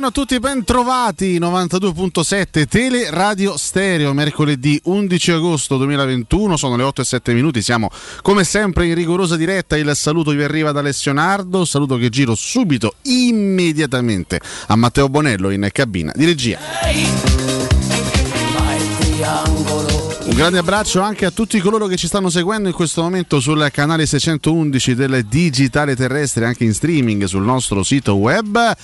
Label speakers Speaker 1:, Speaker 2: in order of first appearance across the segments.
Speaker 1: Buongiorno, a tutti, ben trovati 92.7 Tele Radio Stereo, mercoledì 11 agosto 2021, sono le 8 e 7 minuti, siamo come sempre in rigorosa diretta, il saluto vi arriva da Alessio Nardo, saluto che giro subito, immediatamente a Matteo Bonello in cabina di regia. Un grande abbraccio anche a tutti coloro che ci stanno seguendo in questo momento sul canale 611 del Digitale Terrestre, anche in streaming sul nostro sito web.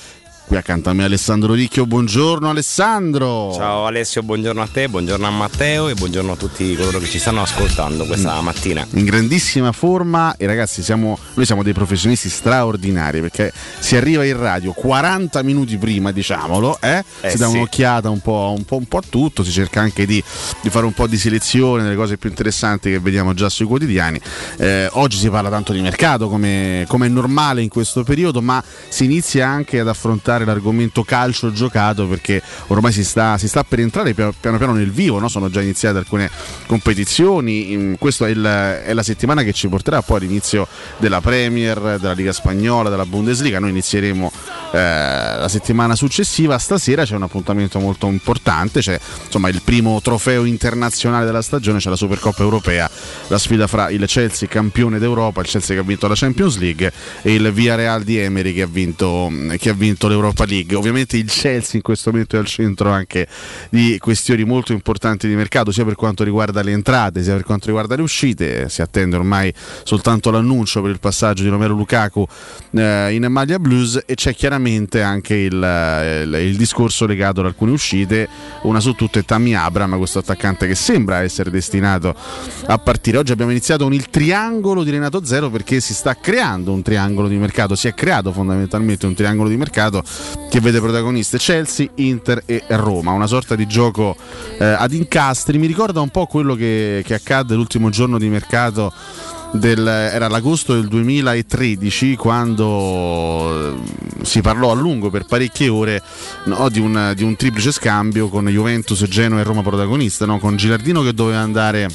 Speaker 1: Qui accanto a me Alessandro Ricchio, buongiorno Alessandro.
Speaker 2: Ciao Alessio, buongiorno a te, buongiorno a Matteo e buongiorno a tutti coloro che ci stanno ascoltando questa mattina.
Speaker 1: In grandissima forma e ragazzi siamo, noi siamo dei professionisti straordinari perché si arriva in radio 40 minuti prima diciamolo, eh?
Speaker 2: Eh
Speaker 1: si dà
Speaker 2: sì.
Speaker 1: un'occhiata un po', un, po', un po' a tutto, si cerca anche di, di fare un po' di selezione delle cose più interessanti che vediamo già sui quotidiani. Eh, oggi si parla tanto di mercato come, come è normale in questo periodo ma si inizia anche ad affrontare l'argomento calcio giocato perché ormai si sta, si sta per entrare piano piano, piano nel vivo, no? sono già iniziate alcune competizioni, Mm, questa è, è la settimana che ci porterà poi all'inizio della Premier, della Liga Spagnola, della Bundesliga, noi inizieremo eh, la settimana successiva, stasera c'è un appuntamento molto importante, c'è insomma il primo trofeo internazionale della stagione, c'è la Supercoppa Europea, la sfida fra il Chelsea campione d'Europa, il Chelsea che ha vinto la Champions League e il Villarreal di Emery che ha vinto, che ha vinto l'Europa League. Ovviamente il Chelsea in questo momento è al centro anche di questioni molto importanti di mercato, sia per quanto riguarda le entrate, sia per quanto riguarda le uscite. Si attende ormai soltanto l'annuncio per il passaggio di Romero Lukaku eh, in maglia blues e c'è chiaramente anche il, il- il discorso legato ad alcune uscite. Una su tutte è Tammy Abram, questo attaccante che sembra essere destinato a partire. Oggi abbiamo iniziato con il triangolo di Renato Zero perché si sta creando un triangolo di mercato, si è creato fondamentalmente un triangolo di mercato che vede protagoniste Chelsea, Inter e Roma, una sorta di gioco eh, ad incastri, mi ricorda un po' quello che, che accadde l'ultimo giorno di mercato del- era l'agosto del 2013 quando eh, si parlò a lungo per parecchie ore no, di, un, di un triplice scambio con Juventus, Genoa e Roma protagonista, no? con Gilardino che doveva andare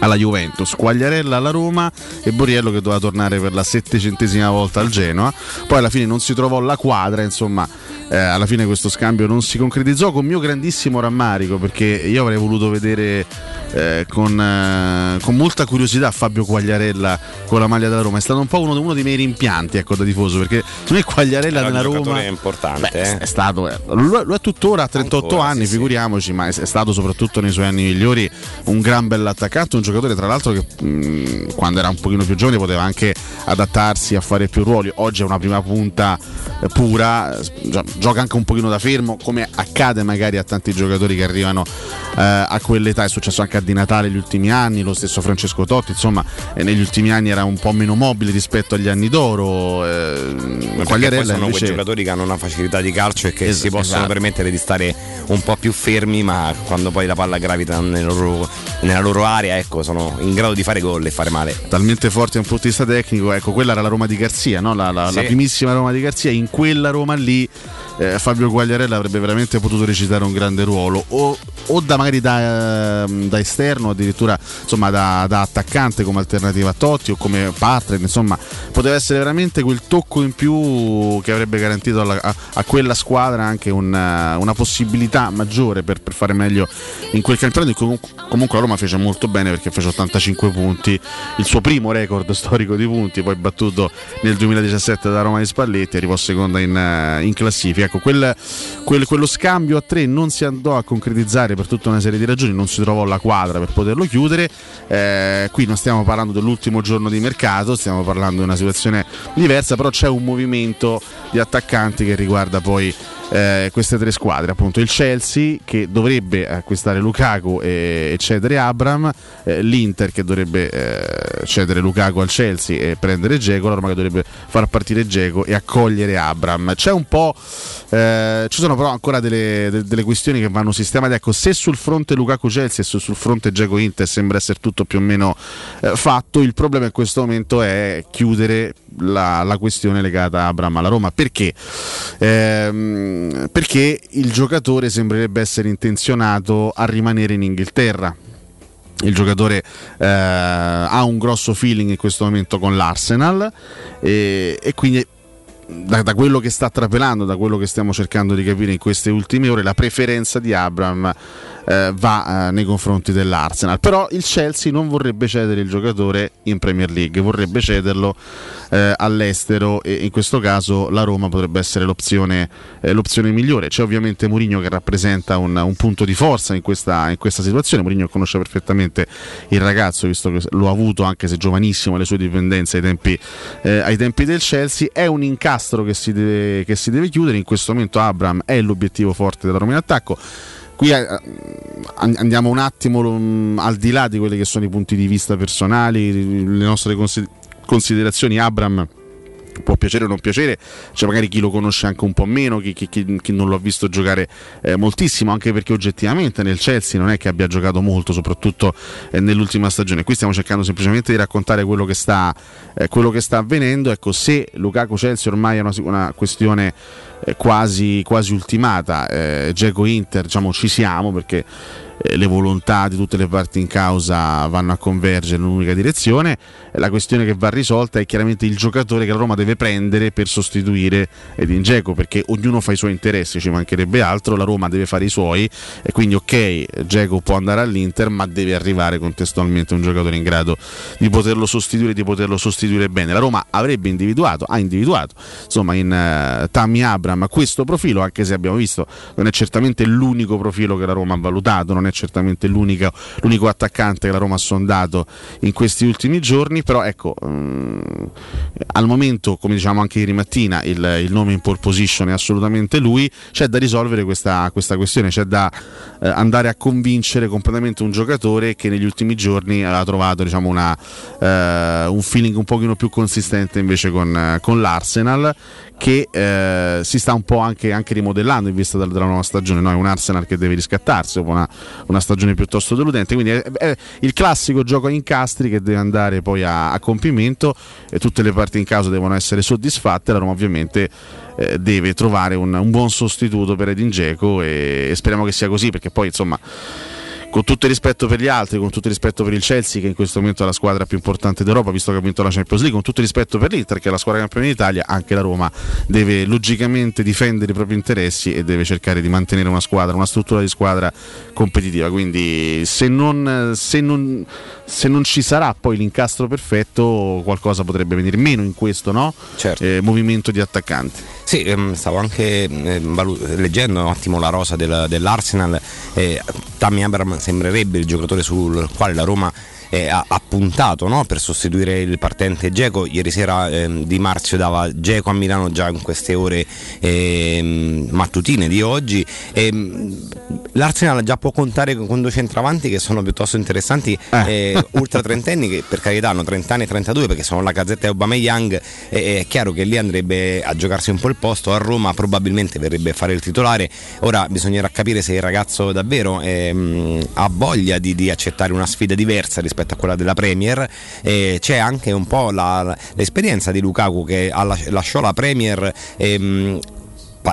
Speaker 1: alla Juventus, Quagliarella alla Roma e Boriello che doveva tornare per la settecentesima volta al Genoa. Poi alla fine non si trovò la quadra, insomma, eh, alla fine questo scambio non si concretizzò con mio grandissimo rammarico perché io avrei voluto vedere eh, con, eh, con molta curiosità Fabio Quagliarella con la maglia della Roma. È stato un po' uno, uno dei miei rimpianti ecco, da tifoso perché secondo me Quagliarella
Speaker 2: giocatore
Speaker 1: Roma
Speaker 2: importante,
Speaker 1: Beh,
Speaker 2: eh.
Speaker 1: è stato eh, lo, è- lo è tuttora a 38
Speaker 2: Ancora,
Speaker 1: anni,
Speaker 2: sì, sì.
Speaker 1: figuriamoci, ma è, è stato soprattutto nei suoi anni migliori un gran bell'attaccante, un giocatore tra l'altro che mh, quando era un pochino più giovane poteva anche adattarsi a fare più ruoli. Oggi è una prima punta eh, pura, gio- gioca anche un pochino da fermo, come accade magari a tanti giocatori che arrivano eh, a quell'età. È successo anche a Di Natale negli ultimi anni, lo stesso Francesco Totti, insomma, eh, negli ultimi anni era un po' meno mobile rispetto agli anni d'oro. Eh, Quagliarella
Speaker 2: sono
Speaker 1: invece
Speaker 2: quei giocatori che hanno una facilità di calcio e che
Speaker 1: Es-
Speaker 2: si possono
Speaker 1: esatto.
Speaker 2: permettere di stare un po' più fermi, ma quando poi la palla gravita nel loro- nella loro area, ecco, sono in grado di fare gol e fare male.
Speaker 1: talmente forte da un punto di vista tecnico, ecco, quella era la Roma di Garzia, no? la, la-
Speaker 2: Sì.
Speaker 1: la primissima Roma di Garzia, in quella Roma lì eh, Fabio Guagliarella avrebbe veramente potuto recitare un grande ruolo o o da magari da, ehm, da esterno addirittura insomma da, da, attaccante come alternativa a Totti o come partner insomma poteva essere veramente quel tocco in più che avrebbe garantito alla, a, a, quella squadra anche una, una possibilità maggiore per, per, fare meglio in quel campionato comunque la Roma fece molto bene perché fece 85 punti il suo primo record storico di punti poi battuto nel 2017 da Roma di Spalletti arrivò seconda in, in classifica ecco quel, quel, quello scambio a tre non si andò a concretizzare per tutta una serie di ragioni non si trovò la quadra per poterlo chiudere. Eh, qui non stiamo parlando dell'ultimo giorno di mercato stiamo parlando di una situazione diversa però c'è un movimento di attaccanti che riguarda poi eh, queste tre squadre, appunto il Chelsea che dovrebbe acquistare Lukaku e, cedere Abram, eh, l'Inter che dovrebbe eh, cedere Lukaku al Chelsea e prendere Geco, la Roma che dovrebbe far partire Geco e accogliere Abram. C'è un po', eh, ci sono però ancora delle, de, delle, questioni che vanno sistemate, ecco se sul fronte Lukaku Chelsea e sul fronte Geco Inter sembra essere tutto più o meno eh, fatto, il problema in questo momento è chiudere la, la questione legata a Abram alla Roma, perché? Ehm, perché il giocatore sembrerebbe essere intenzionato a rimanere in Inghilterra. Il giocatore eh, ha un grosso feeling in questo momento con l'Arsenal e, e quindi da, da, quello che sta trapelando, da quello che stiamo cercando di capire in queste ultime ore, la preferenza di Abram eh, va eh, nei confronti dell'Arsenal. Però il Chelsea non vorrebbe cedere il giocatore in Premier League, vorrebbe cederlo eh, all'estero e in questo caso la Roma potrebbe essere l'opzione, eh, l'opzione migliore. C'è ovviamente Mourinho che rappresenta un, un punto di forza in questa, in questa situazione. Mourinho conosce perfettamente il ragazzo, visto che lo ha avuto anche se giovanissimo alle sue dipendenze ai tempi, eh, ai tempi del Chelsea. È un incastro che si, deve, che si deve chiudere. In questo momento Abram è l'obiettivo forte della Roma in attacco qui eh, andiamo un attimo um, al di là di quelli che sono i punti di vista personali, le nostre considerazioni. Abram può piacere o non piacere, c'è magari chi lo conosce anche un po' meno, chi, chi, chi, chi non lo ha visto giocare eh, moltissimo, anche perché oggettivamente nel Chelsea non è che abbia giocato molto, soprattutto eh, nell'ultima stagione. Qui stiamo cercando semplicemente di raccontare quello che sta, eh, quello che sta avvenendo. Ecco, se Lukaku Chelsea ormai è una, una questione eh, quasi, quasi, ultimata, eh, Geco Inter, diciamo ci siamo perché le volontà di tutte le parti in causa vanno a convergere in un'unica direzione. La questione che va risolta è chiaramente il giocatore che la Roma deve prendere per sostituire Edin Dzeko, perché ognuno fa i suoi interessi, ci mancherebbe altro, la Roma deve fare i suoi e quindi ok, Dzeko può andare all'Inter, ma deve arrivare contestualmente un giocatore in grado di poterlo sostituire, di poterlo sostituire bene. La Roma avrebbe individuato, ha individuato, insomma, in uh, Tammy Abram questo profilo, anche se abbiamo visto non è certamente l'unico profilo che la Roma ha valutato, non è è certamente l'unico, l'unico attaccante che la Roma ha sondato in questi ultimi giorni, però ecco, um, al momento, come diciamo anche ieri mattina, il, il, nome in pole position è assolutamente lui, c'è da risolvere questa, questa questione, c'è da eh, andare a convincere completamente un giocatore che negli ultimi giorni ha trovato diciamo, una, eh, un feeling un pochino più consistente invece con, con l'Arsenal che eh, si sta un po' anche, anche, rimodellando in vista della, della nuova stagione. No? È un Arsenal che deve riscattarsi dopo una, una stagione piuttosto deludente. Quindi è, è, il classico gioco a incastri che deve andare poi a, a, compimento e tutte le parti in causa devono essere soddisfatte. La Roma ovviamente eh, deve trovare un, un, buon sostituto per Edin Dzeko e, e speriamo che sia così perché poi insomma con tutto il rispetto per gli altri, con tutto il rispetto per il Chelsea, che in questo momento è la squadra più importante d'Europa, visto che ha vinto la Champions League, con tutto il rispetto per l'Inter, che è la squadra campione d'Italia, anche la Roma deve logicamente difendere i propri interessi e deve cercare di mantenere una squadra, una struttura di squadra competitiva. Quindi se non, se non, se non ci sarà poi l'incastro perfetto, qualcosa potrebbe venire meno in questo no?
Speaker 2: certo.
Speaker 1: eh, movimento di attaccanti.
Speaker 2: Sì, ehm, stavo anche eh, leggendo un attimo la rosa del, dell'Arsenal. Eh, Tammy Abram sembrerebbe il giocatore sul quale la Roma eh, ha, ha, puntato no? per sostituire il partente Geco. Ieri sera eh, Di Marzio dava Geco a Milano già in queste ore eh, mattutine di oggi. L'Arsenal già può contare con due centravanti che sono piuttosto interessanti, eh. eh ultra trentenni che per carità hanno 30 anni e 32 perché sono la Gazzetta e Obama Young. è chiaro che lì andrebbe a giocarsi un po' il posto. A Roma probabilmente verrebbe a fare il titolare. Ora bisognerà capire se il ragazzo davvero ehm, ha voglia di, di accettare una sfida diversa rispetto rispetto a quella della Premier. E c'è anche un po' la, l'esperienza di Lukaku che lasciò la Premier. Ehm,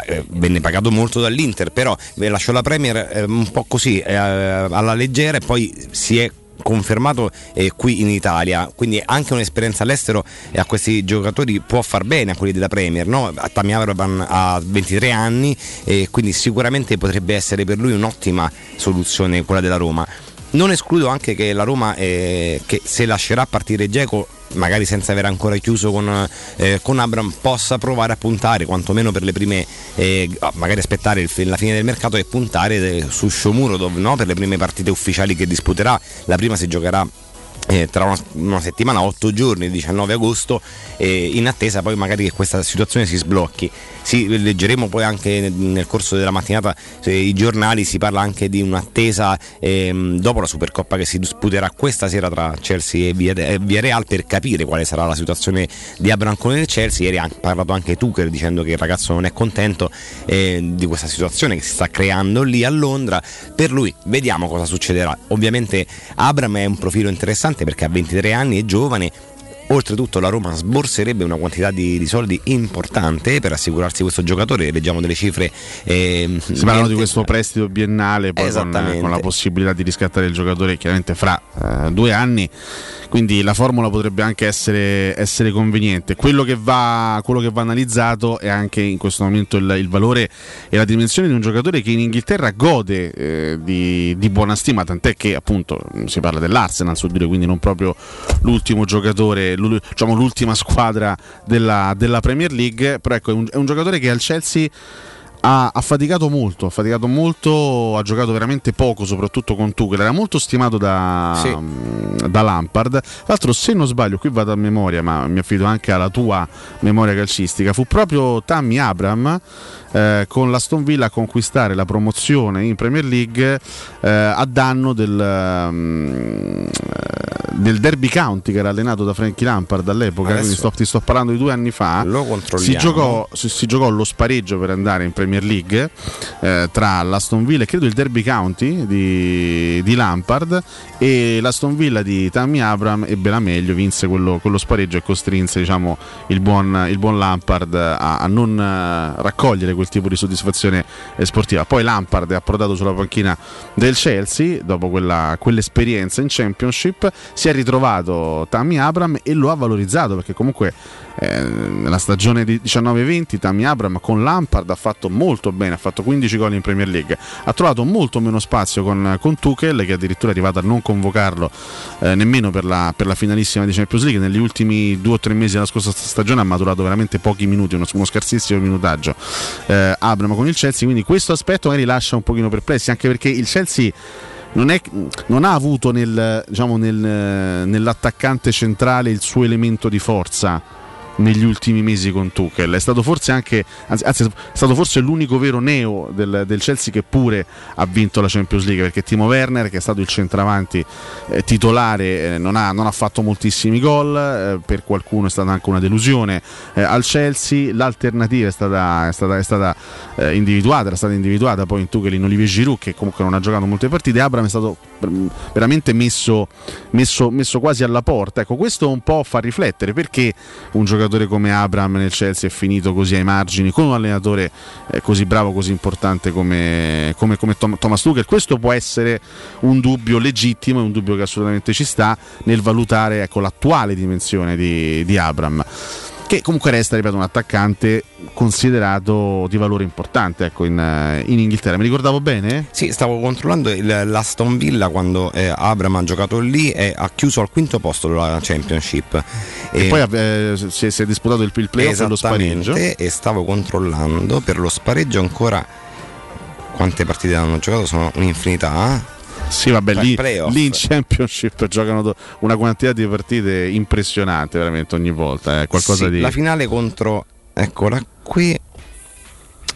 Speaker 2: eh, venne pagato molto dall'Inter, però eh, lasciò la Premier eh, un po' così alla leggera e poi si è confermato qui in Italia, quindi anche un'esperienza all'estero a questi giocatori può far bene a quelli della Premier, no? Tammy Abraham ha 23 anni e quindi sicuramente potrebbe essere per lui un'ottima soluzione quella della Roma. Non escludo anche che la Roma, eh, che se lascerà partire Geco magari senza aver ancora chiuso con, eh, con Abram, possa provare a puntare, quantomeno per le prime, eh, magari aspettare il, la fine del mercato e puntare de, su Shomurodov no? per le prime partite ufficiali che disputerà. La prima si giocherà eh, tra una, una, settimana, otto giorni, il 19 agosto, eh, in attesa poi magari che questa situazione si sblocchi. Sì, leggeremo poi anche nel corso della mattinata eh, i giornali, si parla anche di un'attesa ehm, dopo la Supercoppa che si disputerà questa sera tra Chelsea e Villarreal per capire quale sarà la situazione di Abraham con il Chelsea. Ieri ha parlato anche Tuchel dicendo che il ragazzo non è contento eh, di questa situazione che si sta creando lì a Londra. Per lui vediamo cosa succederà. Ovviamente Abraham è un profilo interessante perché ha 23 anni, è giovane Oltretutto la Roma sborserebbe una quantità di, di, soldi importante per assicurarsi questo giocatore, leggiamo delle cifre.
Speaker 1: Eh, si parlano di questo prestito biennale poi con, con, la possibilità di riscattare il giocatore chiaramente fra eh, due anni, quindi la formula potrebbe anche essere, essere conveniente. Quello che, va, quello che, va, analizzato è anche in questo momento il, il, valore e la dimensione di un giocatore che in Inghilterra gode eh, di, di, buona stima, tant'è che appunto si parla dell'Arsenal, so dire, quindi non proprio l'ultimo giocatore diciamo, l'ultima squadra della, della, Premier League, però ecco, è un, è un giocatore che al Chelsea ha, ha, faticato molto, ha faticato molto, ha giocato veramente poco, soprattutto con Tuchel, era molto stimato da, sì. da, Lampard. Tra l'altro, se non sbaglio, qui vado a memoria, ma mi affido anche alla tua memoria calcistica, fu proprio Tammy Abram eh, con l'Aston Villa a conquistare la promozione in Premier League eh, a danno del, um, del, Derby County che era allenato da Frankie Lampard all'epoca, Adesso quindi sto, ti sto parlando di due anni fa. Si giocò, si, si giocò, lo spareggio per andare in Premier League eh, tra l'Aston Villa e credo il Derby County di, di Lampard e l'Aston Villa di Tammy Abram ebbe la meglio, vinse quello, quello spareggio e costrinse diciamo, il, buon, il, buon, Lampard a, a non uh, raccogliere quel tipo di soddisfazione eh, sportiva. Poi Lampard è approdato sulla panchina del Chelsea dopo quella, quell'esperienza in Championship, si è ritrovato Tammy Abram e lo ha valorizzato perché comunque eh, nella stagione di 19-20 Tammy Abram con Lampard ha fatto molto bene, ha fatto 15 gol in Premier League, ha trovato molto meno spazio con, con Tuchel che addirittura è arrivato a non convocarlo eh, nemmeno per la, per la, finalissima di Champions League, negli ultimi due o tre mesi della scorsa stagione ha maturato veramente pochi minuti, uno, uno scarsissimo minutaggio eh, Abram con il Chelsea, quindi questo aspetto magari lascia un pochino perplessi anche perché il Chelsea non, è, non, ha avuto nel, diciamo, nel, nell'attaccante centrale il suo elemento di forza negli ultimi mesi con Tuchel. È stato forse anche, anzi, anzi è stato forse l'unico vero neo del, del, Chelsea che pure ha vinto la Champions League perché Timo Werner, che è stato il centravanti eh, titolare, eh, non, ha, non, ha, fatto moltissimi gol. Eh, per qualcuno è stata anche una delusione eh, al Chelsea. L'alternativa è stata, è stata, è stata eh, individuata, era stata individuata poi in Tuchel in Olivier Giroud, che comunque non ha giocato molte partite. Abram è stato veramente messo, messo, messo quasi alla porta. Ecco, questo un po' fa riflettere perché un giocatore come Abram nel Chelsea è finito così ai margini con un allenatore eh, così bravo, così importante come, come, come Thomas Tuchel. Questo può essere un dubbio legittimo, un dubbio che assolutamente ci sta nel valutare ecco, l'attuale dimensione di, di Abram che comunque resta, ripeto, un attaccante considerato di valore importante ecco, in, eh, in, Inghilterra. Mi ricordavo bene?
Speaker 2: Sì, stavo controllando il, l'Aston Villa quando eh, Abram ha giocato lì e ha chiuso al quinto posto della Championship.
Speaker 1: E, e poi eh, si, è, si, è, disputato il, il playoff e lo spareggio.
Speaker 2: E stavo controllando per lo spareggio ancora quante partite hanno giocato, sono un'infinità
Speaker 1: sì, vabbè, lì, lì, in Championship giocano una quantità di partite impressionante veramente ogni volta. Eh, qualcosa
Speaker 2: sì,
Speaker 1: di...
Speaker 2: La finale contro, eccola qui,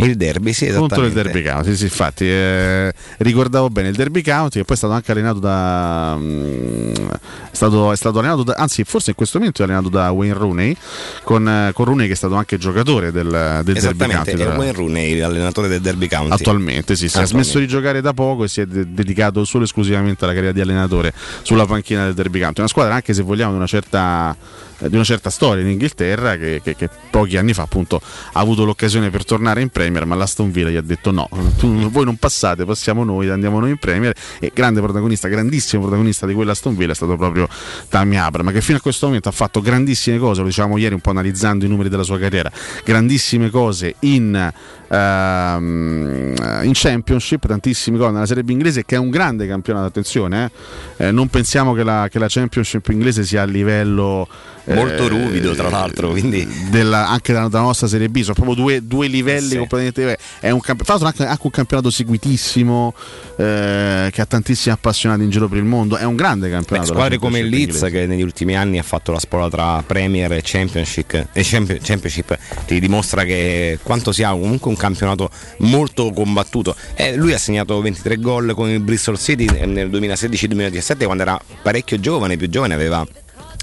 Speaker 2: il derby, sì,
Speaker 1: Contro il derby county, sì, infatti eh, ricordavo bene il derby county che poi è stato anche allenato da um, è, stato, è stato allenato da, anzi forse in questo momento è allenato da Wayne Rooney con, eh, con Rooney che è stato anche giocatore del, del derby county.
Speaker 2: È Wayne Rooney l'allenatore del derby county.
Speaker 1: Attualmente sì, si è smesso di giocare da poco e si è de- dedicato solo e esclusivamente alla carriera di allenatore sulla panchina del derby county. Una squadra anche se vogliamo di una certa eh, di una certa storia in Inghilterra che, che, che, pochi anni fa appunto ha avuto l'occasione per tornare in Premier ma l'Aston Villa gli ha detto no, tu, voi non passate, passiamo noi, andiamo noi in Premier. E grande protagonista, grandissimo protagonista di quella Aston Villa è stato proprio Tammy Abram che fino a questo momento ha fatto grandissime cose, lo dicevamo ieri un po' analizzando i numeri della sua carriera, grandissime cose in ehm, in Championship, tantissimi gol nella Serie B inglese che è un grande campionato, attenzione, eh? Eh, non pensiamo che la, che la, Championship inglese sia a livello...
Speaker 2: Molto eh, ruvido tra l'altro, quindi...
Speaker 1: Della, anche della, della, nostra Serie B, sono proprio due, due livelli sì. completamente diversi. È un camp- tra l'altro anche, anche, un campionato seguitissimo eh, che ha tantissimi appassionati in giro per il mondo, è un grande campionato.
Speaker 2: Beh, squadre come il Leeds che negli ultimi anni ha fatto la spola tra Premier e Championship, e Championship ti dimostra che quanto sia comunque un campionato molto combattuto. Eh, lui ha segnato 23 gol con il Bristol City nel 2016-2017 quando era parecchio giovane, più giovane, aveva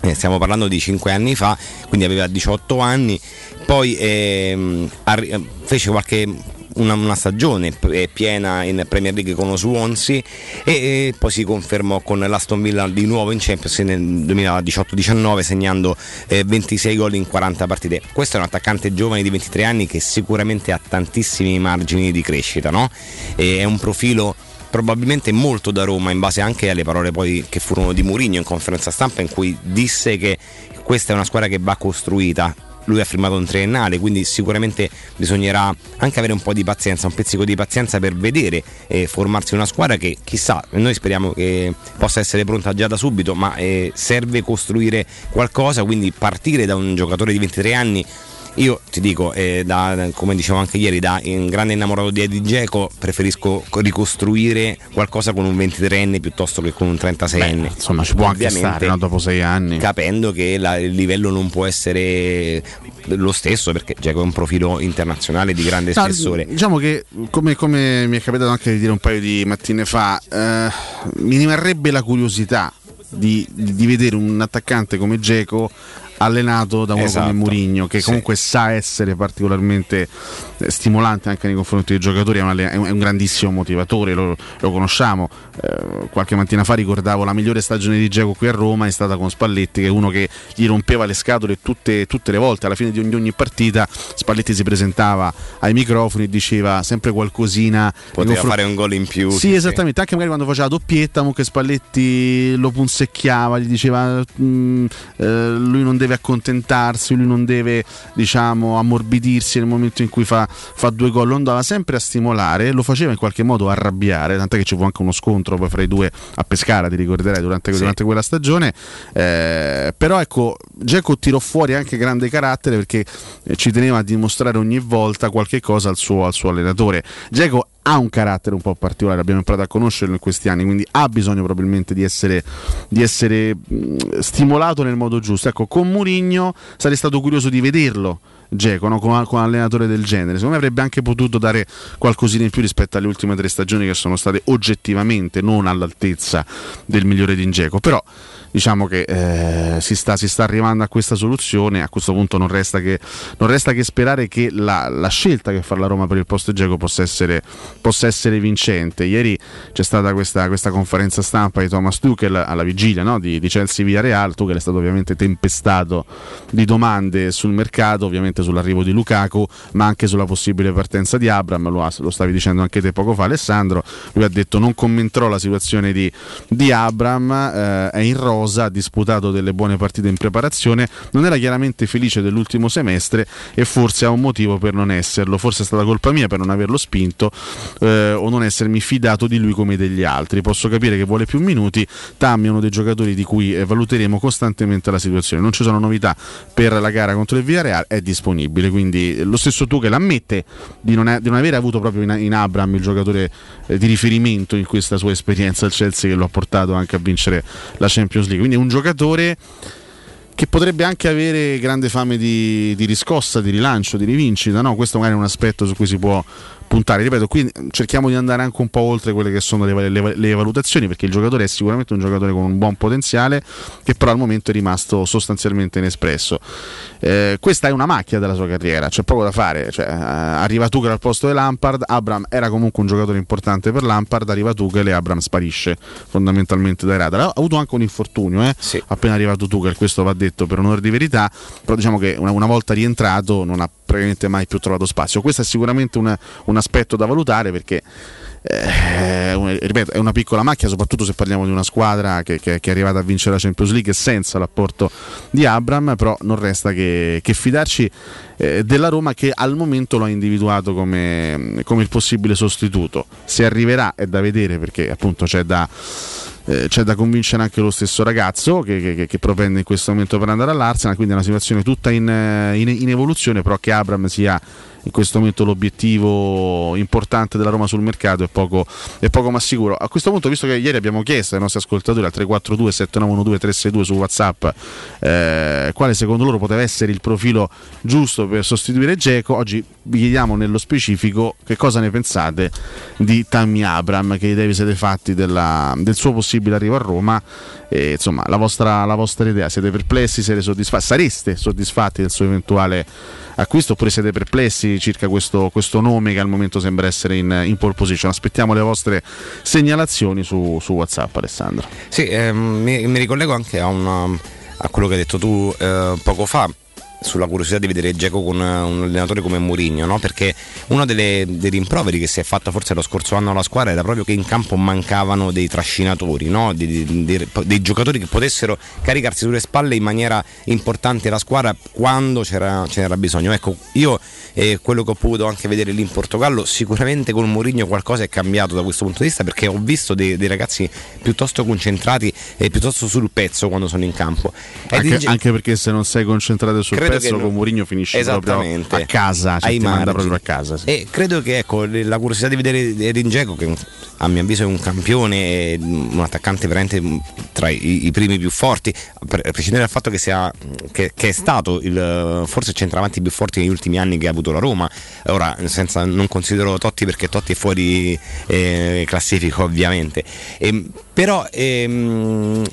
Speaker 2: eh, stiamo parlando di 5 anni fa, quindi aveva 18 anni, poi ehm, arri- fece qualche una, una, stagione piena in Premier League con lo Swansea e, e, poi si confermò con l'Aston Villa di nuovo in Champions nel 2018-19 segnando eh, 26 gol in 40 partite. Questo è un attaccante giovane di 23 anni che sicuramente ha tantissimi margini di crescita, no? è un profilo probabilmente molto da Roma in base anche alle parole che furono di Mourinho in conferenza stampa in cui disse che questa è una squadra che va costruita lui ha firmato un triennale, quindi sicuramente bisognerà anche avere un po' di pazienza, un pizzico di pazienza per vedere e formarsi una squadra che chissà, noi speriamo che possa essere pronta già da subito, ma eh, serve costruire qualcosa, quindi partire da un giocatore di 23 anni io ti dico, eh, da, come dicevo anche ieri, da grande innamorato di Eddie Geco, preferisco ricostruire qualcosa con un 23enne piuttosto che con un 36enne. Beh,
Speaker 1: insomma, ci può anche stare no? dopo sei anni.
Speaker 2: Capendo che la, il livello non può essere lo stesso perché Geco è un profilo internazionale di grande no, spessore.
Speaker 1: Diciamo che, come, come, mi è capitato anche di dire un paio di mattine fa, eh, mi rimarrebbe la curiosità di, di vedere un attaccante come Geco allenato da uno esatto. come Murigno che comunque sì. sa essere particolarmente eh, stimolante anche nei confronti dei giocatori è un, è un grandissimo motivatore lo, lo conosciamo eh, qualche mattina fa ricordavo la migliore stagione di Geco qui a Roma è stata con Spalletti che è uno che gli rompeva le scatole tutte, tutte le volte alla fine di ogni, ogni, partita Spalletti si presentava ai microfoni e diceva sempre qualcosina
Speaker 2: poteva confr- fare un gol in più
Speaker 1: sì, sì esattamente anche magari quando faceva la doppietta comunque Spalletti lo punsecchiava gli diceva mm, eh, lui non deve deve accontentarsi, lui non deve diciamo ammorbidirsi nel momento in cui fa, fa due gol, lo andava sempre a stimolare, lo faceva in qualche modo arrabbiare, tant'è che ci fu anche uno scontro poi fra i due a Pescara, ti ricorderai, durante, sì. durante quella stagione, eh, però ecco, Geco tirò fuori anche grande carattere perché eh, ci teneva a dimostrare ogni volta qualche cosa al suo, al suo allenatore. Geco ha un carattere un po' particolare, abbiamo imparato a conoscerlo in questi anni, quindi ha bisogno probabilmente di essere, di essere mh, stimolato nel modo giusto. Ecco, con Murigno sarei stato curioso di vederlo. Geco no? con, con, un allenatore del genere. Secondo me avrebbe anche potuto dare qualcosina in più rispetto alle ultime tre stagioni che sono state oggettivamente non all'altezza del migliore di Geco. Però diciamo che eh, si, sta, si, sta, arrivando a questa soluzione. A questo punto non resta che, non resta che sperare che la, la, scelta che fa la Roma per il posto Geco possa essere, possa essere vincente. Ieri c'è stata questa, questa, conferenza stampa di Thomas Tuchel alla vigilia no? di, di Chelsea via Real. Tuchel è stato ovviamente tempestato di domande sul mercato, ovviamente sull'arrivo di Lukaku, ma anche sulla possibile partenza di Abram. Lo, lo stavi dicendo anche te poco fa, Alessandro. Lui ha detto: Non commenterò la situazione di, di Abram, eh, è in rosa rosa, ha disputato delle buone partite in preparazione, non era chiaramente felice dell'ultimo semestre e forse ha un motivo per non esserlo, forse è stata colpa mia per non averlo spinto eh, o non essermi fidato di lui come degli altri. Posso capire che vuole più minuti, Tammy è uno dei giocatori di cui eh, valuteremo costantemente la situazione. Non ci sono novità per la gara contro il Villarreal, è disponibile, quindi lo stesso tu che l'ammette di non, è, di non aver avuto proprio in, in Abram il giocatore eh, di riferimento in questa sua esperienza al Chelsea che lo ha portato anche a vincere la Champions League. Quindi è un giocatore che potrebbe anche avere grande fame di, di riscossa, di rilancio, di rivincita. No? Questo magari è un aspetto su cui si può puntare. Ripeto, qui cerchiamo di andare anche un po' oltre quelle che sono le, le, le, valutazioni, perché il giocatore è sicuramente un giocatore con un buon potenziale, che però al momento è rimasto sostanzialmente inespresso. Eh, questa è una macchia della sua carriera, c'è poco da fare. Cioè, eh, arriva Tuchel al posto di Lampard, Abram era comunque un giocatore importante per Lampard, arriva Tuchel e Abram sparisce fondamentalmente dai radar. Ha avuto anche un infortunio, eh? sì. appena arrivato Tuchel, questo va detto per onore di verità, però diciamo che una, una volta rientrato non ha praticamente mai più trovato spazio. Questo è sicuramente una, un aspetto da valutare perché eh, ripeto, è una piccola macchia, soprattutto se parliamo di una squadra che, che, che, è arrivata a vincere la Champions League senza l'apporto di Abram, però non resta che, che fidarci eh, della Roma che al momento lo ha individuato come, come il possibile sostituto. Se arriverà è da vedere perché appunto c'è da eh, c'è da convincere anche lo stesso ragazzo che, che, propende in questo momento per andare all'Arsenal, quindi è una situazione tutta in, in, in evoluzione, però che Abram sia in questo momento l'obiettivo importante della Roma sul mercato è poco, è poco ma sicuro. A questo punto, visto che ieri abbiamo chiesto ai nostri ascoltatori al 342 7912 362 su WhatsApp eh, quale secondo loro poteva essere il profilo giusto per sostituire Geco, oggi vi chiediamo nello specifico che cosa ne pensate di Tammy Abram, che idee vi siete fatti della, del suo possibile arrivo a Roma. E, insomma, la vostra, la vostra idea, siete perplessi, siete soddisfatti, sareste soddisfatti del suo eventuale acquisto oppure siete perplessi circa questo, questo nome che al momento sembra essere in, in pole position? Aspettiamo le vostre segnalazioni su, su WhatsApp, Alessandro.
Speaker 2: Sì, ehm, mi, mi, ricollego anche a, una, a, quello che hai detto tu eh, poco fa sulla curiosità di vedere Geco con un allenatore come Mourinho, no? perché uno delle, dei rimproveri che si è fatto forse lo scorso anno alla squadra era proprio che in campo mancavano dei trascinatori, no? dei, dei, dei, giocatori che potessero caricarsi sulle spalle in maniera importante la squadra quando c'era, c'era bisogno. Ecco, io eh, quello che ho potuto anche vedere lì in Portogallo, sicuramente con Mourinho qualcosa è cambiato da questo punto di vista perché ho visto dei, dei ragazzi piuttosto concentrati e piuttosto sul pezzo quando sono in campo.
Speaker 1: Anche, in... anche, perché se non sei concentrato sul credo pezzo con Mourinho finisce proprio a casa, cioè ti manda proprio a casa.
Speaker 2: Sì. E credo che ecco, la curiosità di vedere Dzeko che a mio avviso è un campione, un attaccante veramente tra i, i primi più forti, a prescindere dal fatto che, sia, che, che è stato il, forse il centravanti più forte negli ultimi anni che ha avuto la Roma. Ora, senza, non considero Totti perché Totti è fuori eh, classifica ovviamente. E, ehm, però ehm,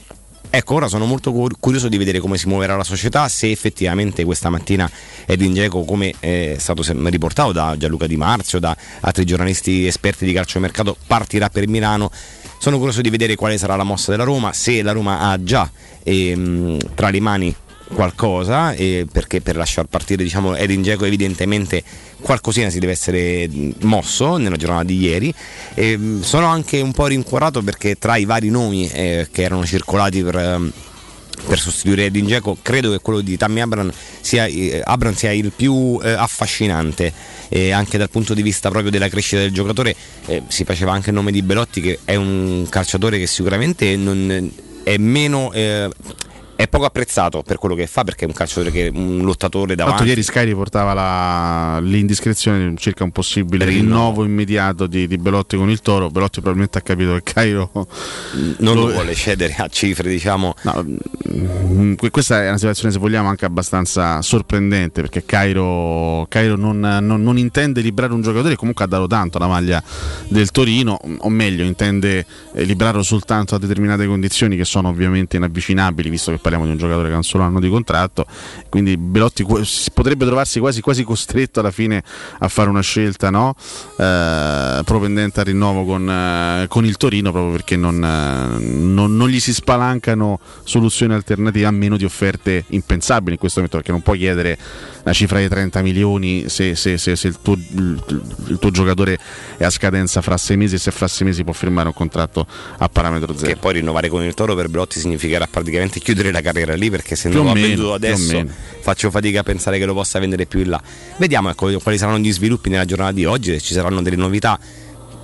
Speaker 2: Ecco, ora sono molto curioso di vedere come si muoverà la società, se effettivamente questa mattina Edin Dzeko, come è stato riportato da Gianluca Di Marzio, da altri giornalisti esperti di calciomercato, partirà per Milano. Sono curioso di vedere quale sarà la mossa della Roma, se la Roma ha già ehm, tra le mani qualcosa eh, perché per lasciar partire diciamo, Edin Dzeko evidentemente qualcosina si deve essere mosso nella giornata di ieri. E sono anche un po' rincuorato perché tra i vari nomi eh, che erano circolati per, ehm, per sostituire Edin Dzeko credo che quello di Tammy Abram sia, eh, Abram sia il più eh, affascinante. Eh, anche dal punto di vista proprio della crescita del giocatore eh, si faceva anche il nome di Belotti che è un calciatore che sicuramente non, è meno eh, è poco apprezzato per quello che fa perché è un calciatore che è un lottatore davanti.
Speaker 1: Tanto ieri Sky riportava la, l'indiscrezione circa un possibile rinnovo immediato di, di, Belotti con il Toro. Belotti probabilmente ha capito che Cairo
Speaker 2: non lo, lo vuole cedere a cifre, diciamo.
Speaker 1: No, mm, questa è una situazione, se vogliamo, anche abbastanza sorprendente perché Cairo, Cairo non, non, non, intende librare un giocatore che comunque ha dato tanto alla maglia del Torino, o meglio, intende eh, librarlo soltanto a determinate condizioni che sono ovviamente inavvicinabili, visto che parliamo di un giocatore che ha un solo anno di contratto, quindi Belotti potrebbe trovarsi quasi, quasi costretto alla fine a fare una scelta no? eh, propendente al rinnovo con, eh, con, il Torino proprio perché non, eh, non, non, gli si spalancano soluzioni alternative a meno di offerte impensabili in questo momento perché non puoi chiedere una cifra di 30 milioni se, se, se, se il, tuo, il, tuo, giocatore è a scadenza fra sei mesi e se fra sei mesi può firmare un contratto a parametro zero.
Speaker 2: Che poi rinnovare con il Toro per Belotti significherà praticamente chiudere la carriera lì perché se non lo ha venduto adesso faccio fatica a pensare che lo possa vendere più in là. Vediamo ecco, quali saranno gli sviluppi nella giornata di oggi, se ci saranno delle novità.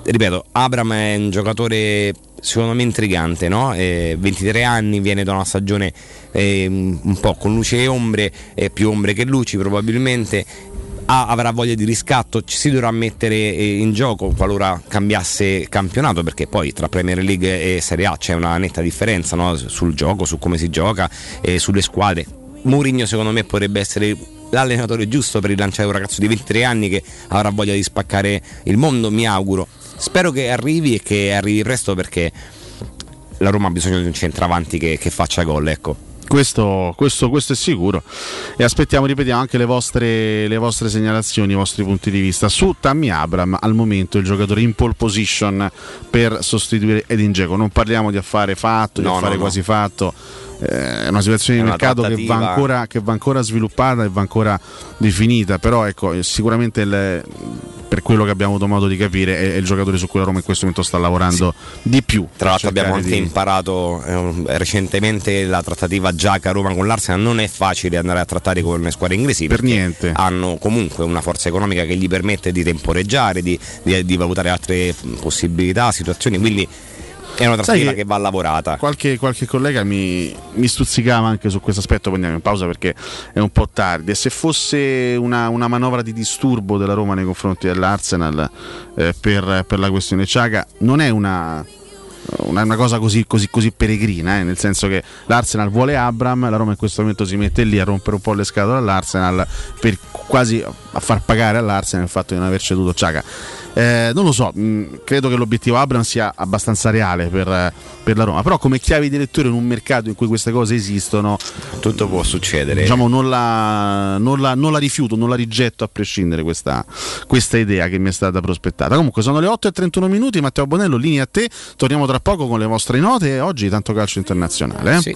Speaker 2: Ripeto, Abram è un giocatore secondo me intrigante, no? eh, 23 anni, viene da una stagione eh, un po' con luce e ombre, eh, più ombre che luci probabilmente, ha, avrà voglia di riscatto, ci si dovrà mettere eh, in gioco qualora cambiasse campionato, perché poi tra Premier League e Serie A c'è una netta differenza no? sul gioco, su come si gioca, e sulle squadre. Mourinho secondo me potrebbe essere l'allenatore giusto per rilanciare un ragazzo di 23 anni che avrà voglia di spaccare il mondo, mi auguro. Spero che arrivi e che arrivi presto perché la Roma ha bisogno di un centravanti che, che faccia gol, ecco
Speaker 1: Questo, questo, questo, è sicuro. E aspettiamo, ripetiamo, anche le vostre, le vostre, segnalazioni, i vostri punti di vista. Su Tammy Abram, al momento il giocatore in pole position per sostituire Edin Dzeko. Non parliamo di affare fatto, di
Speaker 2: No,
Speaker 1: affare
Speaker 2: no, no.
Speaker 1: quasi fatto. Eh, È una situazione
Speaker 2: È
Speaker 1: di mercato che va, ancora, che va ancora sviluppata e va ancora definita. Però ecco, sicuramente il- per quello che abbiamo avuto modo di capire è, è il giocatore su cui la Roma in questo momento sta lavorando di più.
Speaker 2: Tra l'altro abbiamo anche
Speaker 1: di-
Speaker 2: imparato eh, recentemente la trattativa Giaca Roma con l'Arsenal non è facile andare a trattare con le squadre inglesi
Speaker 1: Per niente.
Speaker 2: hanno comunque una forza economica che gli permette di temporeggiare, di, di- di valutare altre possibilità, situazioni, quindi è una trattativa
Speaker 1: che-
Speaker 2: che va lavorata.
Speaker 1: Qualche, qualche collega mi, mi stuzzicava anche su questo aspetto, poi andiamo in pausa perché è un po' tardi. E se fosse una, una manovra di disturbo della Roma nei confronti dell'Arsenal eh, per, per la questione Ciaga, non è una, una, una cosa così, così, così peregrina, eh, nel senso che l'Arsenal vuole Abram, la Roma in questo momento si mette lì a rompere un po' le scatole all'Arsenal per quasi a far pagare all'Arsenal il fatto di non aver ceduto Ciaga. Eh, non lo so, mh, credo che l'obiettivo Abram sia abbastanza reale per, eh, per la Roma, però come chiavi di lettura in un mercato in cui queste cose esistono,
Speaker 2: Tutto può succedere.
Speaker 1: diciamo, non, la, non, la, non la rifiuto, non la rigetto a prescindere questa, questa idea che mi è stata prospettata. Comunque sono le 8 e 31 minuti, Matteo Bonello, linea a te, torniamo tra poco con le vostre note e oggi tanto calcio internazionale. eh?
Speaker 2: Sì.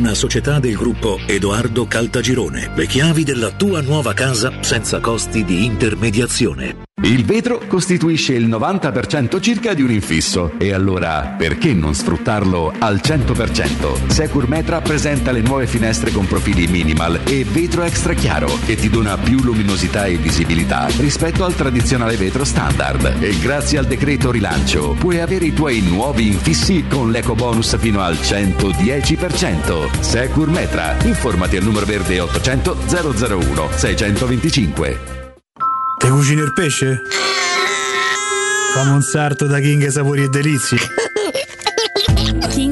Speaker 3: una società del gruppo Edoardo Caltagirone. Le chiavi della tua nuova casa senza costi di intermediazione.
Speaker 4: Il vetro costituisce il 90% circa di un infisso e allora perché non sfruttarlo al 100%? Secur Metra presenta le nuove finestre con profili minimal e vetro extra chiaro che ti dona più luminosità e visibilità rispetto al tradizionale vetro standard e grazie al decreto rilancio puoi avere i tuoi nuovi infissi con l'eco bonus fino al 110%. Secur Metra, informati al numero verde 800 001 625.
Speaker 5: Te cucini il pesce? Fammi un sarto da King Sapori e Delizie.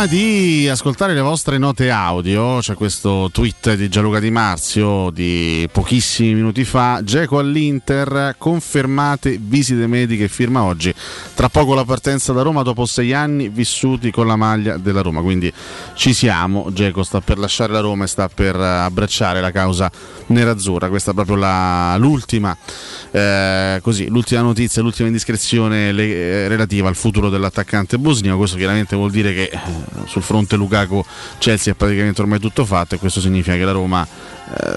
Speaker 1: Prima di ascoltare le vostre note audio, c'è questo tweet di Gianluca Di Marzio di pochissimi minuti fa. Geco all'Inter, confermate visite mediche, firma oggi. Tra poco la partenza da Roma dopo sei anni vissuti con la maglia della Roma. Quindi ci siamo. Geco sta per lasciare la Roma e sta per abbracciare la causa nerazzurra. Questa è proprio la, l'ultima, eh, così, l'ultima notizia, l'ultima indiscrezione le, eh, relativa al futuro dell'attaccante bosniaco. Questo chiaramente vuol dire che eh, sul fronte Lukaku Chelsea è praticamente ormai tutto fatto e questo significa che la Roma eh,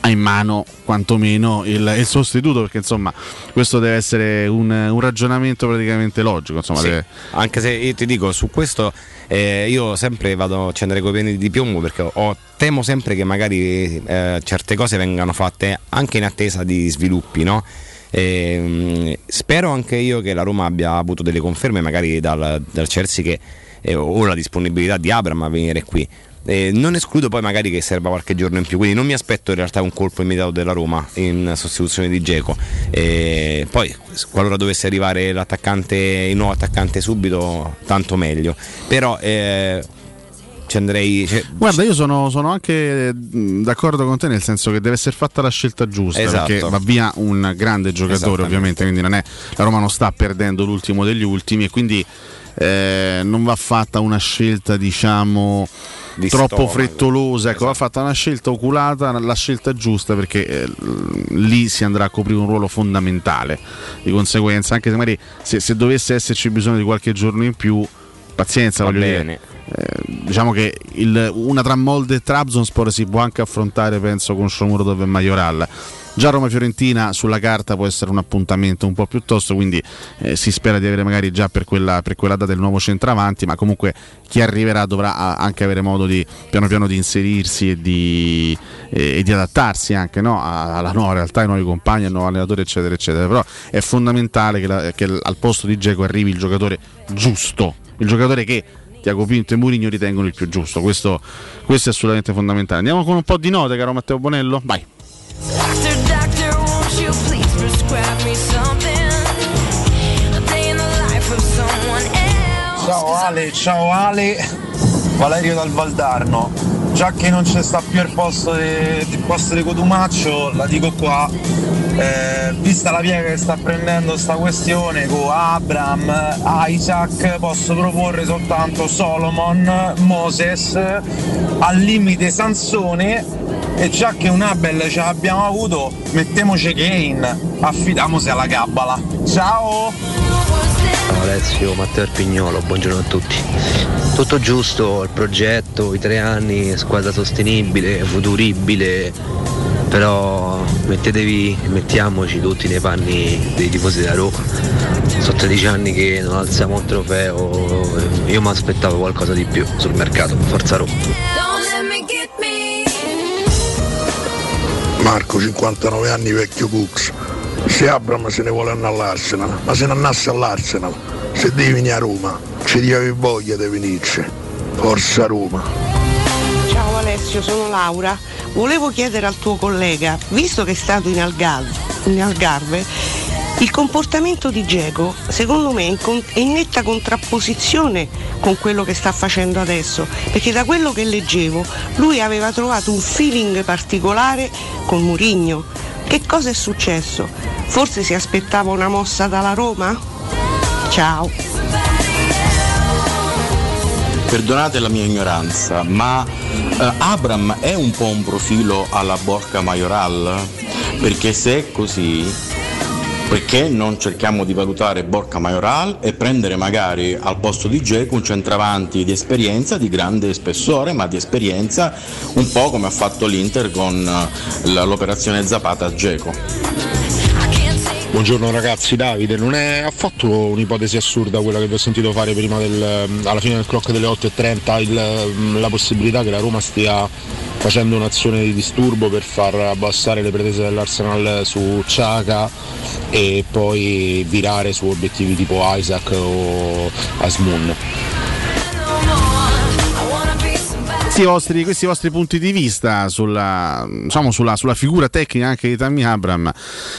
Speaker 1: ha in mano quantomeno il, il, sostituto perché insomma questo deve essere un, un ragionamento praticamente logico insomma,
Speaker 2: Sì,
Speaker 1: deve-
Speaker 2: Anche se io ti dico su questo eh, io sempre vado a accendere coi piedi di piombo perché ho- temo sempre che magari eh, certe cose vengano fatte anche in attesa di sviluppi, no? Ehm, spero anche io che la Roma abbia avuto delle conferme magari dal, dal Chelsea che, eh, o la disponibilità di Abram a venire qui. Eh, non escludo poi magari che serva qualche giorno in più, quindi non mi aspetto in realtà un colpo immediato della Roma in sostituzione di Geco. Eh, poi qualora dovesse arrivare l'attaccante, il nuovo attaccante subito, tanto meglio. Però eh, ci andrei. cioè,
Speaker 1: Guarda, io sono, sono anche d'accordo con te nel senso che deve essere fatta la scelta giusta
Speaker 2: Esatto.
Speaker 1: perché va via un grande giocatore ovviamente, quindi non è, la Roma non sta perdendo l'ultimo degli ultimi e quindi eh, non va fatta una scelta diciamo
Speaker 2: Di
Speaker 1: troppo
Speaker 2: stomaco.
Speaker 1: frettolosa, ecco, va fatta una scelta oculata, la scelta giusta perché eh, lì si andrà a coprire un ruolo fondamentale. Di conseguenza, anche se magari se, se dovesse esserci bisogno di qualche giorno in più, pazienza,
Speaker 2: Va
Speaker 1: voglio
Speaker 2: bene.
Speaker 1: dire. Eh, diciamo che il- una tra Molde e Trabzonspor si può anche affrontare, penso, con Shomurodov e Majoral. Già Roma-Fiorentina sulla carta può essere un appuntamento un po' più tosto, quindi eh, si spera di avere magari già per quella, per quella data il nuovo centravanti, ma comunque chi arriverà dovrà anche avere modo di piano piano di inserirsi e di, e- e di adattarsi anche no, alla nuova realtà, ai nuovi compagni, al nuovo allenatore, eccetera, eccetera. Però è fondamentale che, la- che al posto di Geco arrivi il giocatore giusto, il giocatore che Tiago Pinto e Mourinho ritengono il più giusto. Questo, questo è assolutamente fondamentale. Andiamo con un po' di note, caro Matteo Bonello. Vai.
Speaker 6: Ciao Ale, ciao Ale, Valerio dal Valdarno. Già che non c'è sta più il posto di, posto di Cotumaccio, la dico qua. eh, vista la piega che sta prendendo sta questione con Abram, Isaac, posso proporre soltanto Solomon, Moses, al limite Sansone e già che un Abel ce l'abbiamo avuto, mettiamoci Kane, affidamosi alla. Ciao!
Speaker 7: Ciao Alessio, Matteo Arpignolo, buongiorno a tutti. Tutto giusto, il progetto, i tre anni, squadra sostenibile, futuribile, però mettetevi, mettiamoci tutti nei panni dei tifosi della Roma. Sono 13 anni che non alziamo un trofeo, io mi aspettavo qualcosa di più sul mercato, forza Roma.
Speaker 8: Marco, 59 anni, vecchio Cux. Se Abram se ne vuole andare all'Arsenal, ma se ne andasse all'Arsenal, se devi venire a Roma, ci devi voglia di venirci. Forza Roma.
Speaker 9: Ciao Alessio, sono Laura. Volevo chiedere al tuo collega, visto che è stato in, Algarve, in Algarve, il comportamento di Diego secondo me è in, netta contrapposizione con quello che sta facendo adesso, perché da quello che leggevo lui aveva trovato un feeling particolare con Murigno. Che cosa è successo? Forse si aspettava una mossa dalla Roma? Ciao.
Speaker 10: Perdonate la mia ignoranza, ma eh, Abram è un po' un profilo alla Borca Majoral? Perché se è così, perché non cerchiamo di valutare Borca Majoral e prendere magari al posto di Geco un centravanti di esperienza, di grande spessore, ma di esperienza un po' come ha fatto l'Inter con eh, l'operazione Zapata a Geco.
Speaker 11: Buongiorno ragazzi, Davide, non è affatto un'ipotesi assurda quella che vi ho sentito fare prima del, alla fine del clock delle 8.30, il- la possibilità che la Roma stia facendo un'azione di disturbo per far abbassare le pretese dell'Arsenal su Ciaga e poi virare su obiettivi tipo Isaac o Asmun.
Speaker 1: Questi vostri, questi vostri punti di vista sulla, diciamo, sulla, sulla figura tecnica anche di Tammy Abram,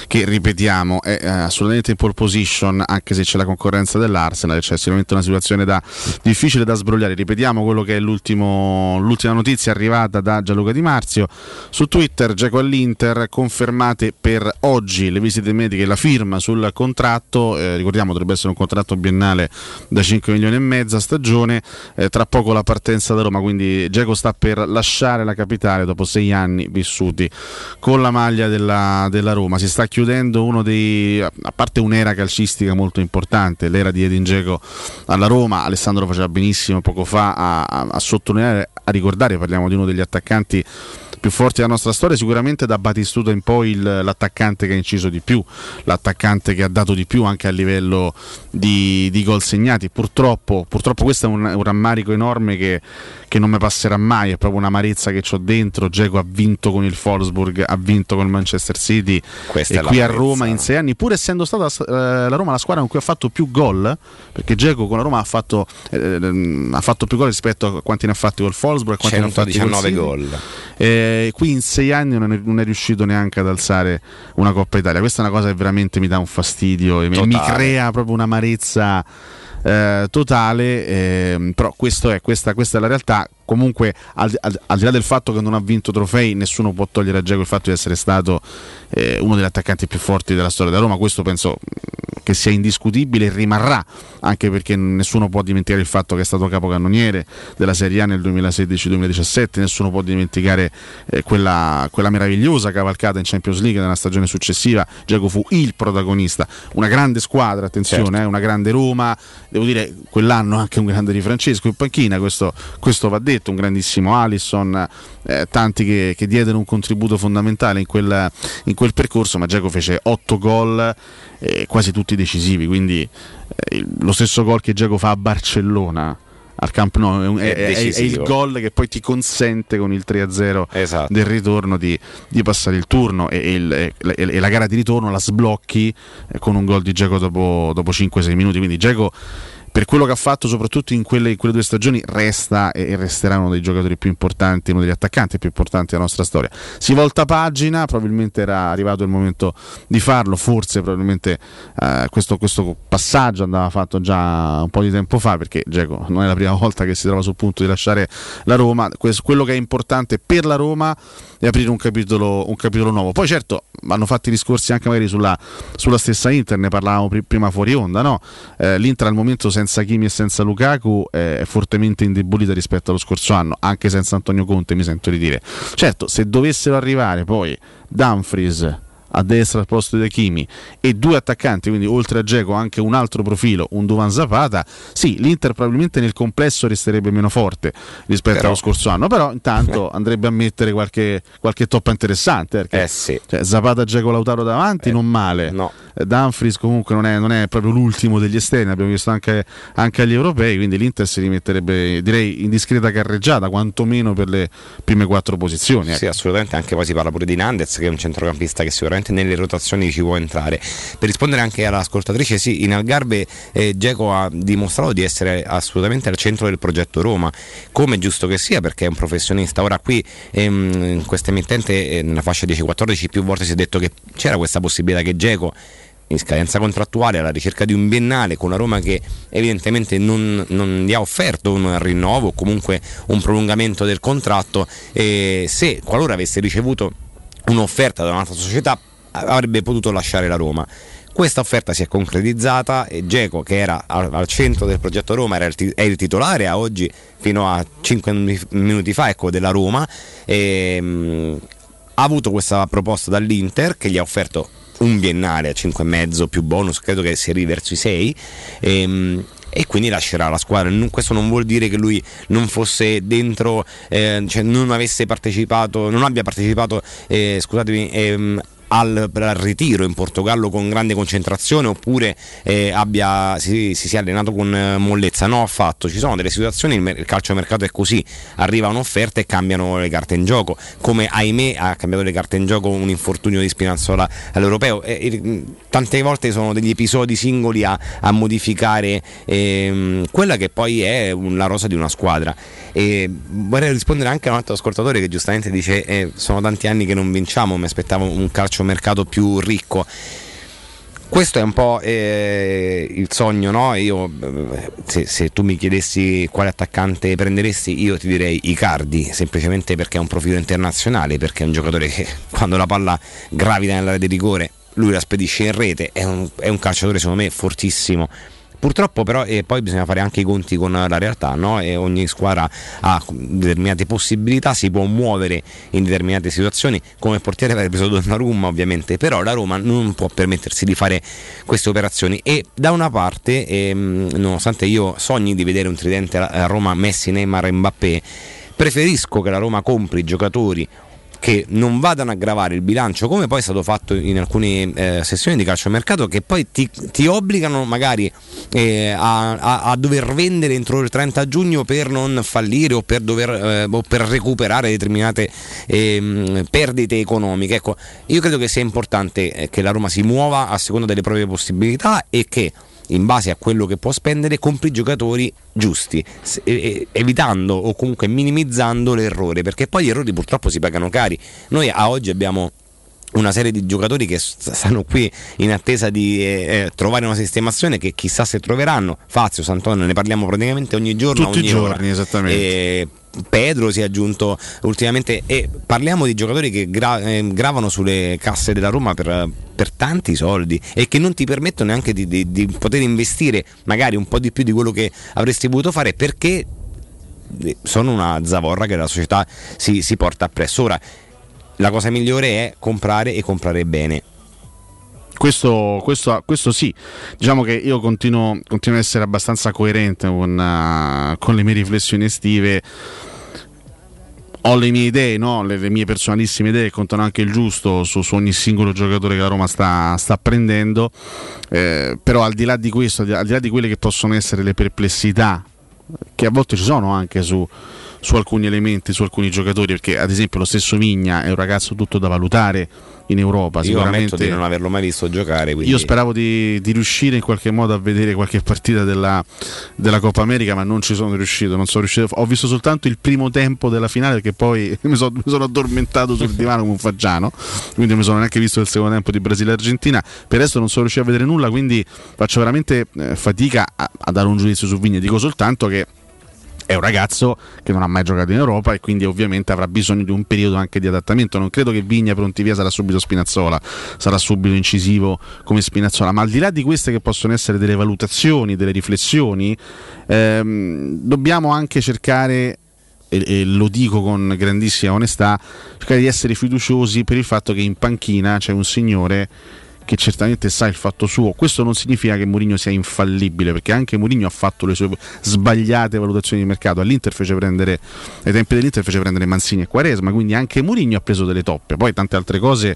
Speaker 1: che ripetiamo è eh, assolutamente in pole position, anche se c'è la concorrenza dell'Arsenal, c'è sicuramente una situazione da, difficile da sbrogliare. Ripetiamo quello che è l'ultima notizia arrivata da Gianluca Di Marzio su Twitter, Geco all'Inter, confermate per oggi le visite mediche e la firma sul contratto, eh, ricordiamo dovrebbe essere un contratto biennale da 5 milioni e mezzo a stagione, eh, tra poco la partenza da Roma, quindi Geco sta per lasciare la capitale dopo sei anni vissuti con la maglia della, della Roma. Si sta chiudendo uno dei, a parte un'era calcistica molto importante, l'era di Edin Geco alla Roma, Alessandro faceva benissimo poco fa a, a, a sottolineare, a ricordare, parliamo di uno degli attaccanti più forti della nostra storia, sicuramente da Batistuta in poi il, l'attaccante che ha inciso di più, l'attaccante che ha dato di più anche a livello di, di gol segnati. Purtroppo, purtroppo questo è un, un rammarico enorme che, che, non mi passerà mai, è proprio un'amarezza che ho dentro. Geco ha vinto con il Wolfsburg, ha vinto con il Manchester City
Speaker 2: Questa
Speaker 1: e qui a Roma in sei anni, pur essendo stata eh, la Roma la squadra con cui ha fatto più gol, perché Geco con la Roma ha fatto, eh, ha fatto più gol rispetto a quanti ne ha fatti col Wolfsburg, quanti ne ha fatti
Speaker 2: 19 gol.
Speaker 1: Eh, qui in sei anni non è, non è, riuscito neanche ad alzare una Coppa Italia. Questa è una cosa che veramente mi dà un fastidio e mi crea proprio un'amarezza eh, totale. Eh, però è, questa, questa è la realtà comunque al, al, al, di là del fatto che non ha vinto trofei nessuno può togliere a Geco il fatto di essere stato eh, uno degli attaccanti più forti della storia della Roma. Questo penso che sia indiscutibile e rimarrà anche perché nessuno può dimenticare il fatto che è stato capocannoniere della Serie A nel 2016-2017 nessuno può dimenticare eh, quella, quella, meravigliosa cavalcata in Champions League nella stagione successiva. Geco fu il protagonista. Una grande squadra attenzione certo. eh, una grande Roma. Devo dire quell'anno anche un grande di Francesco in panchina. Questo, questo va detto detto, un grandissimo Alisson, eh, tanti che, che, diedero un contributo fondamentale in quel, in quel percorso, ma Giacomo fece 8 gol, eh, quasi tutti decisivi, quindi eh, lo stesso gol che Giacomo fa a Barcellona al Camp Nou è, è, è, è, il gol che poi ti consente con il 3-0
Speaker 2: esatto.
Speaker 1: del ritorno di, di, passare il turno e, il, e, la gara di ritorno la sblocchi eh, con un gol di Geco dopo, dopo 5-6 minuti quindi Geco per quello che ha fatto soprattutto in quelle, in quelle, due stagioni resta e resterà uno dei giocatori più importanti, uno degli attaccanti più importanti della nostra storia. Si volta pagina, probabilmente era arrivato il momento di farlo, forse probabilmente eh, questo, questo, passaggio andava fatto già un po' di tempo fa perché Geco non è la prima volta che si trova sul punto di lasciare la Roma, quello che è importante per la Roma è aprire un capitolo, un capitolo nuovo. Poi certo vanno fatti discorsi anche magari sulla, sulla stessa Inter, ne parlavamo prima fuori onda, no? eh, l'Inter al momento senza Kimi e senza Lukaku è fortemente indebolita rispetto allo scorso anno, anche senza Antonio Conte mi sento di dire. Certo, se dovessero arrivare poi Dumfries a destra al posto di Achimi e due attaccanti, quindi oltre a Geco anche un altro profilo, un Duvan Zapata, sì, l'Inter probabilmente nel complesso resterebbe meno forte rispetto però, allo scorso anno, però intanto andrebbe a mettere qualche, qualche toppa interessante, perché
Speaker 2: eh sì.
Speaker 1: cioè, Zapata, Geco, Lautaro davanti, eh, non male.
Speaker 2: No.
Speaker 1: Dumfries comunque non è, non è, proprio l'ultimo degli esterni, abbiamo visto anche, anche, agli europei, quindi l'Inter si rimetterebbe direi in discreta carreggiata, quantomeno per le prime quattro posizioni.
Speaker 2: Ecco. Sì, assolutamente, anche poi si parla pure di Nandez che è un centrocampista che sicuramente nelle rotazioni ci può entrare. Per rispondere anche all'ascoltatrice, sì, in Algarve eh, Geco ha dimostrato di essere assolutamente al centro del progetto Roma, come giusto che sia perché è un professionista. Ora qui ehm, in questa emittente, eh, nella fascia 10-14, più volte si è detto che c'era questa possibilità che Geco in scadenza contrattuale alla ricerca di un biennale con una Roma che evidentemente non, non gli ha offerto un rinnovo o comunque un prolungamento del contratto e se qualora avesse ricevuto un'offerta da un'altra società avrebbe potuto lasciare la Roma. Questa offerta si è concretizzata e Geco, che era al, centro del progetto Roma, il, è il titolare a oggi, fino a 5 minuti fa, ecco, della Roma. E, mh, ha avuto questa proposta dall'Inter che gli ha offerto un biennale a 5,5 più bonus, credo che si arrivi verso i 6. E, e quindi lascerà la squadra. Questo non vuol dire che lui non fosse dentro, eh, cioè non avesse partecipato, non abbia partecipato, eh, scusatemi, ehm, al, al ritiro in Portogallo con grande concentrazione oppure eh, abbia, si, si sia allenato con eh, mollezza. No, affatto. Ci sono delle situazioni, il, il calciomercato è così, arriva un'offerta e cambiano le carte in gioco, come ahimè ha cambiato le carte in gioco un infortunio di Spinazzola all'europeo. E, e, tante volte sono degli episodi singoli a, a modificare ehm, quella che poi è la rosa di una squadra. E vorrei rispondere anche a un altro ascoltatore che giustamente dice eh, sono tanti anni che non vinciamo, mi aspettavo un calciomercato più ricco. Questo è un po' eh, il sogno, no? Io, eh, se, se tu mi chiedessi quale attaccante prenderesti, io ti direi Icardi, semplicemente perché è un profilo internazionale, perché è un giocatore che quando la palla gravita nell'area di rigore, lui la spedisce in rete, è un, è un calciatore secondo me fortissimo. Purtroppo però eh, poi bisogna fare anche i conti con la realtà, no? E ogni squadra ha determinate possibilità, si può muovere in determinate situazioni, come portiere avrebbe preso Donnarumma ovviamente, però la Roma non può permettersi di fare queste operazioni e da una parte, ehm, nonostante io sogni di vedere un tridente a Roma Messi, Neymar e Mbappé, preferisco che la Roma compri giocatori che non vadano a gravare il bilancio come poi è stato fatto in alcune eh, sessioni di calciomercato che poi ti, ti obbligano magari eh, a, a- a dover vendere entro il 30 giugno per non fallire o per, dover, eh, o per recuperare determinate ehm, perdite economiche. Ecco io credo che sia importante eh, che la Roma si muova a seconda delle proprie possibilità e che in base a quello che può spendere compri giocatori giusti, evitando o comunque minimizzando l'errore, perché poi gli errori purtroppo si pagano cari. Noi a oggi abbiamo una serie di giocatori che stanno qui in attesa di eh, eh, trovare una sistemazione che chissà se troveranno. Fazio, Sant'Antonio, ne parliamo praticamente ogni giorno.
Speaker 1: Tutti i
Speaker 2: ogni
Speaker 1: giorni,
Speaker 2: ora.
Speaker 1: esattamente.
Speaker 2: E Pedro si è aggiunto ultimamente e parliamo di giocatori che gra- eh, gravano sulle casse della Roma per, per tanti soldi e che non ti permettono neanche di, di- di poter investire magari un po' di più di quello che avresti voluto fare perché eh, sono una zavorra che la società si, si porta appresso. Ora, la cosa migliore è comprare e comprare bene.
Speaker 1: Questo, questo- questo sì, diciamo che io continuo, continuo ad essere abbastanza coerente con, eh, con le mie riflessioni estive. Ho le mie idee, no? le, le mie personalissime idee contano anche il giusto su, su ogni singolo giocatore che la Roma sta, sta prendendo, Eh, però al di là di questo, al di là di quelle che possono essere le perplessità che a volte ci sono anche su, su alcuni elementi, su alcuni giocatori, perché ad esempio lo stesso Vigna è un ragazzo tutto da valutare in Europa.
Speaker 2: Io ammetto
Speaker 1: sicuramente
Speaker 2: di non averlo mai visto giocare. Quindi...
Speaker 1: io speravo di, di riuscire in qualche modo a vedere qualche partita della, della Coppa America, ma non ci sono riuscito. Non sono riuscito. Ho visto soltanto il primo tempo della finale perché poi mi, so- mi sono addormentato sul divano come un fagiano. Quindi non mi sono neanche visto il secondo tempo di Brasile-Argentina. Per adesso non sono riuscito a vedere nulla, quindi faccio veramente eh, fatica a, a dare un giudizio su Vigna. Dico soltanto che è un ragazzo che non ha mai giocato in Europa e quindi ovviamente avrà bisogno di un periodo anche di adattamento. Non credo che Vigna pronti via sarà subito Spinazzola, sarà subito incisivo come Spinazzola, ma al di là di queste che possono essere delle valutazioni, delle riflessioni, ehm, dobbiamo anche cercare e, e lo dico con grandissima onestà, cercare di essere fiduciosi per il fatto che in panchina c'è un signore che certamente sa il fatto suo. Questo non significa che Mourinho sia infallibile, perché anche Mourinho ha fatto le sue sbagliate valutazioni di mercato. All'Inter fece prendere, ai tempi dell'Inter fece prendere Manzini e Quaresma, quindi anche Mourinho ha preso delle toppe. Poi tante altre cose,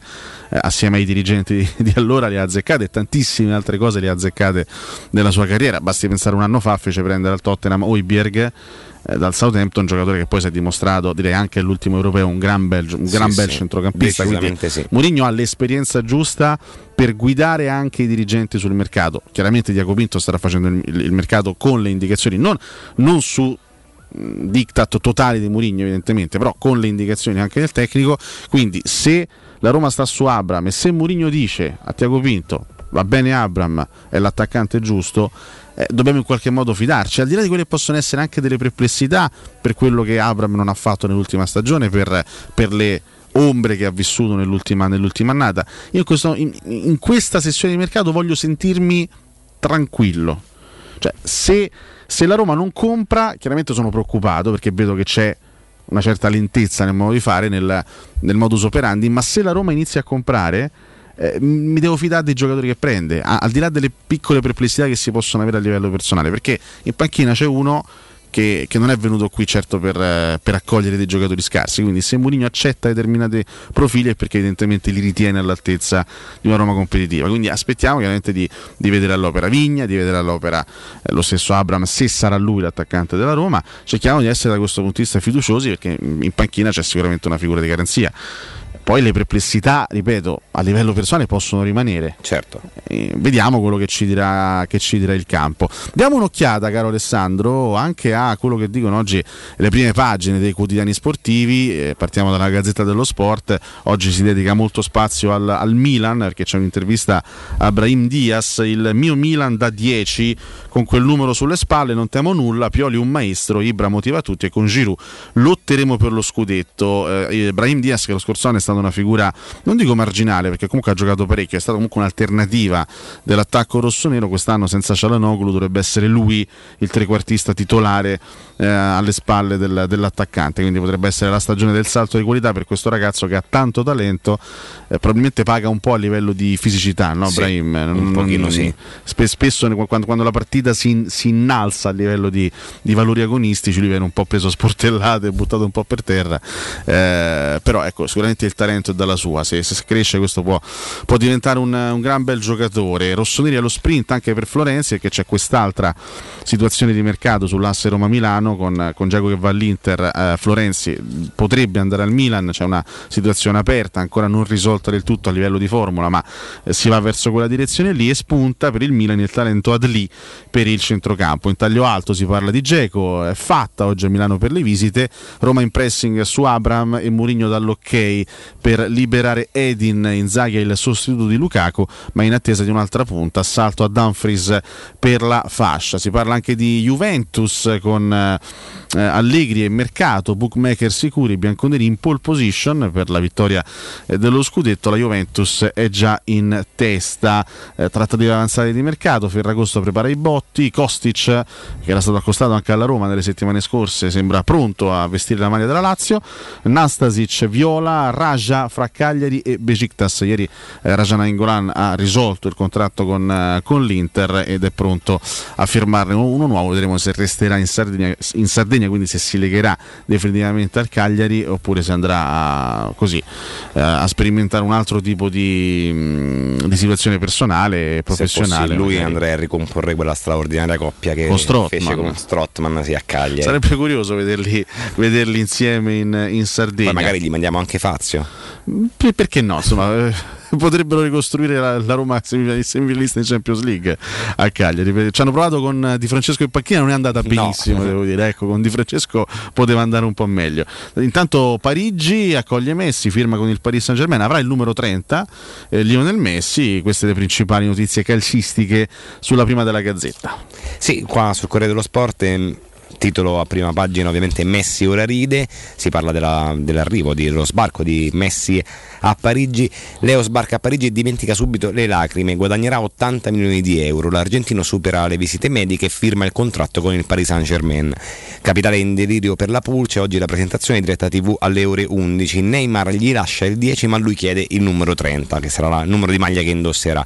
Speaker 1: eh, assieme ai dirigenti di, di allora, le ha azzeccate, e tantissime altre cose le ha azzeccate nella sua carriera. Basti pensare un anno fa fece prendere al Tottenham Oibierg eh, dal Southampton, giocatore che poi si è dimostrato, direi anche all'ultimo europeo, un gran bel, un
Speaker 2: Sì,
Speaker 1: gran bel
Speaker 2: sì.
Speaker 1: centrocampista. Quindi
Speaker 2: sì.
Speaker 1: Mourinho ha l'esperienza giusta per guidare anche i dirigenti sul mercato. Chiaramente Diaco Pinto starà facendo il, il- mercato con le indicazioni, non, non su diktat totali di Mourinho evidentemente, però con le indicazioni anche del tecnico. Quindi se la Roma sta su Abram e se Mourinho dice a Tiago Pinto va bene Abram, è l'attaccante giusto, eh, dobbiamo in qualche modo fidarci, al di là di quelle che possono essere anche delle perplessità per quello che Abram non ha fatto nell'ultima stagione, per, per le ombre che ha vissuto nell'ultima, nell'ultima annata. Io in, questo- in- in questa sessione di mercato voglio sentirmi tranquillo. Cioè, se, se la Roma non compra, chiaramente sono preoccupato perché vedo che c'è una certa lentezza nel modo di fare, nel, nel modus operandi, ma se la Roma inizia a comprare, eh, mi devo fidare dei giocatori che prende, al di là delle piccole perplessità che si possono avere a livello personale, perché in panchina c'è uno che, che non è venuto qui certo per, eh, per accogliere dei giocatori scarsi. Quindi se Mourinho accetta determinati profili è perché evidentemente li ritiene all'altezza di una Roma competitiva. Quindi aspettiamo chiaramente di, di vedere all'opera Vigna, di vedere all'opera eh, lo stesso Abram, se sarà lui l'attaccante della Roma. Cerchiamo di essere da questo punto di vista fiduciosi perché in panchina c'è sicuramente una figura di garanzia. Poi le perplessità, ripeto, a livello personale possono rimanere.
Speaker 2: Certo.
Speaker 1: Eh, vediamo quello che ci, dirà, che ci dirà il campo. Diamo un'occhiata, caro Alessandro, anche a quello che dicono oggi le prime pagine dei quotidiani sportivi. Eh, partiamo dalla Gazzetta dello Sport. Oggi si dedica molto spazio al, al Milan perché c'è un'intervista a Brahim Diaz. Il mio Milan da 10 con quel numero sulle spalle, non temo nulla. Pioli un maestro, Ibra motiva tutti e con Giroud lotteremo per lo scudetto. Eh, Brahim Diaz che lo scorso anno è stato una figura, non dico marginale perché comunque ha giocato parecchio, è stata comunque un'alternativa dell'attacco rossonero, quest'anno senza Cialanoglu dovrebbe essere lui il trequartista titolare eh, alle spalle del, dell'attaccante, quindi potrebbe essere la stagione del salto di qualità per questo ragazzo che ha tanto talento, eh, probabilmente paga un po' a livello di fisicità, no
Speaker 2: Sì,
Speaker 1: Brahim?
Speaker 2: un pochino sì.
Speaker 1: Spe- spesso quando, quando la partita si, si innalza a livello di, di valori agonistici lui viene un po' preso a sportellate, buttato un po' per terra, eh, però ecco sicuramente il talento è dalla sua, se, se cresce questo può, può diventare un, un gran bel giocatore. Rossoneri allo sprint anche per Florenzi perché c'è quest'altra situazione di mercato sull'asse Roma-Milano con, con Giacomo che va all'Inter, eh, Florenzi potrebbe andare al Milan, c'è una situazione aperta ancora non risolta del tutto a livello di formula ma eh, si va verso quella direzione lì e spunta per il Milan il talento Adli per il centrocampo. In taglio alto si parla di Geco, è fatta oggi a Milano per le visite, Roma in pressing su Abram e Murigno dall'ok per liberare Edin, Inzaghi è il sostituto di Lukaku, ma in attesa di un'altra punta, assalto a Dumfries per la fascia. Si parla anche di Juventus con eh, Allegri e Mercato, bookmaker sicuri, bianconeri in pole position. Per la vittoria eh, dello scudetto, la Juventus è già in testa, eh, trattative avanzate di mercato, Ferragosto prepara i botti, Kostic che era stato accostato anche alla Roma nelle settimane scorse sembra pronto a vestire la maglia della Lazio, Nastasic, Viola, Raja fra Cagliari e Besiktas, ieri eh, Raja Nainggolan ha risolto il contratto con, eh, con l'Inter ed è pronto a firmarne uno, nuovo, vedremo se resterà in Sardegna, in Sardegna, quindi se si legherà definitivamente al Cagliari oppure se andrà a, così, eh, a sperimentare un altro tipo di, mh, di situazione personale e professionale.
Speaker 2: Se lui
Speaker 1: magari.
Speaker 2: andrei a ricomporre quella straordinaria coppia che
Speaker 1: Con
Speaker 2: fece con Strottman sì, a Cagliari.
Speaker 1: Sarebbe curioso vederli, vederli insieme in, in Sardegna.
Speaker 2: Poi magari gli mandiamo anche Fazio.
Speaker 1: Per- perché no? Insomma, eh, potrebbero ricostruire la, la Roma semifinalista in Champions League a Cagliari. Ci hanno provato con eh, Di Francesco in panchina, non è andata benissimo, devo dire. Ecco, con Di Francesco poteva andare un po' meglio. Intanto Parigi accoglie Messi, firma con il Paris Saint Germain, avrà il numero 30, eh, Lionel Messi. Queste le principali notizie calcistiche sulla prima della Gazzetta.
Speaker 2: Sì, qua sul Corriere dello Sport. ehm, Titolo a prima pagina ovviamente Messi ora ride, si parla della- dell'arrivo, dello sbarco di Messi a Parigi, Leo sbarca a Parigi e dimentica subito le lacrime, guadagnerà 80 milioni di euro, l'argentino supera le visite mediche e firma il contratto con il Paris Saint Germain. Capitale in delirio per la Pulce, oggi la presentazione diretta tv alle ore 11, Neymar gli lascia il 10 ma lui chiede il numero 30 che sarà il numero di maglia che indosserà.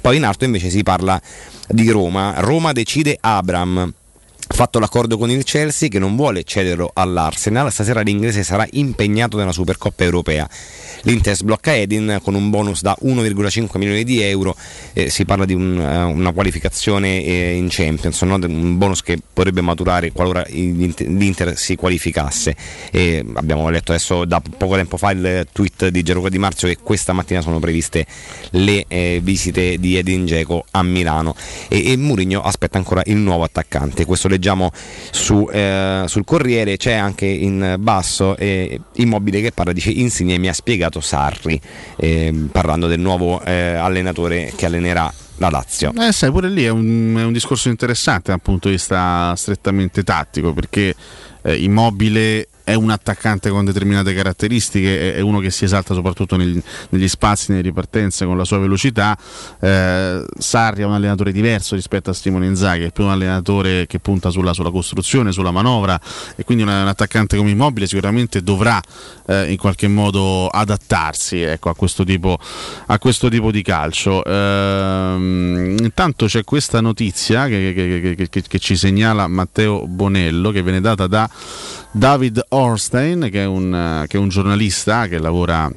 Speaker 2: Poi in alto invece si parla di Roma, Roma decide Abram fatto l'accordo con il Chelsea che non vuole cederlo all'Arsenal, stasera l'inglese sarà impegnato nella Supercoppa europea. L'Inter sblocca Edin con un bonus da 1,5 milioni di euro, eh, si parla di un, eh, una qualificazione eh, in Champions, no? Un bonus che potrebbe maturare qualora l'Inter, si qualificasse. E abbiamo letto adesso da poco tempo fa il tweet di Gianluca Di Marzio che questa mattina sono previste le eh, visite di Edin Dzeko a Milano e, e Mourinho aspetta ancora il nuovo attaccante. Questo leggiamo su, eh, sul Corriere, c'è anche in basso eh, Immobile che parla, dice Insigne mi ha spiegato Sarri, eh, parlando del nuovo eh, allenatore che allenerà la Lazio.
Speaker 1: Eh, sai, pure lì è un, è un discorso interessante dal punto di vista strettamente tattico, perché eh, Immobile è un attaccante con determinate caratteristiche, è, uno che si esalta soprattutto negli, negli spazi, nelle ripartenze con la sua velocità. Eh, Sarri è un allenatore diverso rispetto a Simone Inzaghi, è più un allenatore che punta sulla, sulla costruzione, sulla manovra e quindi un, un attaccante come immobile sicuramente dovrà eh, in qualche modo adattarsi ecco, a, questo tipo, a, questo tipo, di calcio. Ehm, intanto c'è questa notizia che, che, che, che, ci segnala Matteo Bonello che viene data da David Orstein che è un, che è un giornalista che lavora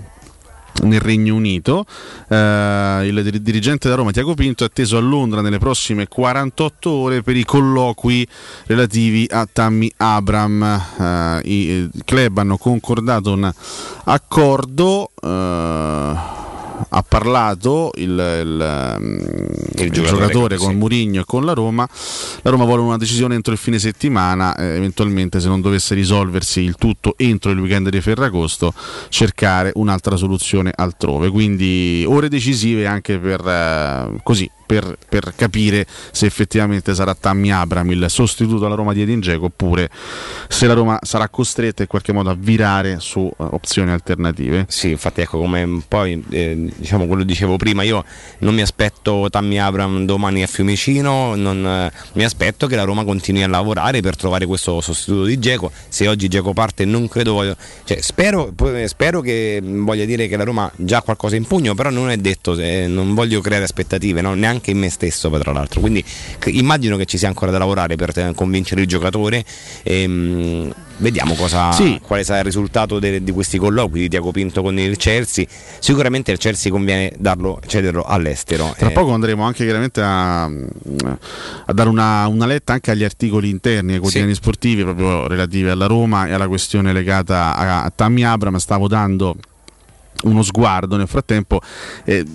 Speaker 1: nel Regno Unito. Eh, il dirigente da Roma, Tiago Pinto, è atteso a Londra nelle prossime 48 ore per i colloqui relativi a Tammy Abram. Eh, I club hanno concordato un accordo. Eh, ha parlato il, il, il, il giocatore, con Murigno e con la Roma. La Roma vuole una decisione entro il fine settimana, eh, eventualmente se non dovesse risolversi il tutto entro il weekend di Ferragosto, cercare un'altra soluzione altrove. Quindi ore decisive anche per eh, così per, per, capire se effettivamente sarà Tammy Abram il sostituto alla Roma di Edin Dzeko oppure se la Roma sarà costretta in qualche modo a virare su uh, opzioni alternative.
Speaker 2: Sì, infatti ecco come poi eh, diciamo quello dicevo prima, io non mi aspetto Tammy Abram domani a Fiumicino, non, eh, mi aspetto che la Roma continui a lavorare per trovare questo sostituto di Dzeko, se oggi Dzeko parte non credo voglio, cioè, spero, spero, che voglia dire che la Roma già ha qualcosa in pugno, però non è detto, eh, non voglio creare aspettative, no? neanche anche in me stesso tra l'altro quindi immagino che ci sia ancora da lavorare per convincere il giocatore e, mh, vediamo cosa, sì. quale sarà il risultato de, di questi colloqui di Tiago Pinto con il Chelsea sicuramente il Chelsea conviene darlo, cederlo all'estero
Speaker 1: tra eh. poco andremo anche chiaramente a, a dare una, una, letta anche agli articoli interni ai quotidiani sì. sportivi proprio relativi alla Roma e alla questione legata a, a Tammy Abram stavo dando uno sguardo nel frattempo eh,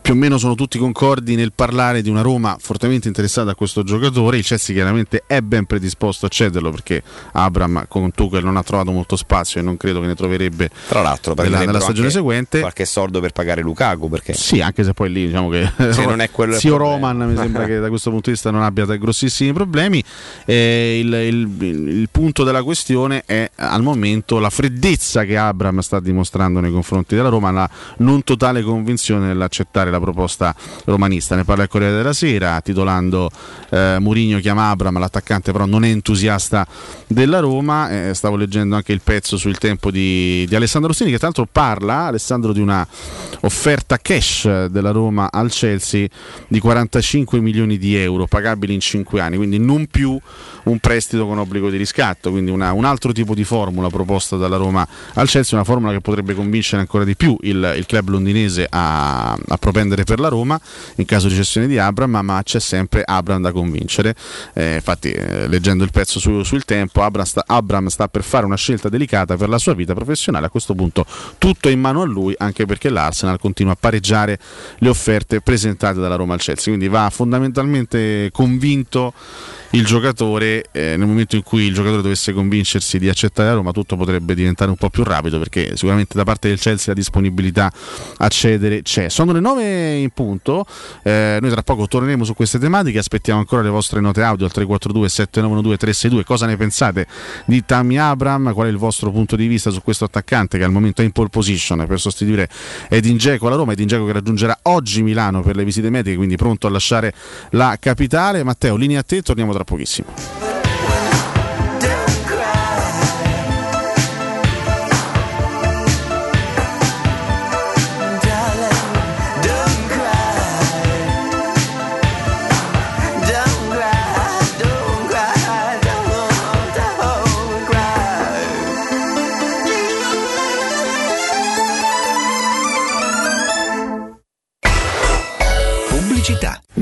Speaker 1: più o meno sono tutti concordi nel parlare di una Roma fortemente interessata a questo giocatore. Il Chelsea chiaramente è ben predisposto a cederlo perché Abram con Tuchel non ha trovato molto spazio e non credo che ne troverebbe
Speaker 2: tra l'altro
Speaker 1: nella, nella stagione seguente.
Speaker 2: qualche soldo per pagare Lukaku perché
Speaker 1: sì anche se poi lì diciamo che se non è quello Zio Roman mi sembra che da questo punto di vista non abbia grossissimi problemi. Eh, il, il, il punto della questione è al momento la freddezza che Abram sta dimostrando nei confronti confronti della Roma la non totale convinzione nell'accettare la proposta romanista. Ne parla il Corriere della Sera titolando eh, Murigno chiama Abram, l'attaccante però non è entusiasta della Roma. Eh, stavo leggendo anche il pezzo sul tempo di, di Alessandro Rossini che tra l'altro parla Alessandro di una offerta cash della Roma al Chelsea di 45 milioni di euro pagabili in 5 anni, quindi non più un prestito con obbligo di riscatto, quindi una, un altro tipo di formula proposta dalla Roma al Chelsea, una formula che potrebbe convincere ancora di più il, il club londinese a, a, propendere per la Roma in caso di cessione di Abram, ma c'è sempre Abram da convincere. Eh, infatti, eh, leggendo il pezzo su, sul tempo, Abram sta, Abram sta per fare una scelta delicata per la sua vita professionale. A questo punto tutto è in mano a lui, anche perché l'Arsenal continua a pareggiare le offerte presentate dalla Roma al Chelsea. Quindi va fondamentalmente convinto il giocatore, eh, nel momento in cui il giocatore dovesse convincersi di accettare la Roma, tutto potrebbe diventare un po' più rapido perché sicuramente da parte del Chelsea la disponibilità a cedere c'è. Sono le 9 in punto, eh, noi tra poco torneremo su queste tematiche, aspettiamo ancora le vostre note audio al 342 7912 362, cosa ne pensate di Tammy Abram, qual è il vostro punto di vista su questo attaccante che al momento è in pole position per sostituire Edin Dzeko alla Roma, Edin Dzeko che raggiungerà oggi Milano per le visite mediche, quindi pronto a lasciare la capitale. Matteo, linea a te, torniamo tra pochissimo.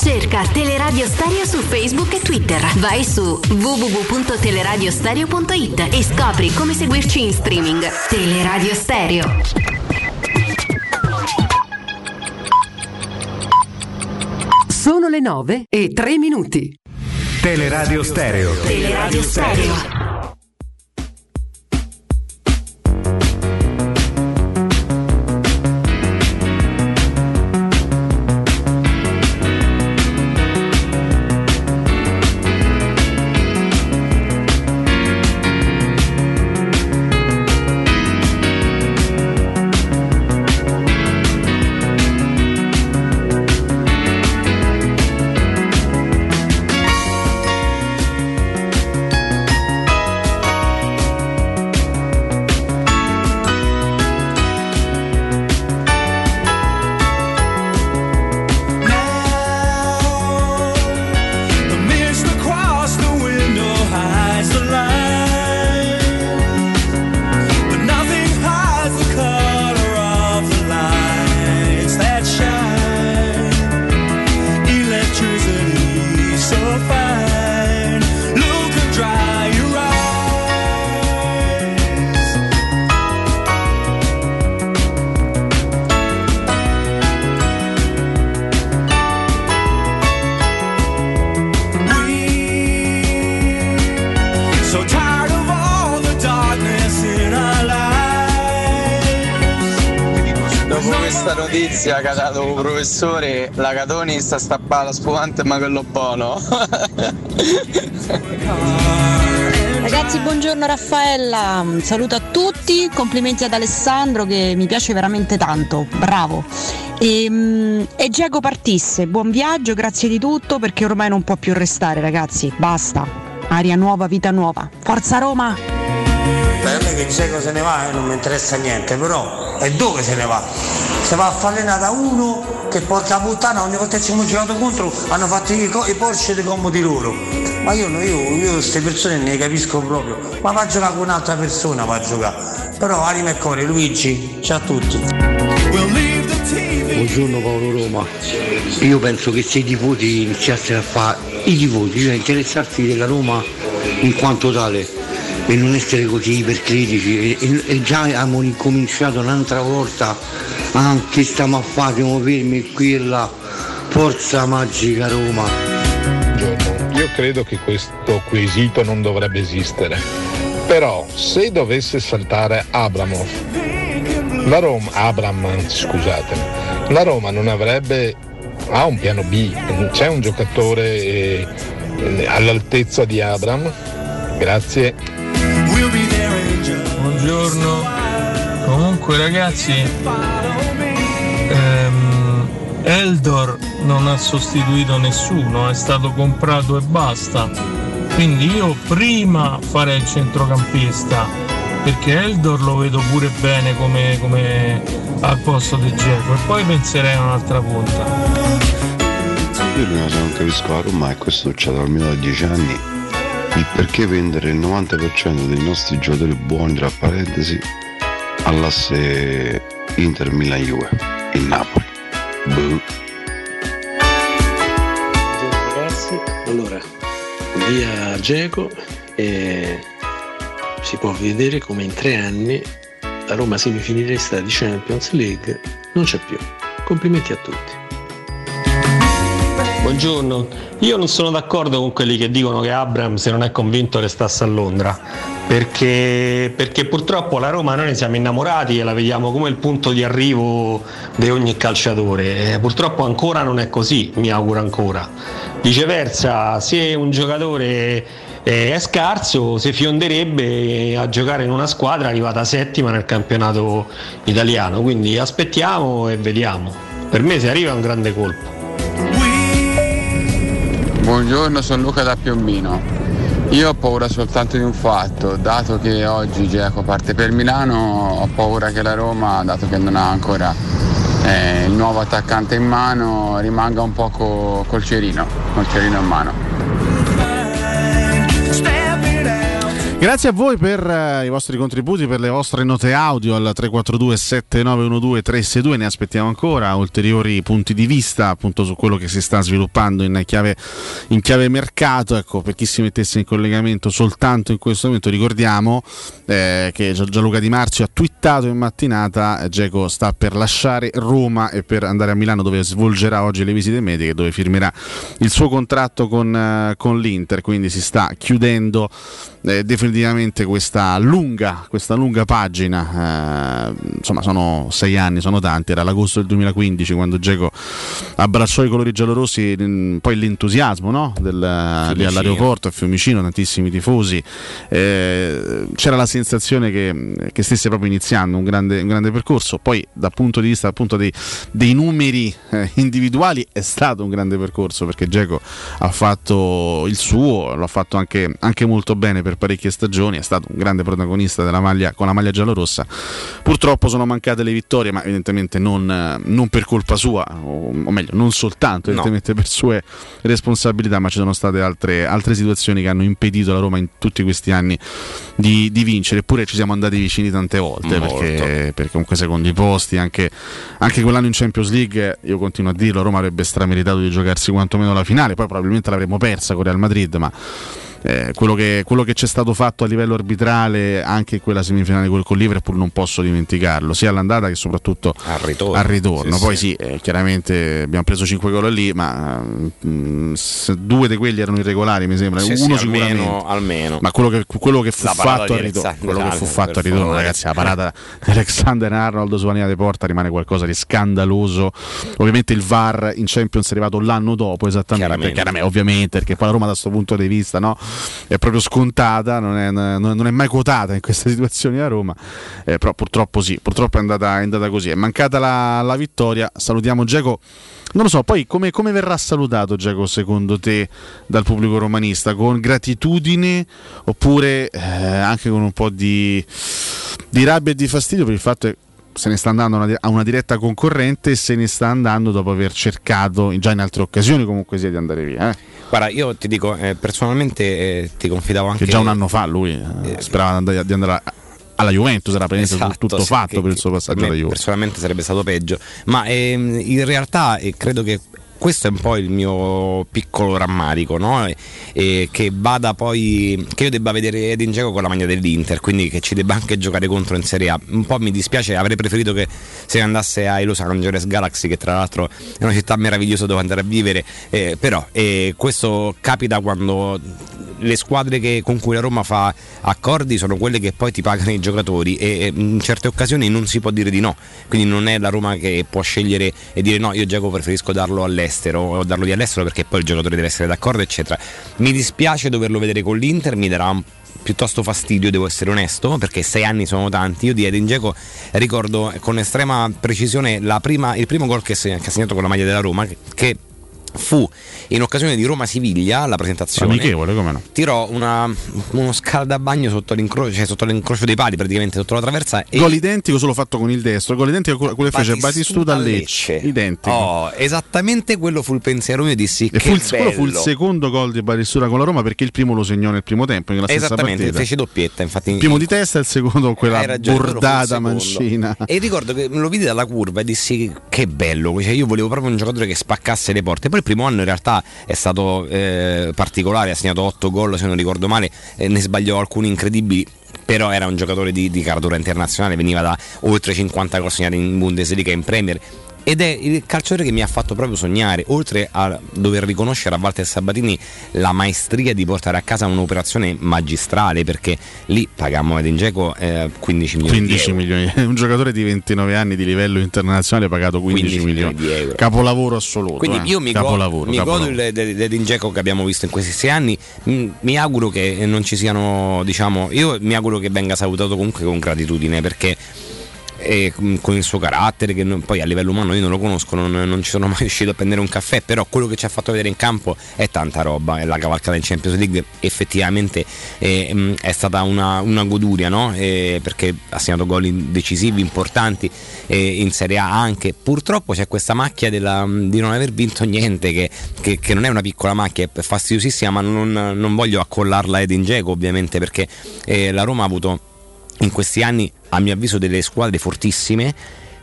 Speaker 12: Cerca Teleradio Stereo su Facebook e Twitter. Vai su www.teleradiostereo.it e scopri come seguirci in streaming. Teleradio Stereo.
Speaker 13: Sono le 9 e 3 minuti.
Speaker 14: Teleradio Stereo.
Speaker 12: Teleradio Stereo.
Speaker 15: Questa notizia che ha dato un professore, la Catoni sta stappando la spumante ma quello buono.
Speaker 16: Ragazzi, buongiorno Raffaella, saluto a tutti, complimenti ad Alessandro che mi piace veramente tanto, bravo. E, mm, e Diego partisse, buon viaggio, grazie di tutto perché ormai non può più restare ragazzi, basta. Aria nuova, vita nuova. Forza Roma!
Speaker 17: Per me che Geco se ne va eh, non mi interessa niente, però e dove se ne va? Se va a falena da uno che porca puttana ogni volta che ci abbiamo giocato contro hanno fatto i, co- i Porsche dei comodi loro. Ma io, io, io queste persone ne capisco proprio. Ma va a giocare con un'altra persona, va a giocare. Però anima e cuore, Luigi, ciao a tutti.
Speaker 18: Buongiorno Paolo Roma, io penso che se i tifosi iniziassero a fare i tifosi, cioè interessarsi della Roma in quanto tale e non essere così ipercritici e, e- già abbiamo ricominciato un'altra volta anche stiamo a fare, siamo fermi qui e là, forza magica Roma.
Speaker 11: Io credo che questo quesito non dovrebbe esistere. Però se dovesse saltare Abramov, la Roma, Abram, anzi, scusatemi, la Roma non avrebbe, ha un piano B, c'è un giocatore eh, all'altezza di Abram? Grazie.
Speaker 19: Buongiorno. Comunque ragazzi, ehm, Eldor non ha sostituito nessuno, è stato comprato e basta. Quindi io prima farei il centrocampista, perché Eldor lo vedo pure bene come, come al posto di Geco e poi penserei a un'altra punta.
Speaker 20: Io l'unica non capisco a Roma e questo succede almeno da dieci anni il perché vendere il 90% dei nostri giocatori buoni tra parentesi all'asse Inter Milan Juve in Napoli. Boh.
Speaker 21: ragazzi, allora via Geco e si può vedere come in tre anni la Roma semifinalista di Champions League non c'è più. Complimenti a tutti.
Speaker 22: Buongiorno, io non sono d'accordo con quelli che dicono che Abram se non è convinto restasse a Londra, perché, perché purtroppo la Roma noi ne siamo innamorati e la vediamo come il punto di arrivo di ogni calciatore. Eh, purtroppo ancora non è così, mi auguro ancora. Viceversa, se un giocatore eh, è scarso, si fionderebbe a giocare in una squadra arrivata settima nel campionato italiano, quindi aspettiamo e vediamo. Per me se arriva è un grande colpo.
Speaker 15: Buongiorno, sono Luca da Piombino. Io ho paura soltanto di un fatto, dato che oggi Geco parte per Milano, ho paura che la Roma, dato che non ha ancora eh, il nuovo attaccante in mano, rimanga un po' co- col cerino, col cerino in mano.
Speaker 1: Grazie a voi per eh, i vostri contributi, per le vostre note audio al 342 7912 362, ne aspettiamo ancora ulteriori punti di vista appunto su quello che si sta sviluppando in chiave, in chiave mercato. Ecco, per chi si mettesse in collegamento soltanto in questo momento ricordiamo eh, che Gia- Gianluca Di Marci ha twittato in mattinata eh, Geco sta per lasciare Roma e per andare a Milano dove svolgerà oggi le visite mediche dove firmerà il suo contratto con, eh, con l'Inter, quindi si sta chiudendo eh, definitivamente questa lunga, questa lunga pagina. eh, insomma, sono sei anni, sono tanti. Era l'agosto del 2015 quando Geco abbracciò i colori giallorossi. mm, Poi l'entusiasmo no? Del, lì all'aeroporto a Fiumicino, tantissimi tifosi. Eh, c'era la sensazione che, che stesse proprio iniziando un grande, un grande percorso. Poi, dal punto di vista appunto dei, dei numeri eh, individuali, è stato un grande percorso perché Geco ha fatto il suo, lo ha fatto anche, anche molto bene per parecchie stagioni, è stato un grande protagonista della maglia, con la maglia giallorossa. Purtroppo sono mancate le vittorie, ma evidentemente non, eh, non per colpa sua, o, o meglio, non soltanto, evidentemente per sue responsabilità, ma ci sono state altre, altre situazioni che hanno impedito alla Roma in tutti questi anni di, di vincere, eppure ci siamo andati vicini tante volte, perché, perché comunque secondi posti, anche, anche quell'anno in Champions League, io continuo a dirlo, Roma avrebbe strameritato di giocarsi quantomeno la finale, poi probabilmente l'avremmo persa con Real Madrid, ma eh, quello, che, quello che c'è stato fatto a livello arbitrale anche in quella semifinale col, con Liverpool non posso dimenticarlo, sia all'andata che soprattutto
Speaker 2: al ritorno.
Speaker 1: al ritorno.
Speaker 2: Sì,
Speaker 1: Poi
Speaker 2: sì.
Speaker 1: sì, eh, chiaramente abbiamo preso 5 gol lì, ma mm, se due di quelli erano irregolari, mi sembra,
Speaker 2: Sì,
Speaker 1: uno
Speaker 2: sì,
Speaker 1: sicuramente.
Speaker 2: almeno, almeno.
Speaker 1: Ma quello che, quello che fu fatto al ritorno, quello che fu fatto al ritorno, ragazzi, la parata di Alexander Arnold su linea di porta rimane qualcosa di scandaloso. Ovviamente il VAR in Champions è arrivato l'anno dopo, esattamente.
Speaker 2: Chiaramente.
Speaker 1: Chiaramente, ovviamente, perché poi la Roma da questo punto di vista no, è proprio scontata, non è, non- è mai quotata in queste situazioni a Roma. Eh, però purtroppo sì, purtroppo è andata, è andata così. È mancata la, la vittoria. Salutiamo Geco. Non lo so, poi come, come verrà salutato Geco secondo te dal pubblico romanista? Con gratitudine oppure eh, anche con un po' di, di rabbia e di fastidio per il fatto che se ne sta andando a una, a una diretta concorrente e se ne sta andando dopo aver cercato già in altre occasioni comunque sia di andare via. eh.
Speaker 2: Guarda, io ti dico, eh, personalmente eh, ti confidavo anche
Speaker 1: Che già un anno fa lui eh, sperava di andare, a- alla Juventus, era praticamente
Speaker 2: Esatto,
Speaker 1: tutto
Speaker 2: sì,
Speaker 1: fatto
Speaker 2: che-
Speaker 1: per il suo passaggio alla Juve.
Speaker 2: Personalmente sarebbe stato peggio, ma ehm, in realtà eh, credo che questo è un po' il mio piccolo rammarico, no? E- e che vada poi che io debba vedere Edin Dzeko con la maglia dell'Inter, quindi che ci debba anche giocare contro in Serie A. Un po' mi dispiace, avrei preferito che se ne andasse ai Los Angeles Galaxy, che tra l'altro è una città meravigliosa dove andare a vivere, eh, però eh, questo capita quando le squadre che- con cui la Roma fa accordi sono quelle che poi ti pagano i giocatori e in certe occasioni non si può dire di no. Quindi non è la Roma che può scegliere e dire no, io Giacomo preferisco darlo all'estero o darlo di all'estero perché poi il giocatore deve essere d'accordo, eccetera. Mi dispiace doverlo vedere con l'Inter, mi darà un piuttosto fastidio, devo essere onesto, perché sei anni sono tanti. Io di Edin Dzeko ricordo con estrema precisione prima- il primo gol che, ha segnato con la maglia della Roma, che fu in occasione di Roma-Siviglia, la presentazione.
Speaker 1: Amichevole, come no?
Speaker 2: Tirò una- uno scaldabagno sotto l'incrocio, cioè sotto l'incrocio dei pali, praticamente sotto la traversa. E
Speaker 1: Gol identico solo fatto con il destro, gol identico a quello che fece Batistuta a Lecce. Identico.
Speaker 2: Oh, esattamente quello fu il pensiero mio. Dissi
Speaker 1: E
Speaker 2: che
Speaker 1: fu il, quello fu il secondo gol di Batistuta con la Roma perché il primo lo segnò nel primo tempo, nella stessa
Speaker 2: Esattamente,
Speaker 1: partita.
Speaker 2: fece doppietta. Infatti,
Speaker 1: Il primo di testa e il secondo con quella
Speaker 2: ragione,
Speaker 1: bordata mancina.
Speaker 2: E ricordo che lo vidi dalla curva e dissi che bello, cioè io volevo proprio un giocatore che spaccasse le porte. Poi il primo anno in realtà è stato eh, particolare, ha segnato 8 gol se non ricordo male, eh, ne sbagliò alcuni incredibili. Però era un giocatore di, di caratura internazionale, veniva da oltre 50 gol segnati in Bundesliga e in Premier. Ed è il calciatore che mi ha fatto proprio sognare, oltre a dover riconoscere a Walter Sabatini la maestria di portare a casa un'operazione magistrale, perché lì pagammo Edin Dzeko eh, 15 milioni
Speaker 1: 15
Speaker 2: di euro.
Speaker 1: milioni, un giocatore di 29 anni di livello internazionale pagato 15,
Speaker 2: 15
Speaker 1: milioni
Speaker 2: milioni di euro.
Speaker 1: Capolavoro assoluto.
Speaker 2: Quindi
Speaker 1: eh.
Speaker 2: io mi,
Speaker 1: capolavoro,
Speaker 2: godo, mi Dzeko che abbiamo visto in questi sei anni. Mi auguro che non ci siano, diciamo, io mi auguro che venga salutato comunque con gratitudine perché eh, con il suo carattere, che non- poi a livello umano io non lo conosco, non, non ci sono mai riuscito a prendere un caffè, però quello che ci ha fatto vedere in campo è tanta roba, è la cavalcata in Champions League effettivamente eh, mm, è stata una, una goduria, no? Perché ha segnato gol in- decisivi, importanti in Serie A anche. Purtroppo c'è questa macchia della- di non aver vinto niente, che, che- che non è una piccola macchia, è fastidiosissima, ma non, non voglio accollarla a Edin Dzeko ovviamente perché eh, la Roma ha avuto in questi anni, a mio avviso, delle squadre fortissime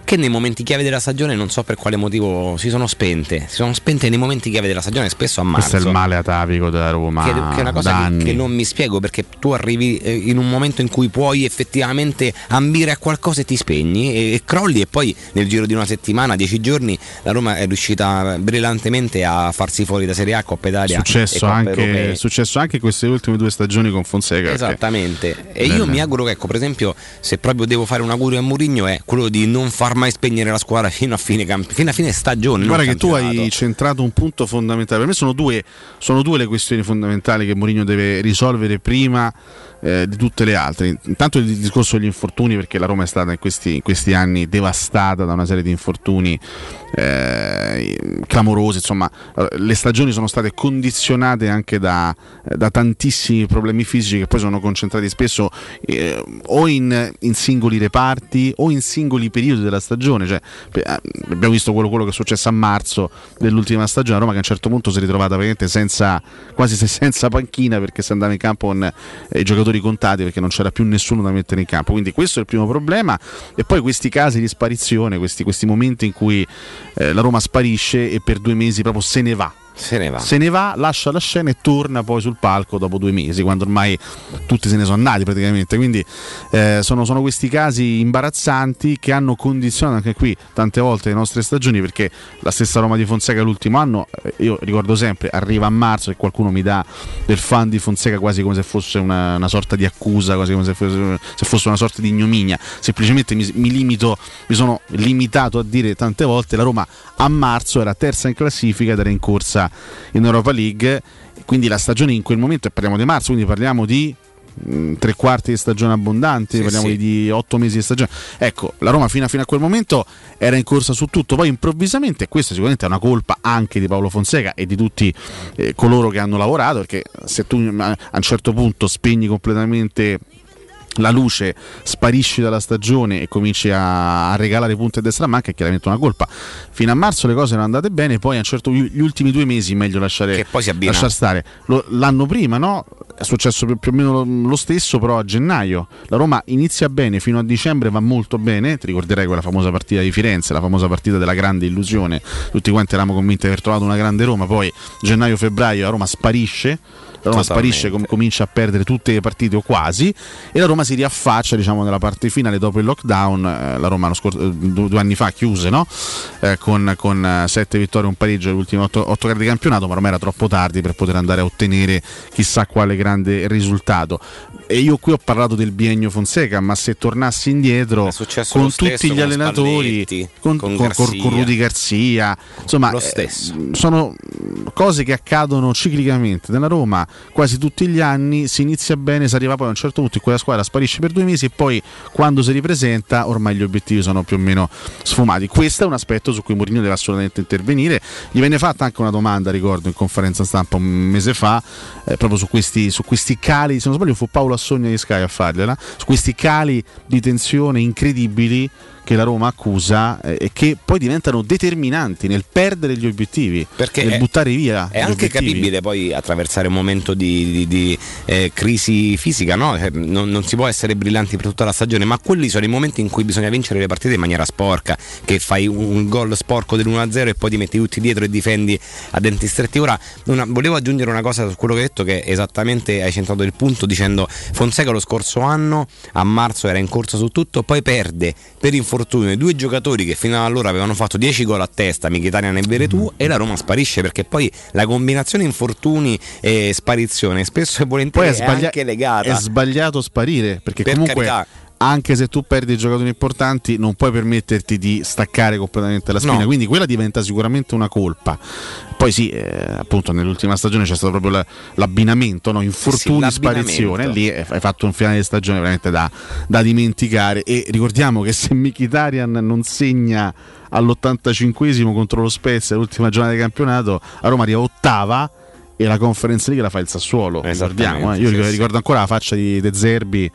Speaker 2: che nei momenti chiave della stagione non so per quale motivo si sono spente. Si sono spente nei momenti chiave della stagione, spesso a marzo.
Speaker 1: Questo è il male atavico della Roma.
Speaker 2: Che, che è una cosa che, che non mi spiego perché tu arrivi eh, in un momento in cui puoi effettivamente ambire a qualcosa e ti spegni e, e crolli e poi nel giro di una settimana, dieci giorni, la Roma è riuscita brillantemente a farsi fuori da Serie A, Coppa Italia.
Speaker 1: Successo anche, è successo anche queste ultime due stagioni con Fonseca.
Speaker 2: Esattamente. E io mi auguro che, ecco, per esempio, se proprio devo fare un augurio a Mourinho è quello di non far mai spegnere la squadra fino a fine, camp- fino a fine stagione.
Speaker 1: Guarda che tu hai centrato un punto fondamentale. Per me sono due, sono due le questioni fondamentali che Mourinho deve risolvere prima eh, di tutte le altre. Intanto il discorso degli infortuni, perché la Roma è stata in questi, in questi anni devastata da una serie di infortuni eh, clamorosi. Insomma, eh, le stagioni sono state condizionate anche da, da tantissimi problemi fisici che poi sono concentrati spesso eh, o in, in singoli reparti o in singoli periodi della stagione. Cioè, eh, abbiamo visto quello, quello che è successo a marzo dell'ultima stagione. A Roma che a un certo punto si è ritrovata praticamente senza, quasi se- senza panchina perché si andava in campo con eh, i giocatori contati perché non c'era più nessuno da mettere in campo. Quindi questo è il primo problema. E poi questi casi di sparizione, questi, questi momenti in cui eh, la Roma sparisce e per due mesi proprio se ne va.
Speaker 2: Se ne va.
Speaker 1: Se ne va, lascia la scena e torna poi sul palco dopo due mesi, quando ormai tutti se ne sono andati praticamente. Quindi eh, sono, sono questi casi imbarazzanti che hanno condizionato anche qui tante volte le nostre stagioni, perché la stessa Roma di Fonseca l'ultimo anno, eh, io ricordo sempre, arriva a marzo e qualcuno mi dà del fan di Fonseca quasi come se fosse una, una sorta di accusa, quasi come se fosse, se fosse una sorta di ignominia. Semplicemente mi, mi limito, mi sono limitato a dire tante volte la Roma a marzo era terza in classifica ed era in corsa in Europa League. Quindi la stagione in quel momento, e parliamo di marzo, quindi parliamo di mh, tre quarti di stagione abbondanti,
Speaker 2: Sì,
Speaker 1: parliamo
Speaker 2: sì.
Speaker 1: di otto mesi di stagione. Ecco, la Roma fino a, fino a quel momento era in corsa su tutto, poi improvvisamente, questa sicuramente è una colpa anche di Paolo Fonseca e di tutti eh, coloro che hanno lavorato, perché se tu a a un certo punto spegni completamente la luce sparisci dalla stagione e cominci a, a regalare punti a destra manca è chiaramente una colpa. Fino a marzo le cose erano andate bene, poi a un certo gli ultimi due mesi meglio lasciare, lasciar stare. Lo- l'anno prima, no? È successo più, più o meno lo, lo stesso, però a gennaio. La Roma inizia bene fino a dicembre, va molto bene. Ti ricorderai quella famosa partita di Firenze, la famosa partita della grande illusione. Tutti quanti eravamo convinti di aver trovato una grande Roma, poi gennaio-febbraio la Roma sparisce Roma
Speaker 2: Totalmente.
Speaker 1: sparisce, com- comincia a perdere tutte le partite o quasi e la Roma si riaffaccia diciamo nella parte finale dopo il lockdown, eh, la Roma scor- eh, due, due anni fa chiuse no? Eh, con, con eh, sette vittorie e un pareggio le ultime otto, otto gare di campionato, ma ormai era troppo tardi per poter andare a ottenere chissà quale grande risultato. E io qui ho parlato del biennio Fonseca, ma se tornassi indietro con tutti gli
Speaker 2: con
Speaker 1: allenatori, con,
Speaker 2: con
Speaker 1: con- con- Rudy Garzia, insomma,
Speaker 2: Lo
Speaker 1: eh, sono cose che accadono ciclicamente nella Roma quasi tutti gli anni. Si inizia bene, si arriva poi a un certo punto in quella squadra sparisce per due mesi e poi quando si ripresenta ormai gli obiettivi sono più o meno sfumati. Questo è un aspetto su cui Mourinho deve assolutamente intervenire. Gli venne fatta anche una domanda, ricordo, in conferenza stampa un mese fa, eh, proprio su questi, su questi cali. Se non sbaglio, fu Paolo Assogna di Sky a fargliela. Su questi cali di tensione incredibili che la Roma accusa eh, e che poi diventano determinanti nel perdere gli obiettivi,
Speaker 2: Perché
Speaker 1: nel
Speaker 2: è-
Speaker 1: buttare via.
Speaker 2: È anche
Speaker 1: obiettivi.
Speaker 2: capibile poi attraversare un momento di, di- di, eh, crisi fisica, no? Eh, non, non si può essere brillanti per tutta la stagione, ma quelli sono i momenti in cui bisogna vincere le partite in maniera sporca, che fai un, un gol sporco dell'1-0 e poi ti metti tutti dietro e difendi a denti stretti. Ora, una- volevo aggiungere una cosa su quello che hai detto, che esattamente hai centrato il punto dicendo Fonseca lo scorso anno a marzo era in corsa su tutto, poi perde per infortunio i due giocatori che fino allora avevano fatto 10 gol a testa, Mkhitaryan e Veretù, e la Roma sparisce perché poi la combinazione infortuni e sparizione spesso e
Speaker 1: Poi
Speaker 2: volentieri
Speaker 1: è,
Speaker 2: è,
Speaker 1: sbaglia-
Speaker 2: anche legata.
Speaker 1: è sbagliato sparire perché
Speaker 2: Per
Speaker 1: comunque
Speaker 2: carità.
Speaker 1: Anche se tu perdi giocatori importanti non puoi permetterti di staccare completamente la spina
Speaker 2: No.
Speaker 1: quindi quella diventa sicuramente una colpa poi sì eh, appunto nell'ultima stagione c'è stato proprio la- l'abbinamento no? infortuni
Speaker 2: l'abbinamento.
Speaker 1: sparizione lì hai fatto un finale di stagione veramente da, da dimenticare e ricordiamo che se Mkhitaryan non segna all'85esimo contro lo Spezia l'ultima giornata di campionato a Roma arriva ottava e la conference League la fa il Sassuolo ricordiamo, eh. io
Speaker 2: sì,
Speaker 1: ricordo,
Speaker 2: sì.
Speaker 1: ancora la faccia di De Zerbi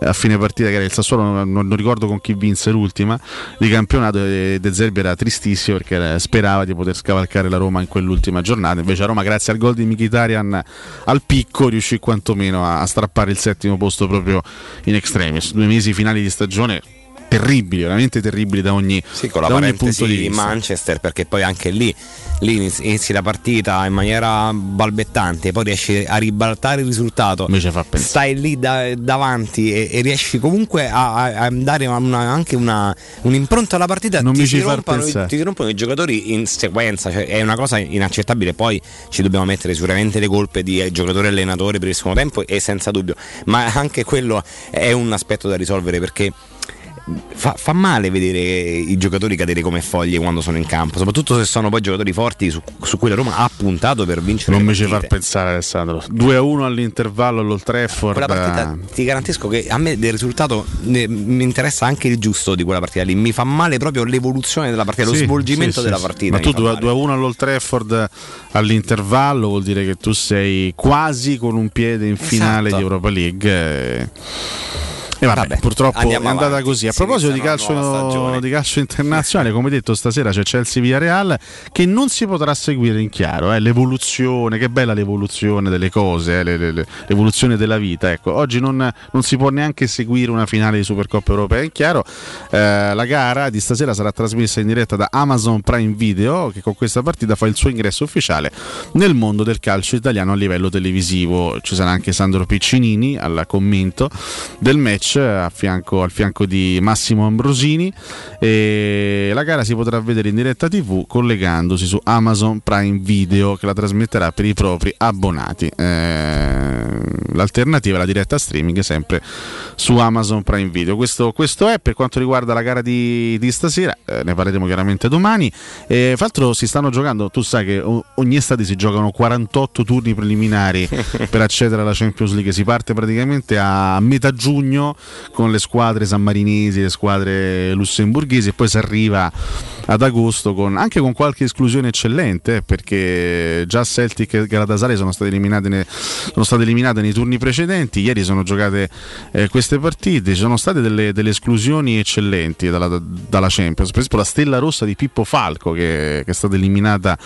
Speaker 1: a fine partita che era il Sassuolo non, non ricordo con chi vinse l'ultima di campionato e De Zerbi era tristissimo perché era- sperava di poter scavalcare la Roma in quell'ultima giornata. Invece a Roma grazie al gol di Mkhitaryan al picco riuscì quantomeno a strappare il settimo posto proprio in extremis. Due mesi finali di stagione terribili veramente terribili da ogni,
Speaker 2: Sì, con la
Speaker 1: da ogni punto di vista
Speaker 2: Manchester, perché poi anche lì, lì inizi la partita in maniera balbettante, poi riesci a ribaltare il risultato. Stai lì da- davanti e, e riesci comunque a, a- dare una- anche una, un'impronta alla partita.
Speaker 1: Non
Speaker 2: ti,
Speaker 1: mi ci
Speaker 2: rompono, i-
Speaker 1: pensare.
Speaker 2: ti rompono i giocatori in sequenza, cioè è una cosa inaccettabile. Poi ci dobbiamo mettere sicuramente le colpe di eh, giocatori e allenatori per il secondo tempo e senza dubbio, ma anche quello è un aspetto da risolvere perché fa, fa male vedere i giocatori cadere come foglie quando sono in campo, soprattutto se sono poi giocatori forti su, su cui la Roma ha puntato per vincere.
Speaker 1: non mi ci far pensare Alessandro 2 a 1 all'intervallo all'Old Trafford
Speaker 2: Quella partita ti garantisco che a me del risultato ne- mi interessa anche il giusto di quella partita lì. Mi fa male proprio l'evoluzione della partita, lo
Speaker 1: Sì,
Speaker 2: svolgimento
Speaker 1: sì,
Speaker 2: della
Speaker 1: sì,
Speaker 2: partita.
Speaker 1: Ma tu
Speaker 2: mi fa
Speaker 1: 2
Speaker 2: male.
Speaker 1: a 1 all'Old Trafford all'intervallo vuol dire che tu sei quasi con un piede in finale
Speaker 2: Esatto.
Speaker 1: di Europa League. E, e vabbè,
Speaker 2: Vabbè,
Speaker 1: purtroppo è andata
Speaker 2: avanti.
Speaker 1: così. A
Speaker 2: Si
Speaker 1: proposito di calcio, di calcio internazionale, come detto, stasera c'è Chelsea Villarreal che non si potrà seguire in chiaro. eh, L'evoluzione, che bella l'evoluzione delle cose, eh, le- le- le- l'evoluzione della vita. Ecco, oggi non, non si può neanche seguire una finale di Supercoppa Europea in chiaro. Eh, la gara di stasera sarà trasmessa in diretta da Amazon Prime Video, che con questa partita fa il suo ingresso ufficiale nel mondo del calcio italiano a livello televisivo. Ci sarà anche Sandro Piccinini al commento del match a fianco- al fianco di Massimo Ambrosini. E la gara si potrà vedere in diretta TV collegandosi su Amazon Prime Video che la trasmetterà per i propri abbonati. Eh, l'alternativa è la diretta streaming sempre su Amazon Prime Video. Questo, questo è per quanto riguarda la gara di, di stasera, eh, ne parleremo chiaramente domani. E, fra l'altro si stanno giocando, tu sai che ogni estate si giocano 48 turni preliminari per accedere alla Champions League, si parte praticamente a metà giugno con le squadre sammarinesi, le squadre lussemburghesi e poi si arriva ad agosto con, anche con qualche esclusione eccellente perché già Celtic e Galatasaray sono state eliminate, ne- sono state eliminate nei turni precedenti. Ieri sono giocate eh, queste partite, ci sono state delle, delle esclusioni eccellenti dalla, dalla, Champions. Per esempio la stella rossa di Pippo Falco che, che è stata eliminata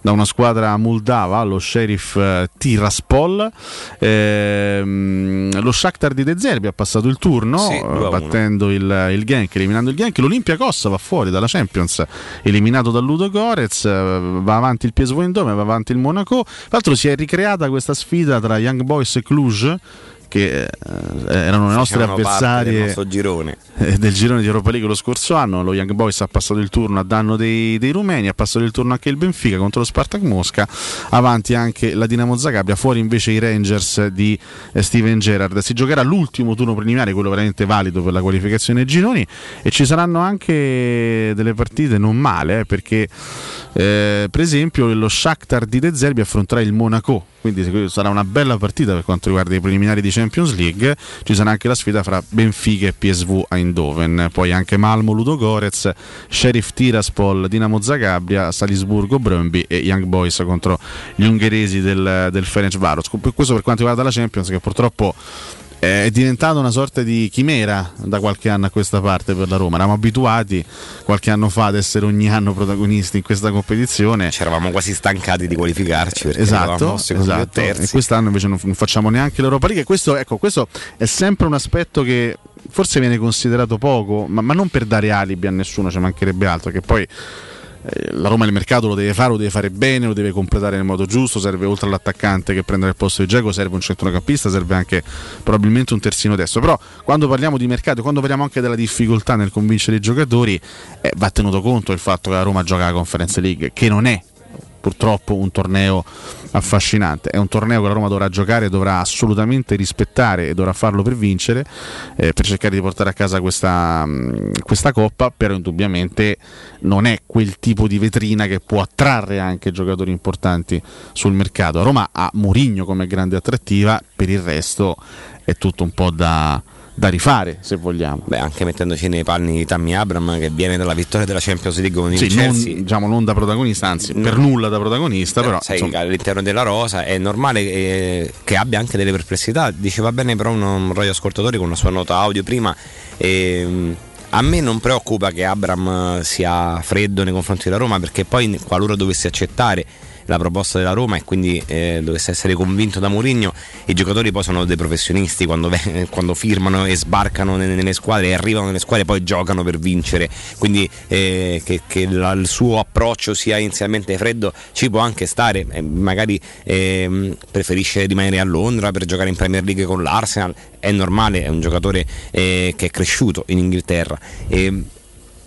Speaker 1: da una squadra moldava, lo Sheriff eh, Tiraspol. Ehm, lo Shakhtar di De Zerbi ha passato il turno
Speaker 2: Sì,
Speaker 1: eh,
Speaker 2: 2-1.
Speaker 1: battendo il, il Genk, eliminando il Genk. L'Olimpia Cossa va fuori dalla Champions, eliminato dal Ludo Gorez. eh, Va avanti il PSV Eindhoven, va avanti il Monaco. Tra l'altro si è ricreata questa sfida tra Young Boys e Cluj che eh, erano le nostre avversarie
Speaker 2: del girone.
Speaker 1: eh, del girone di Europa League lo scorso anno. Lo Young Boys ha passato il turno a danno dei, dei rumeni, ha passato il turno anche il Benfica contro lo Spartak Mosca. Avanti anche la Dinamo Zagabria, fuori invece i Rangers di eh, Steven Gerrard. Si giocherà l'ultimo turno preliminare, quello veramente valido per la qualificazione ai gironi. E ci saranno anche delle partite non male, eh, perché eh, per esempio lo Shakhtar di De Zerbi affronterà il Monaco. Quindi sarà una bella partita per quanto riguarda i preliminari di Champions League. Ci sarà anche la sfida fra Benfica e PSV Eindhoven, poi anche Malmo Ludo Gorez, Sheriff Tiraspol, Dinamo Zagabria, Salisburgo Brøndby e Young Boys contro gli ungheresi del, del Ferencváros. Questo per quanto riguarda la Champions che purtroppo è diventata una sorta di chimera da qualche anno a questa parte per la Roma. Eravamo abituati qualche anno fa ad essere ogni anno protagonisti in questa competizione.
Speaker 2: Ci eravamo quasi stancati di qualificarci perché
Speaker 1: Esatto, esatto.
Speaker 2: terzi.
Speaker 1: e quest'anno invece non, facciamo neanche l'Europa League. E questo, ecco, questo è sempre un aspetto che forse viene considerato poco, ma, ma non per dare alibi a nessuno, ci mancherebbe altro, che poi eh, la Roma nel mercato lo deve fare, lo deve fare bene, lo deve completare nel modo giusto, serve oltre all'attaccante che prende il posto di Geco, serve un centrocampista, serve anche probabilmente un terzino destro, però quando parliamo di mercato, quando parliamo anche della difficoltà nel convincere i giocatori, eh, va tenuto conto il fatto che la Roma gioca la Conference League, che non è purtroppo un torneo affascinante. È un torneo che la Roma dovrà giocare, dovrà assolutamente rispettare e dovrà farlo per vincere, eh, per cercare di portare a casa questa, mh, questa coppa, però indubbiamente non è quel tipo di vetrina che può attrarre anche giocatori importanti sul mercato. Roma ha Mourinho come grande attrattiva, per il resto è tutto un po' da, da rifare, se vogliamo.
Speaker 2: Beh, anche mettendoci nei panni di Tammy Abram che viene dalla vittoria della Champions League con il
Speaker 1: Sì, non,
Speaker 2: Chelsea.
Speaker 1: diciamo, non da protagonista, anzi
Speaker 2: No.
Speaker 1: per nulla da protagonista, però
Speaker 2: sai,
Speaker 1: insomma,
Speaker 2: all'interno della rosa è normale eh, che abbia anche delle perplessità. Diceva bene però un, un radioascoltatore con una sua nota audio prima. ehm, a me non preoccupa che Abram eh, sia freddo nei confronti della Roma perché poi qualora dovesse accettare la proposta della Roma e quindi eh, dovesse essere convinto da Mourinho. I giocatori poi sono dei professionisti quando, quando firmano e sbarcano nelle, nelle squadre e arrivano nelle squadre poi giocano per vincere. Quindi eh, che, che la- il suo approccio sia inizialmente freddo ci può anche stare. Eh, magari ehm, preferisce rimanere a Londra per giocare in Premier League con l'Arsenal. È normale è un giocatore eh, che è cresciuto in Inghilterra. E,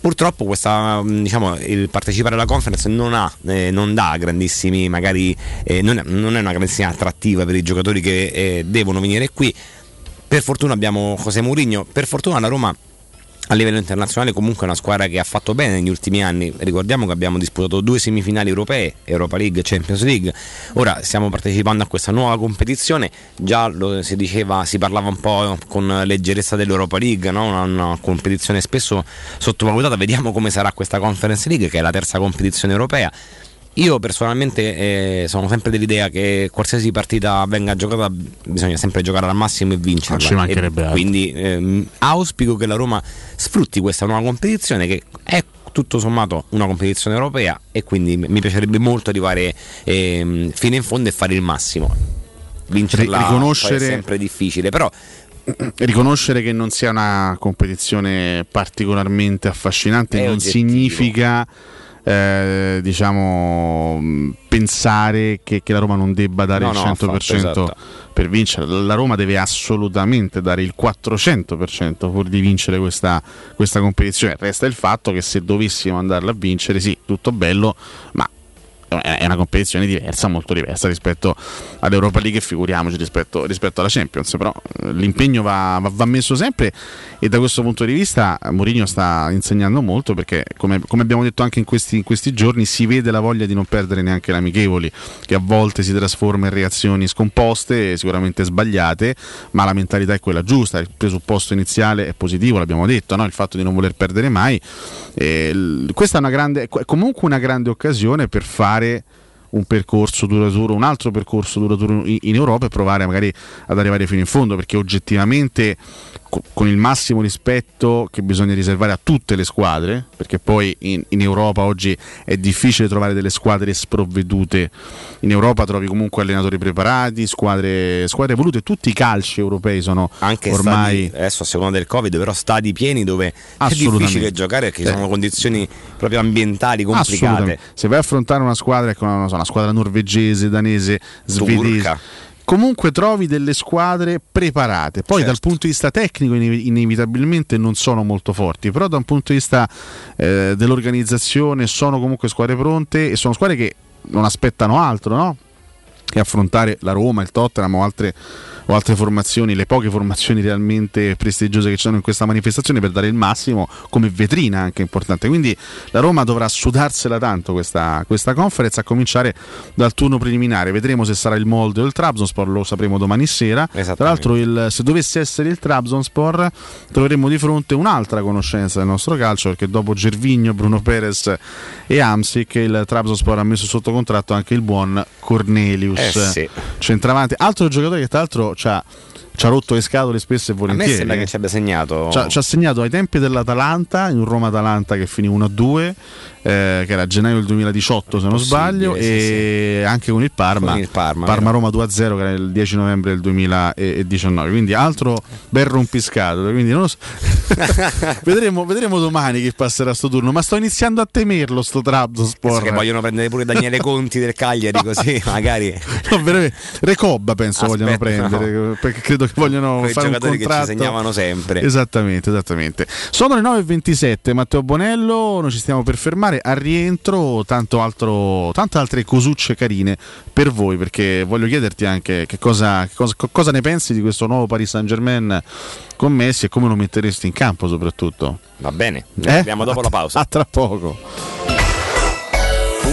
Speaker 2: Purtroppo questa, mh, diciamo, il partecipare alla conference non, ha, eh, non dà grandissimi, magari eh, non, è, non è una grandissima attrattiva per i giocatori che eh, devono venire qui. Per fortuna abbiamo José Mourinho, per fortuna la Roma a livello internazionale comunque è una squadra che ha fatto bene negli ultimi anni. Ricordiamo che abbiamo disputato due semifinali europee, Europa League e Champions League. Ora stiamo partecipando a questa nuova competizione. Già lo si diceva, si parlava un po' con leggerezza dell'Europa League, no? una, una competizione spesso sottovalutata. Vediamo come sarà questa Conference League, che è la terza competizione europea. Io personalmente eh, sono sempre dell'idea che qualsiasi partita venga giocata bisogna sempre giocare al massimo e vincerla.
Speaker 1: Non ci mancherebbe altro.
Speaker 2: quindi ehm, auspico che la Roma sfrutti questa nuova competizione che è tutto sommato una competizione europea e quindi mi piacerebbe molto arrivare ehm, fino in fondo e fare il massimo. Vincerla
Speaker 1: Ri- riconoscere-
Speaker 2: è sempre difficile, però
Speaker 1: riconoscere che non sia una competizione particolarmente affascinante
Speaker 2: È
Speaker 1: non
Speaker 2: oggettivo.
Speaker 1: significa eh, diciamo pensare che, che la Roma non debba dare
Speaker 2: No,
Speaker 1: il
Speaker 2: no,
Speaker 1: 100%
Speaker 2: affatto, esatto.
Speaker 1: per vincere la Roma deve assolutamente dare il 400% pur di vincere questa, questa competizione resta il fatto che se dovessimo andarla a vincere sì, tutto bello ma è una competizione diversa, molto diversa rispetto all'Europa League e figuriamoci rispetto, rispetto alla Champions, però eh, l'impegno va, va- va messo sempre e da questo punto di vista eh, Mourinho sta insegnando molto perché come, come abbiamo detto anche in questi, in questi giorni si vede la voglia di non perdere neanche le amichevoli che a volte si trasforma in reazioni scomposte, sicuramente sbagliate, ma la mentalità è quella giusta, il presupposto iniziale è positivo, l'abbiamo detto, no? il fatto di non voler perdere mai. Eh, l- questa è una grande, comunque una grande occasione per fare un percorso duraturo, un altro percorso duraturo in, Europa e provare magari ad arrivare fino in fondo perché oggettivamente con il massimo rispetto che bisogna riservare a tutte le squadre, perché poi in, in Europa oggi è difficile trovare delle squadre sprovvedute. In Europa trovi comunque allenatori preparati, squadre, squadre evolute, tutti i calci europei sono
Speaker 2: Anche
Speaker 1: ormai
Speaker 2: stadi, adesso a seconda del Covid, però stadi pieni dove è difficile giocare perché
Speaker 1: Eh.
Speaker 2: sono condizioni proprio ambientali complicate.
Speaker 1: Se vai a affrontare una squadra, ecco, non so, una squadra norvegese, danese, svedese.
Speaker 2: Turca.
Speaker 1: Comunque trovi delle squadre preparate. Poi
Speaker 2: Certo.
Speaker 1: dal punto di vista tecnico inev- inevitabilmente non sono molto forti, però da un punto di vista eh, dell'organizzazione sono comunque squadre pronte e sono squadre che non aspettano altro, no? Che affrontare la Roma, il Tottenham o altre, o altre formazioni, le poche formazioni realmente prestigiose che ci sono in questa manifestazione per dare il massimo come vetrina anche importante. Quindi la Roma dovrà sudarsela tanto questa, questa conference a cominciare dal turno preliminare. Vedremo se sarà il Molde o il Trabzonspor, lo sapremo domani sera. Tra l'altro il- se dovesse essere il Trabzonspor troveremo di fronte un'altra conoscenza del nostro calcio perché dopo Gervigno, Bruno Perez e Amsic il Trabzonspor ha messo sotto contratto anche il buon Cornelius
Speaker 2: Eh sì.
Speaker 1: centravanti altro giocatore che tra l'altro ha, ci ha rotto le scatole spesso e
Speaker 2: A me
Speaker 1: volentieri
Speaker 2: sembra che ci abbia segnato.
Speaker 1: Ci ha, ci ha segnato ai tempi dell'Atalanta, in un Roma-Atalanta che finì 1-2, eh, che era a gennaio del 2018 se non sbaglio,
Speaker 2: sì,
Speaker 1: e anche con il Parma.
Speaker 2: Con il Parma,
Speaker 1: Roma 2-0 che era il 10 novembre del 2019. Quindi altro bel rompiscatole. Quindi non lo so. vedremo, vedremo domani chi passerà sto turno, ma sto iniziando a temerlo sto Trabzonspor.
Speaker 2: Penso che vogliono prendere pure Daniele Conti del Cagliari così magari
Speaker 1: No, veramente. Recobba penso
Speaker 2: Aspetta,
Speaker 1: vogliono prendere perché credo che vogliono
Speaker 2: Quei
Speaker 1: fare un
Speaker 2: giocatori che ci
Speaker 1: contratto.
Speaker 2: segnavano sempre.
Speaker 1: esattamente esattamente. Sono le 9.27 Matteo Bonello noi ci stiamo per fermare. Al rientro tanto altro, tante altre cosucce carine per voi perché voglio chiederti anche che cosa, che cosa, co- cosa ne pensi di questo nuovo Paris Saint Germain con Messi e come lo metteresti in campo soprattutto?
Speaker 2: Va bene
Speaker 1: Eh?
Speaker 2: abbiamo dopo la pausa.
Speaker 1: A tra poco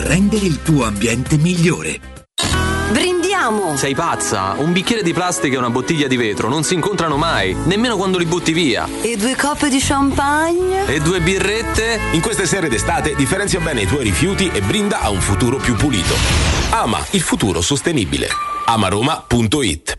Speaker 23: rendere il tuo ambiente migliore.
Speaker 24: Brindiamo!
Speaker 25: Sei pazza? Un bicchiere di plastica e una bottiglia di vetro non si incontrano mai, nemmeno quando li butti via.
Speaker 24: E due coppe di champagne?
Speaker 25: E due birrette?
Speaker 26: In queste sere d'estate differenzia bene i tuoi rifiuti e brinda a un futuro più pulito. Ama il futuro sostenibile. amaroma.it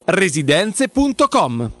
Speaker 27: residenze.com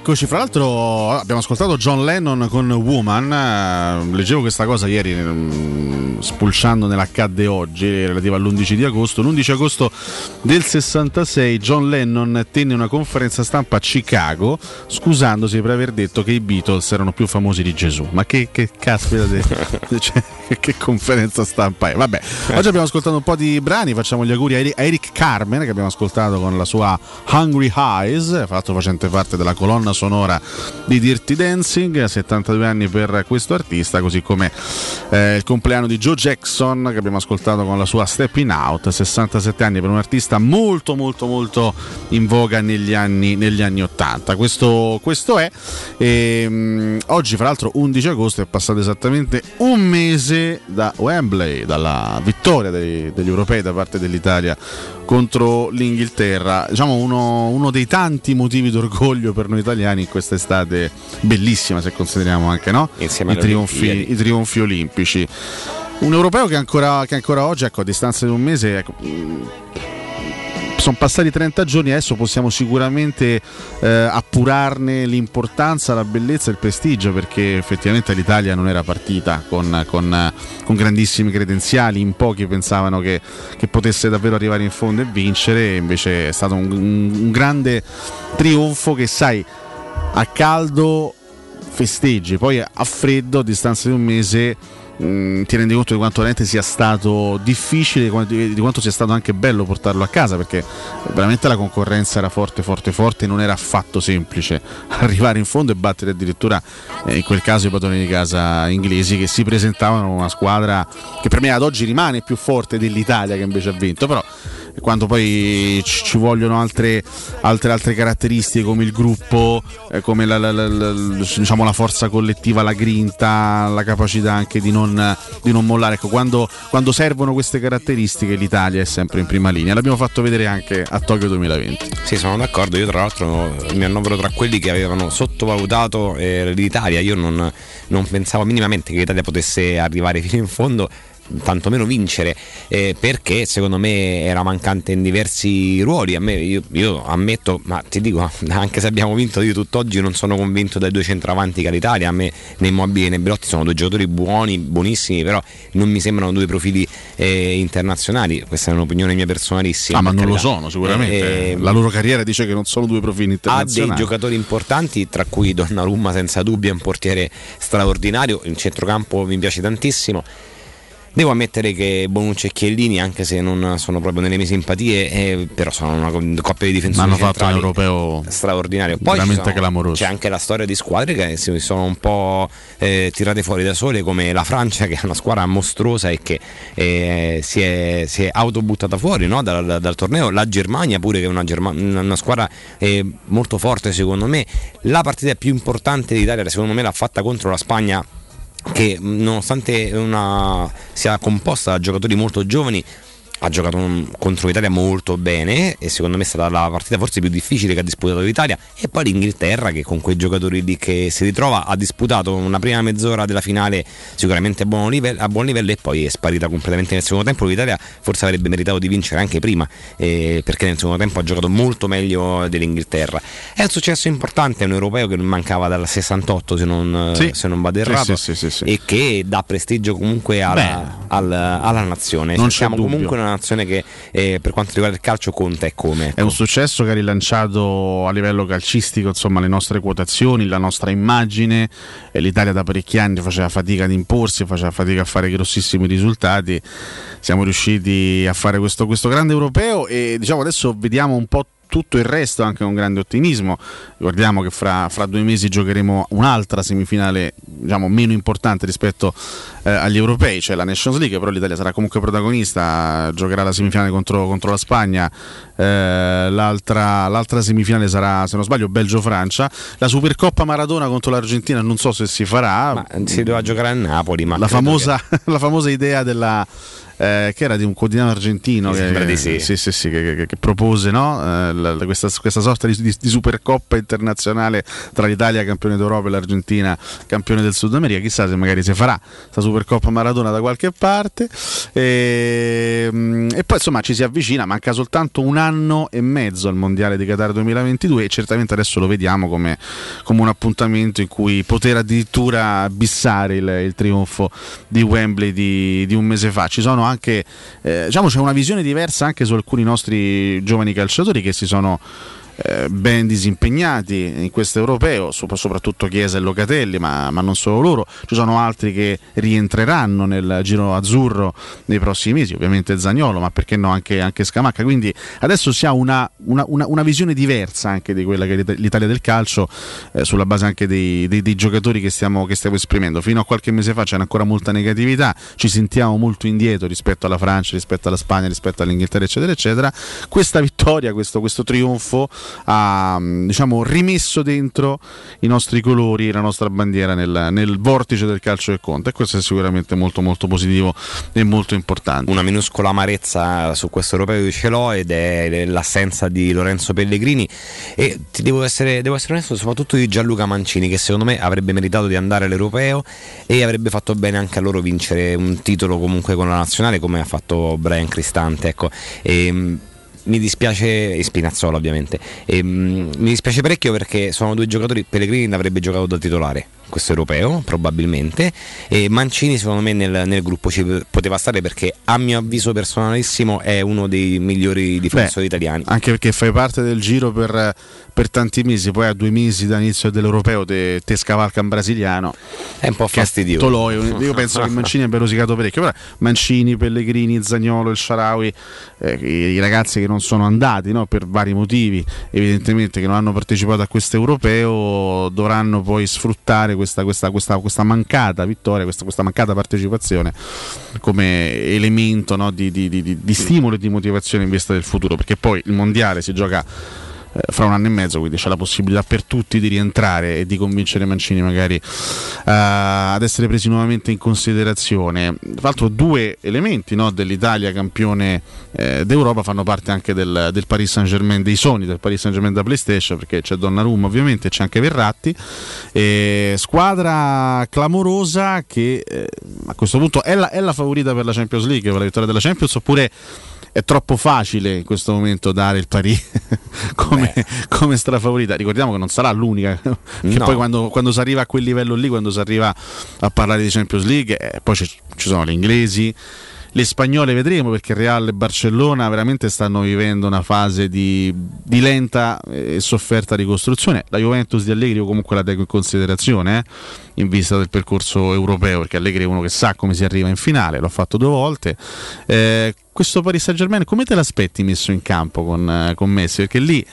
Speaker 1: Rieccoci, fra l'altro abbiamo ascoltato John Lennon con Woman, eh, leggevo questa cosa ieri spulciando nell'accadde oggi relativa all'11 di agosto, l'11 agosto del 66 John Lennon tenne una conferenza stampa a Chicago scusandosi per aver detto che i Beatles erano più famosi di Gesù, ma che, che caspita di cioè, che conferenza stampa è? Vabbè, oggi abbiamo ascoltato un po' di brani, facciamo gli auguri a Eri- a Eric Carmen che abbiamo ascoltato con la sua Hungry Eyes, l'altro facente parte della colonna sonora di Dirty Dancing, 72 anni per questo artista, così come eh, il compleanno di Joe Jackson che abbiamo ascoltato con la sua Stepping Out, 67 anni per un artista molto molto molto in voga negli anni, negli anni 80. Questo, questo è. E, mm, oggi, fra l'altro, 11 agosto è passato esattamente un mese da Wembley, dalla vittoria dei- degli europei da parte dell'Italia contro l'Inghilterra. Diciamo uno, uno dei tanti motivi d'orgoglio per noi italiani in questa estate bellissima, se consideriamo anche no? I, trionfi, i trionfi olimpici. Un europeo che ancora, che ancora oggi, ecco, a distanza di un mese, ecco, mh, sono passati 30 giorni, adesso possiamo sicuramente eh, appurarne l'importanza, la bellezza e il prestigio, perché effettivamente l'Italia non era partita con, con- con grandissimi credenziali, in pochi pensavano che, che potesse davvero arrivare in fondo e vincere, invece è stato un, un- un grande trionfo che sai, a caldo festeggi, poi a freddo, a distanza di un mese, mh, ti rendi conto di quanto veramente sia stato difficile, di di quanto sia stato anche bello portarlo a casa, perché veramente la concorrenza era forte, forte, forte, non era affatto semplice arrivare in fondo e battere addirittura eh, in quel caso i padroni di casa inglesi che si presentavano una squadra che per me ad oggi rimane più forte dell'Italia che invece ha vinto, però quando poi ci vogliono altre, altre, altre caratteristiche come il gruppo, eh, come la- la- la- diciamo, la forza collettiva, la grinta, la capacità anche di non, di non mollare. Ecco, quando, quando servono queste caratteristiche l'Italia è sempre in prima linea. L'abbiamo fatto vedere anche a Tokyo 2020.
Speaker 2: Sì, sono d'accordo. Io, tra l'altro, mi annovero tra quelli che avevano sottovalutato eh, l'Italia. Io non, non pensavo minimamente che l'Italia potesse arrivare fino in fondo. Tantomeno vincere eh, perché secondo me era mancante in diversi ruoli. A me, io, io ammetto, ma ti dico, anche se abbiamo vinto io tutt'oggi, non sono convinto dai due centravanti che ha l'Italia. A me né Immobili né Belotti sono due giocatori buoni, buonissimi, però non mi sembrano due profili eh, internazionali. Questa è un'opinione mia personalissima.
Speaker 1: Ah, ma non lo sono sicuramente.
Speaker 2: Eh,
Speaker 1: la loro carriera dice che non sono due profili
Speaker 2: ha dei
Speaker 1: internazionali.
Speaker 2: giocatori importanti, tra cui Donnarumma senza dubbio è un portiere straordinario, il centrocampo mi piace tantissimo. Devo ammettere che Bonucci e Chiellini, anche se non sono proprio nelle mie simpatie, eh, però sono una co- coppia di difensori
Speaker 1: Ma hanno fatto un europeo
Speaker 2: straordinario. Poi
Speaker 1: veramente
Speaker 2: sono-
Speaker 1: clamoroso.
Speaker 2: C'è anche la storia di squadre che si sono un po' eh, tirate fuori da sole, come la Francia, che è una squadra mostruosa e che eh, si, è, si è autobuttata fuori no, dal, dal- dal torneo. La Germania, pure, che è una, Germa- una- una squadra eh, molto forte, secondo me. La partita più importante d'Italia, secondo me, l'ha fatta contro la Spagna che nonostante una, sia composta da giocatori molto giovani ha giocato un- contro l'Italia molto bene e secondo me è stata la partita forse più difficile che ha disputato l'Italia. E poi l'Inghilterra che con quei giocatori lì che si ritrova ha disputato una prima mezz'ora della finale sicuramente a buon livello, a buon livello e poi è sparita completamente nel secondo tempo. l'Italia forse avrebbe meritato di vincere anche prima eh, perché nel secondo tempo ha giocato molto meglio dell'Inghilterra. È un successo importante è un europeo che non mancava dal 68 se non,
Speaker 1: Sì.
Speaker 2: se non vado errato
Speaker 1: sì, sì,
Speaker 2: e che dà prestigio comunque alla, al- alla nazione.
Speaker 1: Non
Speaker 2: Siamo comunque una nazione che eh, per quanto riguarda il calcio conta e come. ecco.
Speaker 1: È un successo che ha rilanciato a livello calcistico insomma, le nostre quotazioni, la nostra immagine. L'Italia da parecchi anni faceva fatica ad imporsi, faceva fatica a fare grossissimi risultati. Siamo riusciti a fare questo, questo grande europeo e diciamo adesso vediamo un po' tutto il resto anche con grande ottimismo. Ricordiamo che fra, fra due mesi giocheremo un'altra semifinale diciamo, meno importante rispetto eh, agli europei, cioè la Nations League, però l'Italia sarà comunque protagonista, giocherà la semifinale contro, contro la Spagna, eh, l'altra, l'altra semifinale sarà, se non sbaglio, Belgio-Francia, la Supercoppa Maradona contro l'Argentina non so se si farà.
Speaker 2: Ma si doveva giocare a Napoli, ma
Speaker 1: la, famosa, la famosa idea della... eh, che era di un quotidiano argentino che,
Speaker 2: di sì.
Speaker 1: sì, sì, che, che- che propose no? Eh, la- questa, questa sorta di, di- supercoppa internazionale tra l'Italia campione d'Europa e l'Argentina campione del Sud America chissà se magari si farà questa supercoppa Maradona da qualche parte e, mm, e poi insomma ci si avvicina manca soltanto un anno e mezzo al mondiale di Qatar 2022 e certamente adesso lo vediamo come, come un appuntamento in cui poter addirittura bissare il, il trionfo di Wembley di, di un mese fa. Ci sono anche, eh, diciamo, c'è una visione diversa anche su alcuni nostri giovani calciatori che si sono eh, ben disimpegnati in questo europeo, sop- soprattutto Chiesa e Locatelli, ma, ma non solo loro. Ci sono altri che rientreranno nel giro azzurro nei prossimi mesi, ovviamente Zagnolo, ma perché no anche, anche Scamacca. Quindi adesso si ha una, una- una- una visione diversa anche di quella che è l'Ita- l'Italia del calcio, eh, sulla base anche dei, dei- dei giocatori che stiamo, che stiamo esprimendo. Fino a qualche mese fa c'era ancora molta negatività, ci sentiamo molto indietro rispetto alla Francia, rispetto alla Spagna, rispetto all'Inghilterra, eccetera, eccetera. Questa vittoria, questo, questo trionfo ha diciamo, rimesso dentro i nostri colori, la nostra bandiera nel, nel vortice del calcio che conta e questo è sicuramente molto molto positivo e molto importante.
Speaker 2: Una minuscola amarezza su questo europeo ce l'ho ed è l'assenza di Lorenzo Pellegrini e ti devo essere, devo essere onesto soprattutto di Gianluca Mancini che secondo me avrebbe meritato di andare all'europeo e avrebbe fatto bene anche a loro vincere un titolo comunque con la nazionale come ha fatto Brian Cristante ecco. E, mi dispiace, e Spinazzola ovviamente, e, mm, mi dispiace parecchio perché sono due giocatori, Pellegrini l'avrebbe giocato da titolare questo europeo probabilmente e Mancini secondo me nel, nel gruppo ci poteva stare perché a mio avviso personalissimo è uno dei migliori difensori
Speaker 1: Beh,
Speaker 2: italiani.
Speaker 1: Anche perché fai parte del giro per, per tanti mesi, poi a due mesi dall'inizio dell'europeo te, te scavalca un brasiliano.
Speaker 2: È un po' fastidioso.
Speaker 1: Toloi, io penso che Mancini abbia rosicato parecchio. Però Mancini, Pellegrini, Zagnolo, il Sharawi, eh, i, i ragazzi che non sono andati no, per vari motivi, evidentemente che non hanno partecipato a questo europeo, dovranno poi sfruttare questa, questa- questa- questa mancata vittoria, questa, mancata partecipazione come elemento no, di- di- di- di stimolo e di motivazione in vista del futuro, perché poi il mondiale si gioca eh, fra un anno e mezzo, quindi c'è la possibilità per tutti di rientrare e di convincere Mancini magari eh, ad essere presi nuovamente in considerazione. Tra l'altro due elementi no, dell'Italia campione eh, d'Europa fanno parte anche del, del Paris Saint Germain, dei sogni del Paris Saint Germain da PlayStation, perché c'è Donnarumma ovviamente, c'è anche Verratti, squadra clamorosa che eh, a questo punto è la, è la favorita per la Champions League, per la vittoria della Champions, oppure è troppo facile in questo momento dare il Paris come, come strafavorita. Ricordiamo che non sarà l'unica, che
Speaker 2: No.
Speaker 1: poi quando, quando si arriva a quel livello lì, quando si arriva a parlare di Champions League, eh, poi ci, ci sono gli inglesi. Le spagnole vedremo perché Real e Barcellona veramente stanno vivendo una fase di, di lenta e sofferta ricostruzione. La Juventus di Allegri io comunque la tengo in considerazione, eh. In vista del percorso europeo, perché Allegri è uno che sa come si arriva in finale, l'ho fatto due volte. Eh, questo Paris Saint Germain come te l'aspetti messo in campo con, eh, con Messi? Perché lì,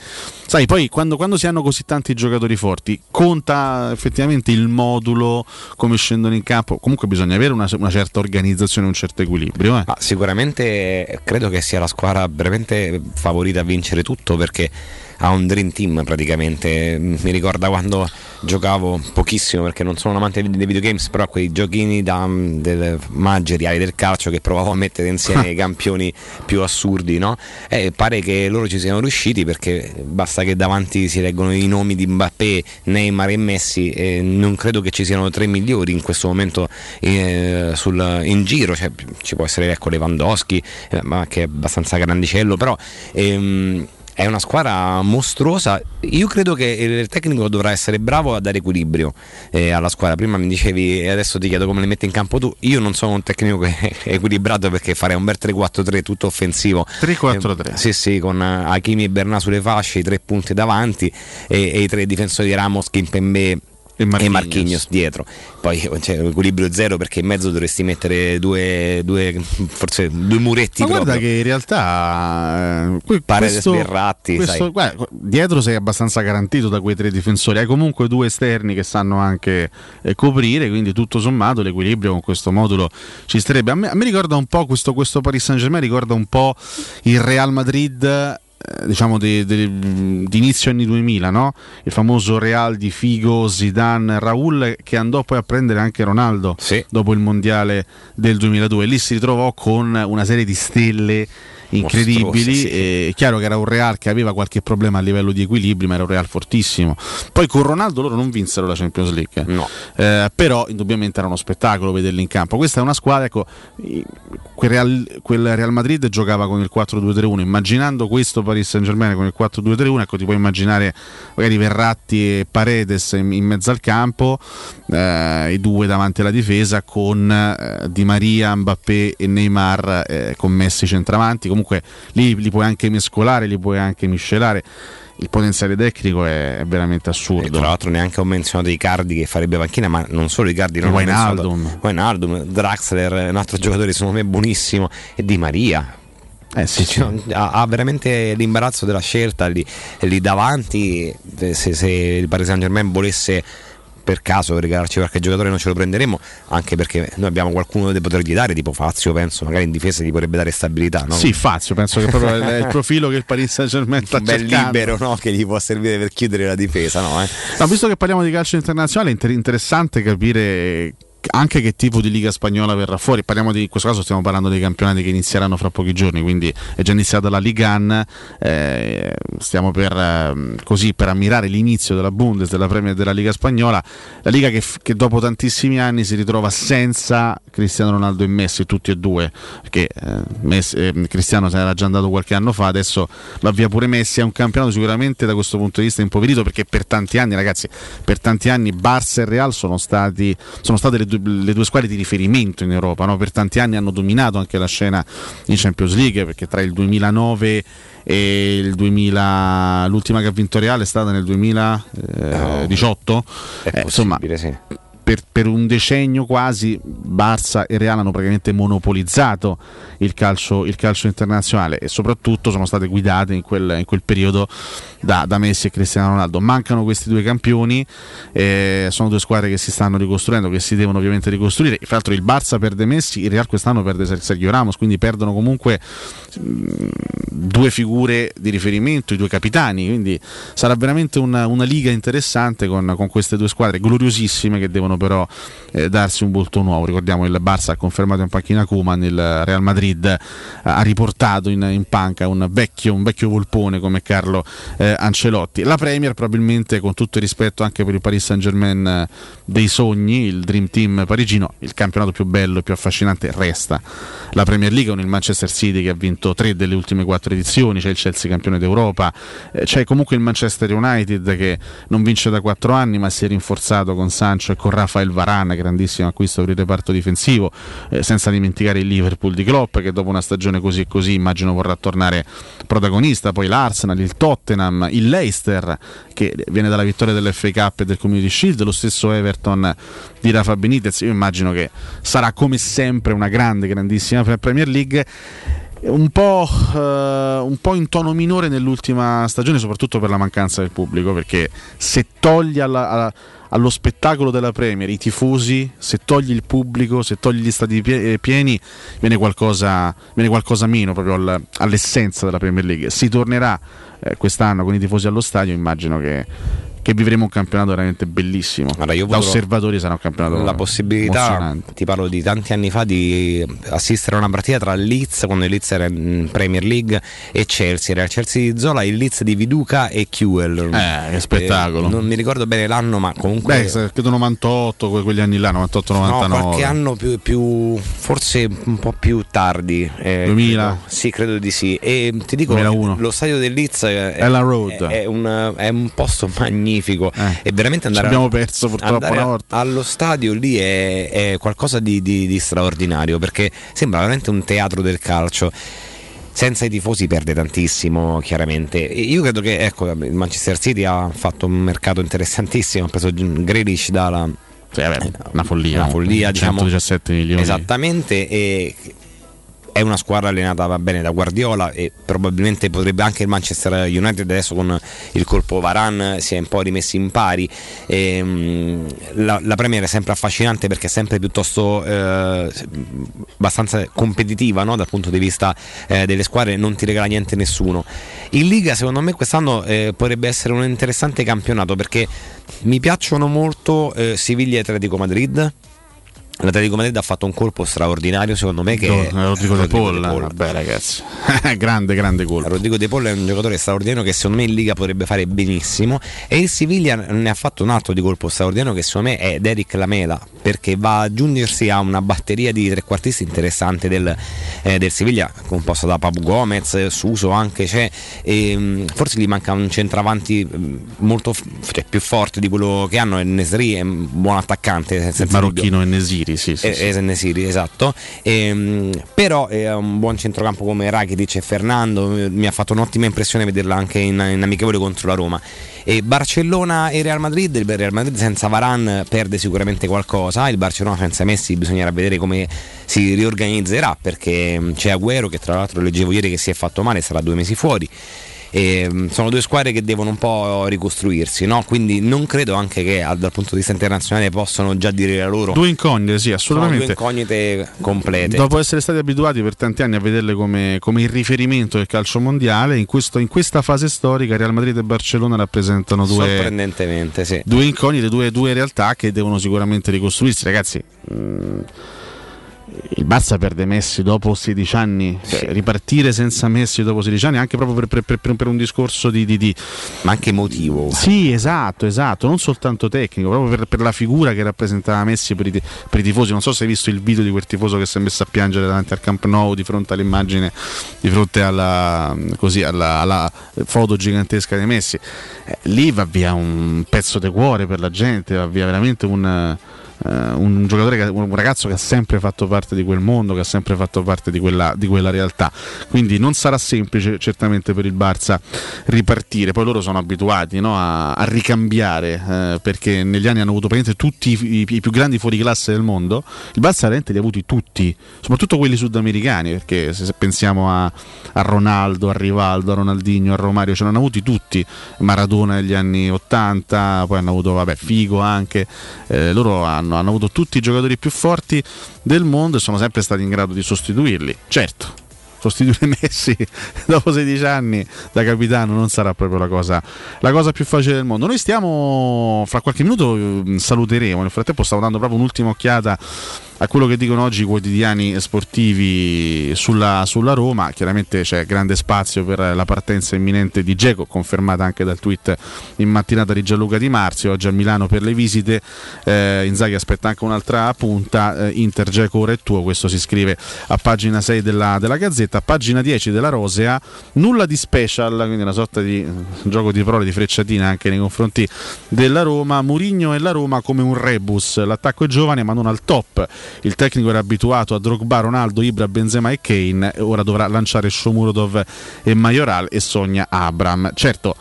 Speaker 1: sai, poi quando, quando, si hanno così tanti giocatori forti, conta effettivamente il modulo, come scendono in campo. Comunque bisogna avere una, una certa organizzazione, un certo equilibrio. Eh.
Speaker 2: Ah, sicuramente credo che sia la squadra veramente favorita a vincere tutto perché ha un dream team praticamente. Mi ricorda quando giocavo pochissimo perché non sono un amante dei videogames, però quei giochini da, del manageriali del calcio che provavo a mettere insieme i campioni più assurdi, no? E pare che loro ci siano riusciti perché basta che davanti si leggono i nomi di Mbappé, Neymar e Messi e non credo che ci siano tre migliori in questo momento eh, sul, in giro, cioè, ci può essere ecco Lewandowski, eh, ma che è abbastanza grandicello, però ehm, è una squadra mostruosa. Io credo che il tecnico dovrà essere bravo a dare equilibrio eh, alla squadra. Prima mi dicevi e adesso ti chiedo come le mette in campo tu. Io non sono un tecnico che è equilibrato perché farei un bel 3-4-3 tutto offensivo.
Speaker 1: 3-4-3.
Speaker 2: Eh, sì, sì, con Hakimi e Bernà sulle fasce, i tre punti davanti e, e i tre difensori di Ramos, Kimpembe e Marquinhos. e Marquinhos dietro. Poi c'è cioè, equilibrio zero perché in mezzo dovresti mettere due, due forse due muretti.
Speaker 1: Ma guarda
Speaker 2: proprio.
Speaker 1: che in realtà eh,
Speaker 2: pare
Speaker 1: questo,
Speaker 2: sberratti.
Speaker 1: questo, guarda, dietro sei abbastanza garantito da quei tre difensori. Hai comunque due esterni che sanno anche eh, coprire, quindi tutto sommato l'equilibrio con questo modulo ci starebbe. A me, a me ricorda un po' questo, questo Paris Saint Germain, ricorda un po' il Real Madrid diciamo di, di, di, inizio anni 2000, no? il famoso Real di Figo, Zidane, Raul che andò poi a prendere anche Ronaldo
Speaker 2: sì.
Speaker 1: dopo il mondiale del 2002. Lì si ritrovò con una serie di stelle incredibili. È chiaro che era un Real che aveva qualche problema a livello di equilibrio, ma era un Real fortissimo. Poi con Ronaldo loro non vinsero la Champions League,
Speaker 2: no.
Speaker 1: eh, però indubbiamente era uno spettacolo vederli in campo. Questa è una squadra, ecco, quel Real, quel Real Madrid giocava con il 4-2-3-1, immaginando questo Paris Saint Germain con il 4-2-3-1, ecco ti puoi immaginare magari Verratti e Paredes in, in mezzo al campo, eh, i due davanti alla difesa con eh, Di Maria, Mbappé e Neymar eh, con Messi centravanti comunque lì li puoi anche mescolare, li puoi anche miscelare. Il potenziale tecnico è, veramente assurdo.
Speaker 2: E tra l'altro neanche ho menzionato Icardi che farebbe panchina, ma non solo Icardi, non
Speaker 1: Wijnaldum.
Speaker 2: Wijnaldum, Draxler, un altro giocatore secondo me buonissimo, e Di Maria.
Speaker 1: Eh sì, sì.
Speaker 2: Ha, ha, veramente l'imbarazzo della scelta lì, lì davanti. Se, se il Paris Saint Germain volesse per caso regalarci qualche giocatore non ce lo prenderemo anche perché noi abbiamo qualcuno da potergli dare tipo Fazio penso magari in difesa gli potrebbe dare stabilità no?
Speaker 1: sì Fazio penso che proprio è il profilo che il Paris Saint Germain sta
Speaker 2: bel
Speaker 1: cercando
Speaker 2: libero no? che gli può servire per chiudere la difesa no, eh?
Speaker 1: no, visto che parliamo di calcio internazionale è interessante capire anche che tipo di liga spagnola verrà fuori. Parliamo di, in questo caso stiamo parlando dei campionati che inizieranno fra pochi giorni, quindi è già iniziata la Liga An, eh, stiamo per, eh, così, per ammirare l'inizio della Bundes, della Premier della Liga spagnola, la Liga che, che, dopo tantissimi anni si ritrova senza Cristiano Ronaldo e Messi, tutti e due, perché eh, Messi, eh, Cristiano se n'era già andato qualche anno fa, adesso va via pure Messi, è un campionato sicuramente da questo punto di vista impoverito perché per tanti anni ragazzi, per tanti anni Barça e Real sono, stati, sono state le due le due squadre di riferimento in Europa, no? per tanti anni hanno dominato anche la scena in Champions League perché tra il 2009 e il 2000 l'ultima che ha vinto Real è stata nel 2018
Speaker 2: eh, insomma sì.
Speaker 1: Per, per, un decennio quasi Barça e Real hanno praticamente monopolizzato il calcio, il calcio internazionale e soprattutto sono state guidate in quel, in quel periodo da, da, Messi e Cristiano Ronaldo. Mancano questi due campioni, eh, sono due squadre che si stanno ricostruendo, che si devono ovviamente ricostruire. Fra l'altro il Barça perde Messi, il Real quest'anno perde Sergio Ramos, quindi perdono comunque mh, due figure di riferimento, i due capitani, quindi sarà veramente una, una liga interessante con, con, queste due squadre gloriosissime che devono però eh, darsi un volto nuovo. Ricordiamo il Barça ha confermato in panchina Kuman, il Real Madrid ha riportato in, in panca un vecchio, un vecchio volpone come Carlo eh, Ancelotti. La Premier probabilmente con tutto il rispetto anche per il Paris Saint Germain eh, dei sogni, il Dream Team parigino, il campionato più bello e più affascinante resta la Premier League con il Manchester City che ha vinto tre delle ultime quattro edizioni, c'è il Chelsea campione d'Europa, eh, c'è comunque il Manchester United che non vince da quattro anni ma si è rinforzato con Sancho e con Rafa Rafael Varane, grandissimo acquisto per il reparto difensivo, eh, senza dimenticare il Liverpool di Klopp che dopo una stagione così e così immagino vorrà tornare protagonista, poi l'Arsenal, il Tottenham, il Leicester che viene dalla vittoria dell'FA Cup e del Community Shield, lo stesso Everton di Rafa Benitez, io immagino che sarà come sempre una grande, grandissima Premier League. Un po', eh, un po', in tono minore nell'ultima stagione, soprattutto per la mancanza del pubblico, perché se togli alla, alla, allo spettacolo della Premier i tifosi, se togli il pubblico, se togli gli stati pie- pieni, viene qualcosa, viene qualcosa meno proprio al, all'essenza della Premier League. Si tornerà eh, quest'anno con i tifosi allo stadio, immagino che che vivremo un campionato veramente bellissimo.
Speaker 2: Allora, io
Speaker 1: da osservatori sarà un campionato
Speaker 2: la possibilità, ti parlo di tanti anni fa, di assistere a una partita tra Leeds, quando il Leeds era in Premier League, e Chelsea. Era il Chelsea di Zola, il Leeds di Viduca e Kewell.
Speaker 1: Eh, che spettacolo.
Speaker 2: Eh, non mi ricordo bene l'anno, ma comunque.
Speaker 1: Beh, credo 98, quegli anni là, 98-99.
Speaker 2: No, qualche anno più, più, forse un po' più tardi.
Speaker 1: Eh, 2000?
Speaker 2: Credo. Sì, credo di sì. E ti dico,
Speaker 1: 2001.
Speaker 2: lo stadio del Leeds è,
Speaker 1: Ella Road.
Speaker 2: È, è, un, è un posto magnifico magnifico.
Speaker 1: Eh,
Speaker 2: e veramente andare,
Speaker 1: abbiamo perso purtroppo una volta.
Speaker 2: allo stadio lì è, è qualcosa di, di, di straordinario perché sembra veramente un teatro del calcio. Senza i tifosi perde tantissimo chiaramente. Io credo che ecco, il Manchester City ha fatto un mercato interessantissimo ha preso Grealish dalla
Speaker 1: sì, vabbè, una follia
Speaker 2: una follia
Speaker 1: 117
Speaker 2: diciamo,
Speaker 1: milioni.
Speaker 2: Esattamente e è una squadra allenata va bene da Guardiola e probabilmente potrebbe anche il Manchester United adesso con il colpo Varan si è un po' rimessi in pari e, mh, la, la, Premier è sempre affascinante perché è sempre piuttosto eh, abbastanza competitiva no? dal punto di vista eh, delle squadre non ti regala niente nessuno in Liga secondo me quest'anno eh, potrebbe essere un interessante campionato perché mi piacciono molto eh, Siviglia e Atletico Madrid L'Atletico Madrid ha fatto un colpo straordinario secondo me che
Speaker 1: no, Rodrigo, De Paul, De vabbè ragazzi. Grande grande colpo.
Speaker 2: Rodrigo De Paul è un giocatore straordinario che secondo me in Liga potrebbe fare benissimo. E il Siviglia ne ha fatto un altro di colpo straordinario che secondo me è Derek Lamela perché va ad aggiungersi a una batteria di trequartisti interessante del, eh, del Siviglia composta da Papu Gomez, Suso anche c'è e, forse gli manca un centravanti molto cioè, più forte di quello che hanno Nesri è un buon attaccante
Speaker 1: il marocchino Nesiri sì, sì,
Speaker 2: sì. Enesiri, esatto. E, um, però è un buon centrocampo come Rakitic e Fernando mi ha fatto un'ottima impressione vederla anche in, in amichevole contro la Roma. E Barcellona e Real Madrid, il Real Madrid senza Varan perde sicuramente qualcosa, il Barcellona senza Messi bisognerà vedere come si riorganizzerà perché c'è Agüero che tra l'altro leggevo ieri che si è fatto male, sarà due mesi fuori. E mm, sono due squadre che devono un po' ricostruirsi, no? quindi non credo anche che dal punto di vista internazionale possano già dire la loro.
Speaker 1: Due incognite, sì, assolutamente.
Speaker 2: Sono due incognite complete.
Speaker 1: Dopo essere stati abituati per tanti anni a vederle come, come il riferimento del calcio mondiale, in, questo, in, questa fase storica Real Madrid e Barcellona rappresentano due,
Speaker 2: Sorprendentemente, sì.
Speaker 1: due incognite, due, due realtà che devono sicuramente ricostruirsi. Ragazzi. Mh, mm, il Barça perde Messi dopo 16 anni, sì. cioè, ripartire senza Messi dopo 16 anni anche proprio per, per, per, per un discorso di, di, di,
Speaker 2: Ma anche emotivo.
Speaker 1: Sì, esatto, esatto, non soltanto tecnico, proprio per, la figura che rappresentava Messi per i, i, tifosi. Non so se hai visto il video di quel tifoso che si è messo a piangere davanti al Camp Nou di fronte all'immagine, di fronte alla, così, alla, alla foto gigantesca di Messi. Eh, lì va via un pezzo di cuore per la gente, va via veramente un un giocatore, un ragazzo che ha sempre fatto parte di quel mondo, che ha sempre fatto parte di quella, di quella realtà. Quindi non sarà semplice certamente per il Barça ripartire. Poi loro sono abituati no, a, a, ricambiare eh, perché negli anni hanno avuto praticamente tutti i, i, i, più grandi fuoriclasse del mondo. Il Barça veramente li ha avuti tutti, soprattutto quelli sudamericani, perché se, se pensiamo a, a, Ronaldo, a Rivaldo, a Ronaldinho, a Romario, ce l'hanno avuti tutti. Maradona negli anni 80, poi hanno avuto vabbè, Figo anche. Eh, loro hanno hanno, hanno avuto tutti i giocatori più forti del mondo e sono sempre stati in grado di sostituirli. Certo, sostituire Messi dopo 16 anni da capitano non sarà proprio la cosa, la cosa, più facile del mondo. Noi stiamo, fra qualche minuto mm, saluteremo, nel frattempo stavo dando proprio un'ultima occhiata a quello che dicono oggi i quotidiani sportivi sulla, sulla Roma, chiaramente c'è grande spazio per la partenza imminente di Geco, confermata anche dal tweet in mattinata di Gianluca Di Marzio, oggi a Milano per le visite, eh, Inzaghi aspetta anche un'altra punta, eh, Inter Geco ora è tuo, questo si scrive a pagina 6 della, della Gazzetta, pagina 10 della Rosea, nulla di special, quindi una sorta di eh, gioco di parole, di frecciatina anche nei confronti della Roma, Murigno e la Roma come un rebus, l'attacco è giovane ma non al top, il tecnico era abituato a Drogba, Ronaldo, Ibra, Benzema e Kane, ora dovrà lanciare Shomurodov e Majoral e sogna Abram. Certo,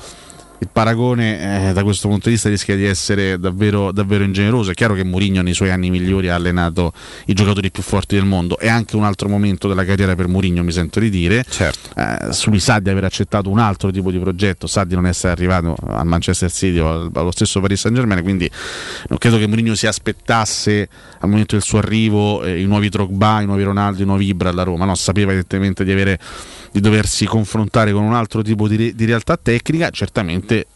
Speaker 1: il paragone eh, da questo punto di vista rischia di essere davvero, davvero ingeneroso. È chiaro che Mourinho nei suoi anni migliori ha allenato i giocatori più forti del mondo. È anche un altro momento della carriera per Mourinho, mi sento di dire.
Speaker 2: Certo.
Speaker 1: Eh, su lui sa di aver accettato un altro tipo di progetto, sa di non essere arrivato al Manchester City o al- allo stesso Paris Saint Germain. Quindi non credo che Mourinho si aspettasse al momento del suo arrivo eh, i nuovi Drogba, i nuovi Ronaldo, i nuovi Ibra alla Roma. No, sapeva evidentemente di avere di doversi confrontare con un altro tipo di, re- di realtà tecnica, certamente eh,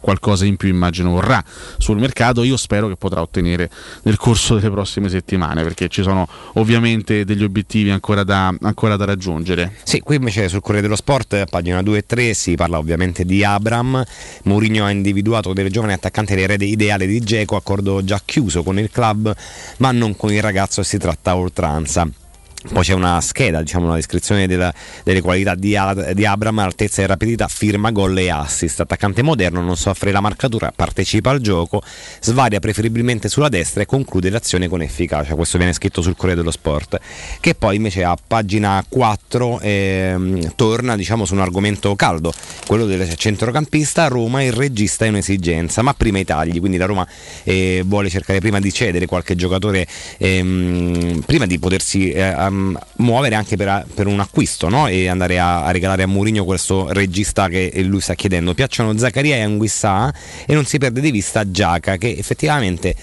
Speaker 1: qualcosa in più immagino vorrà sul mercato, io spero che potrà ottenere nel corso delle prossime settimane, perché ci sono ovviamente degli obiettivi ancora da, ancora da raggiungere.
Speaker 2: Sì, qui invece sul Corriere dello Sport, pagina 2 e 3, si parla ovviamente di Abram. Mourinho ha individuato delle giovani attaccanti l'erede ideale di Geco, accordo già chiuso con il club, ma non con il ragazzo si tratta oltranza. Poi c'è una scheda, diciamo una descrizione della- delle qualità di, di Abram, altezza e rapidità, firma, gol e assist. Attaccante moderno, non soffre la marcatura, partecipa al gioco, svaria preferibilmente sulla destra e conclude l'azione con efficacia. Questo viene scritto sul Corriere dello Sport. Che poi invece a pagina 4 ehm, torna diciamo, su un argomento caldo, quello del centrocampista. Roma, il regista è un'esigenza, ma prima i tagli. Quindi la Roma eh, vuole cercare prima di cedere qualche giocatore ehm, prima di potersi eh, am- muovere anche per, per un acquisto no? e andare a, a regalare a Mourinho questo regista che lui sta chiedendo. Piacciono Zaccaria e Anguissà e non si perde di vista Giaca che effettivamente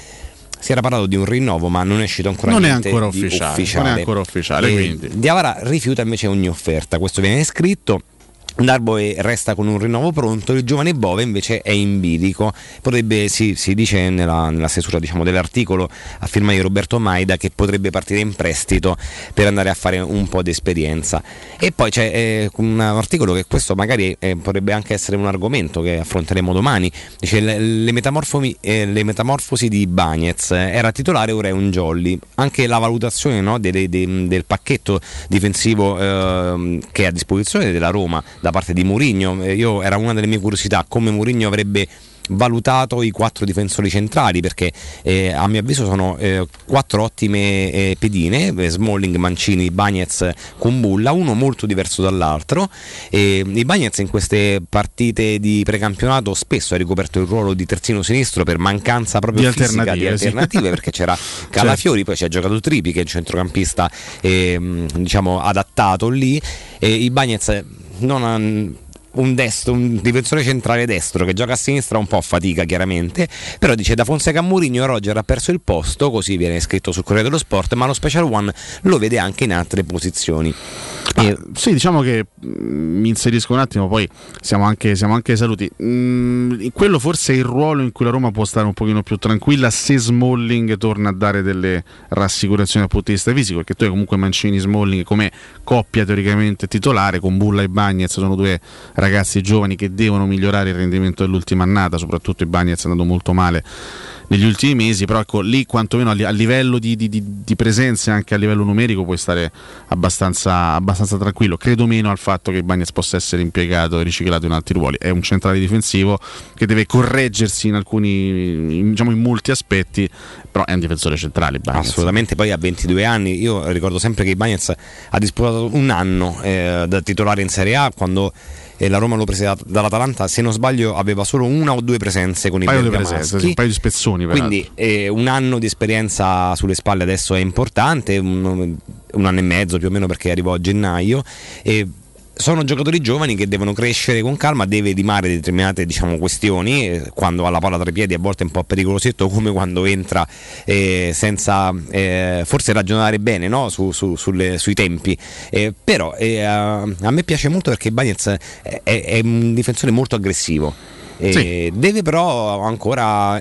Speaker 2: si era parlato di un rinnovo ma non è uscito ancora
Speaker 1: Non è
Speaker 2: niente
Speaker 1: ancora
Speaker 2: di
Speaker 1: ufficiale, non è ancora ufficiale,
Speaker 2: E
Speaker 1: quindi.
Speaker 2: Diavara rifiuta invece ogni offerta, questo viene scritto. Darboe resta con un rinnovo pronto, il giovane Bove invece è in bilico. Potrebbe, si, si dice nella, nella stesura diciamo, dell'articolo a firma di Roberto Maida che potrebbe partire in prestito per andare a fare un po' di esperienza. E poi c'è eh, un articolo che questo magari eh, potrebbe anche essere un argomento che affronteremo domani. Dice le, le eh, le metamorfosi di Bagnez. Era titolare, ora è un jolly. Anche la valutazione no, de- de- del pacchetto difensivo ehm, che è a disposizione della Roma da parte di Mourinho. Eh, Io era una delle mie curiosità come Mourinho avrebbe valutato i quattro difensori centrali perché eh, a mio avviso sono eh, quattro ottime eh, pedine eh, Smalling, Mancini, Bagnez, Kumbulla uno molto diverso dall'altro e i Bagnez in queste partite di precampionato spesso ha ricoperto il ruolo di terzino sinistro per mancanza proprio
Speaker 1: Di
Speaker 2: fisica di
Speaker 1: alternative, sì.
Speaker 2: alternative perché c'era Calafiori poi ci ha giocato Tripi che è un centrocampista ehm, diciamo adattato lì e i Bagnez non un destro, un difensore centrale destro che gioca a sinistra un po' a fatica chiaramente, però dice da Fonseca a Mourinho Roger ha perso il posto, così viene scritto sul Corriere dello Sport, ma lo Special One lo vede anche in altre posizioni.
Speaker 1: Ah, sì, diciamo che mm, mi inserisco un attimo, poi siamo anche, siamo anche saluti. Mm, quello forse è il ruolo in cui la Roma può stare un pochino più tranquilla se Smalling torna a dare delle rassicurazioni dal punto di vista fisico, perché tu hai comunque Mancini Smalling come coppia teoricamente titolare, con Bulla e Bagnez sono due ragazzi giovani che devono migliorare il rendimento dell'ultima annata, soprattutto i Bagnez è andato molto male negli ultimi mesi, però ecco lì quantomeno a, li- a livello di, di, di, di presenza e anche a livello numerico puoi stare abbastanza, abbastanza tranquillo. Credo meno al fatto che Bagnez possa essere impiegato e riciclato in altri ruoli. È un centrale difensivo che deve correggersi in alcuni, in, diciamo in molti aspetti, però è un difensore centrale. Bagnez.
Speaker 2: Assolutamente, poi a 22 anni, io ricordo sempre che i Bagnez ha disputato un anno eh, da titolare in Serie A quando eh, la Roma lo prese da- dall'Atalanta, se non sbaglio aveva solo una o due presenze con i
Speaker 1: paio presenze, sì, un paio di spezzoni. peraltro.
Speaker 2: Quindi eh, un anno di esperienza sulle spalle adesso è importante, un, un anno e mezzo più o meno perché arrivò a gennaio. E sono giocatori giovani che devono crescere con calma, deve limare determinate diciamo, questioni, eh, quando ha la palla tra i piedi a volte è un po' pericolosetto come quando entra eh, senza eh, forse ragionare bene no? su, su- sulle- sui tempi, Eh, però eh, a, a me piace molto perché Bagnez è, è un difensore molto aggressivo. Eh, Deve però ancora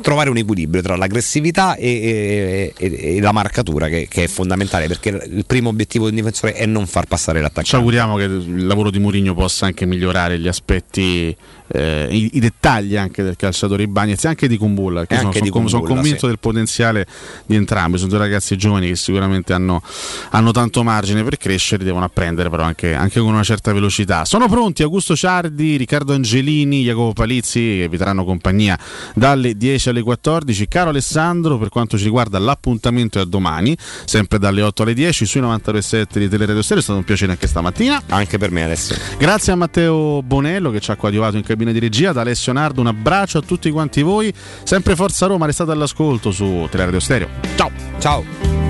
Speaker 2: trovare un equilibrio tra l'aggressività e, e- e- la marcatura che, che è fondamentale perché il primo obiettivo del difensore è non far passare
Speaker 1: Ci
Speaker 2: l'attaccante.
Speaker 1: auguriamo che il lavoro di Mourinho possa anche migliorare gli aspetti, eh, i, i dettagli anche del calciatore Ibagnez e anche di Kumbulla. Che
Speaker 2: E
Speaker 1: sono, sono com- sono
Speaker 2: Kumbulla,
Speaker 1: convinto
Speaker 2: sì.
Speaker 1: del potenziale di entrambi. Sono due ragazzi giovani che sicuramente hanno, hanno tanto margine per crescere, devono apprendere però anche, anche con una certa velocità. Sono pronti Augusto Ciardi, Riccardo Angelini, Jacopo Palizzi che vi daranno compagnia dalle 10 alle 14. Caro Alessandro, per quanto ci riguarda l'appuntamento è a domani, sempre dalle 8 alle 10 sui 92.7 di Teleradio Stereo. È stato un piacere anche stamattina.
Speaker 2: Anche per me Alessio.
Speaker 1: Grazie a Matteo Bonello che ci ha coadiuvato in cabina di regia, da Alessio Nardo un abbraccio a tutti quanti voi, sempre Forza Roma, restate all'ascolto su Teleradio Stereo. Ciao!
Speaker 2: Ciao!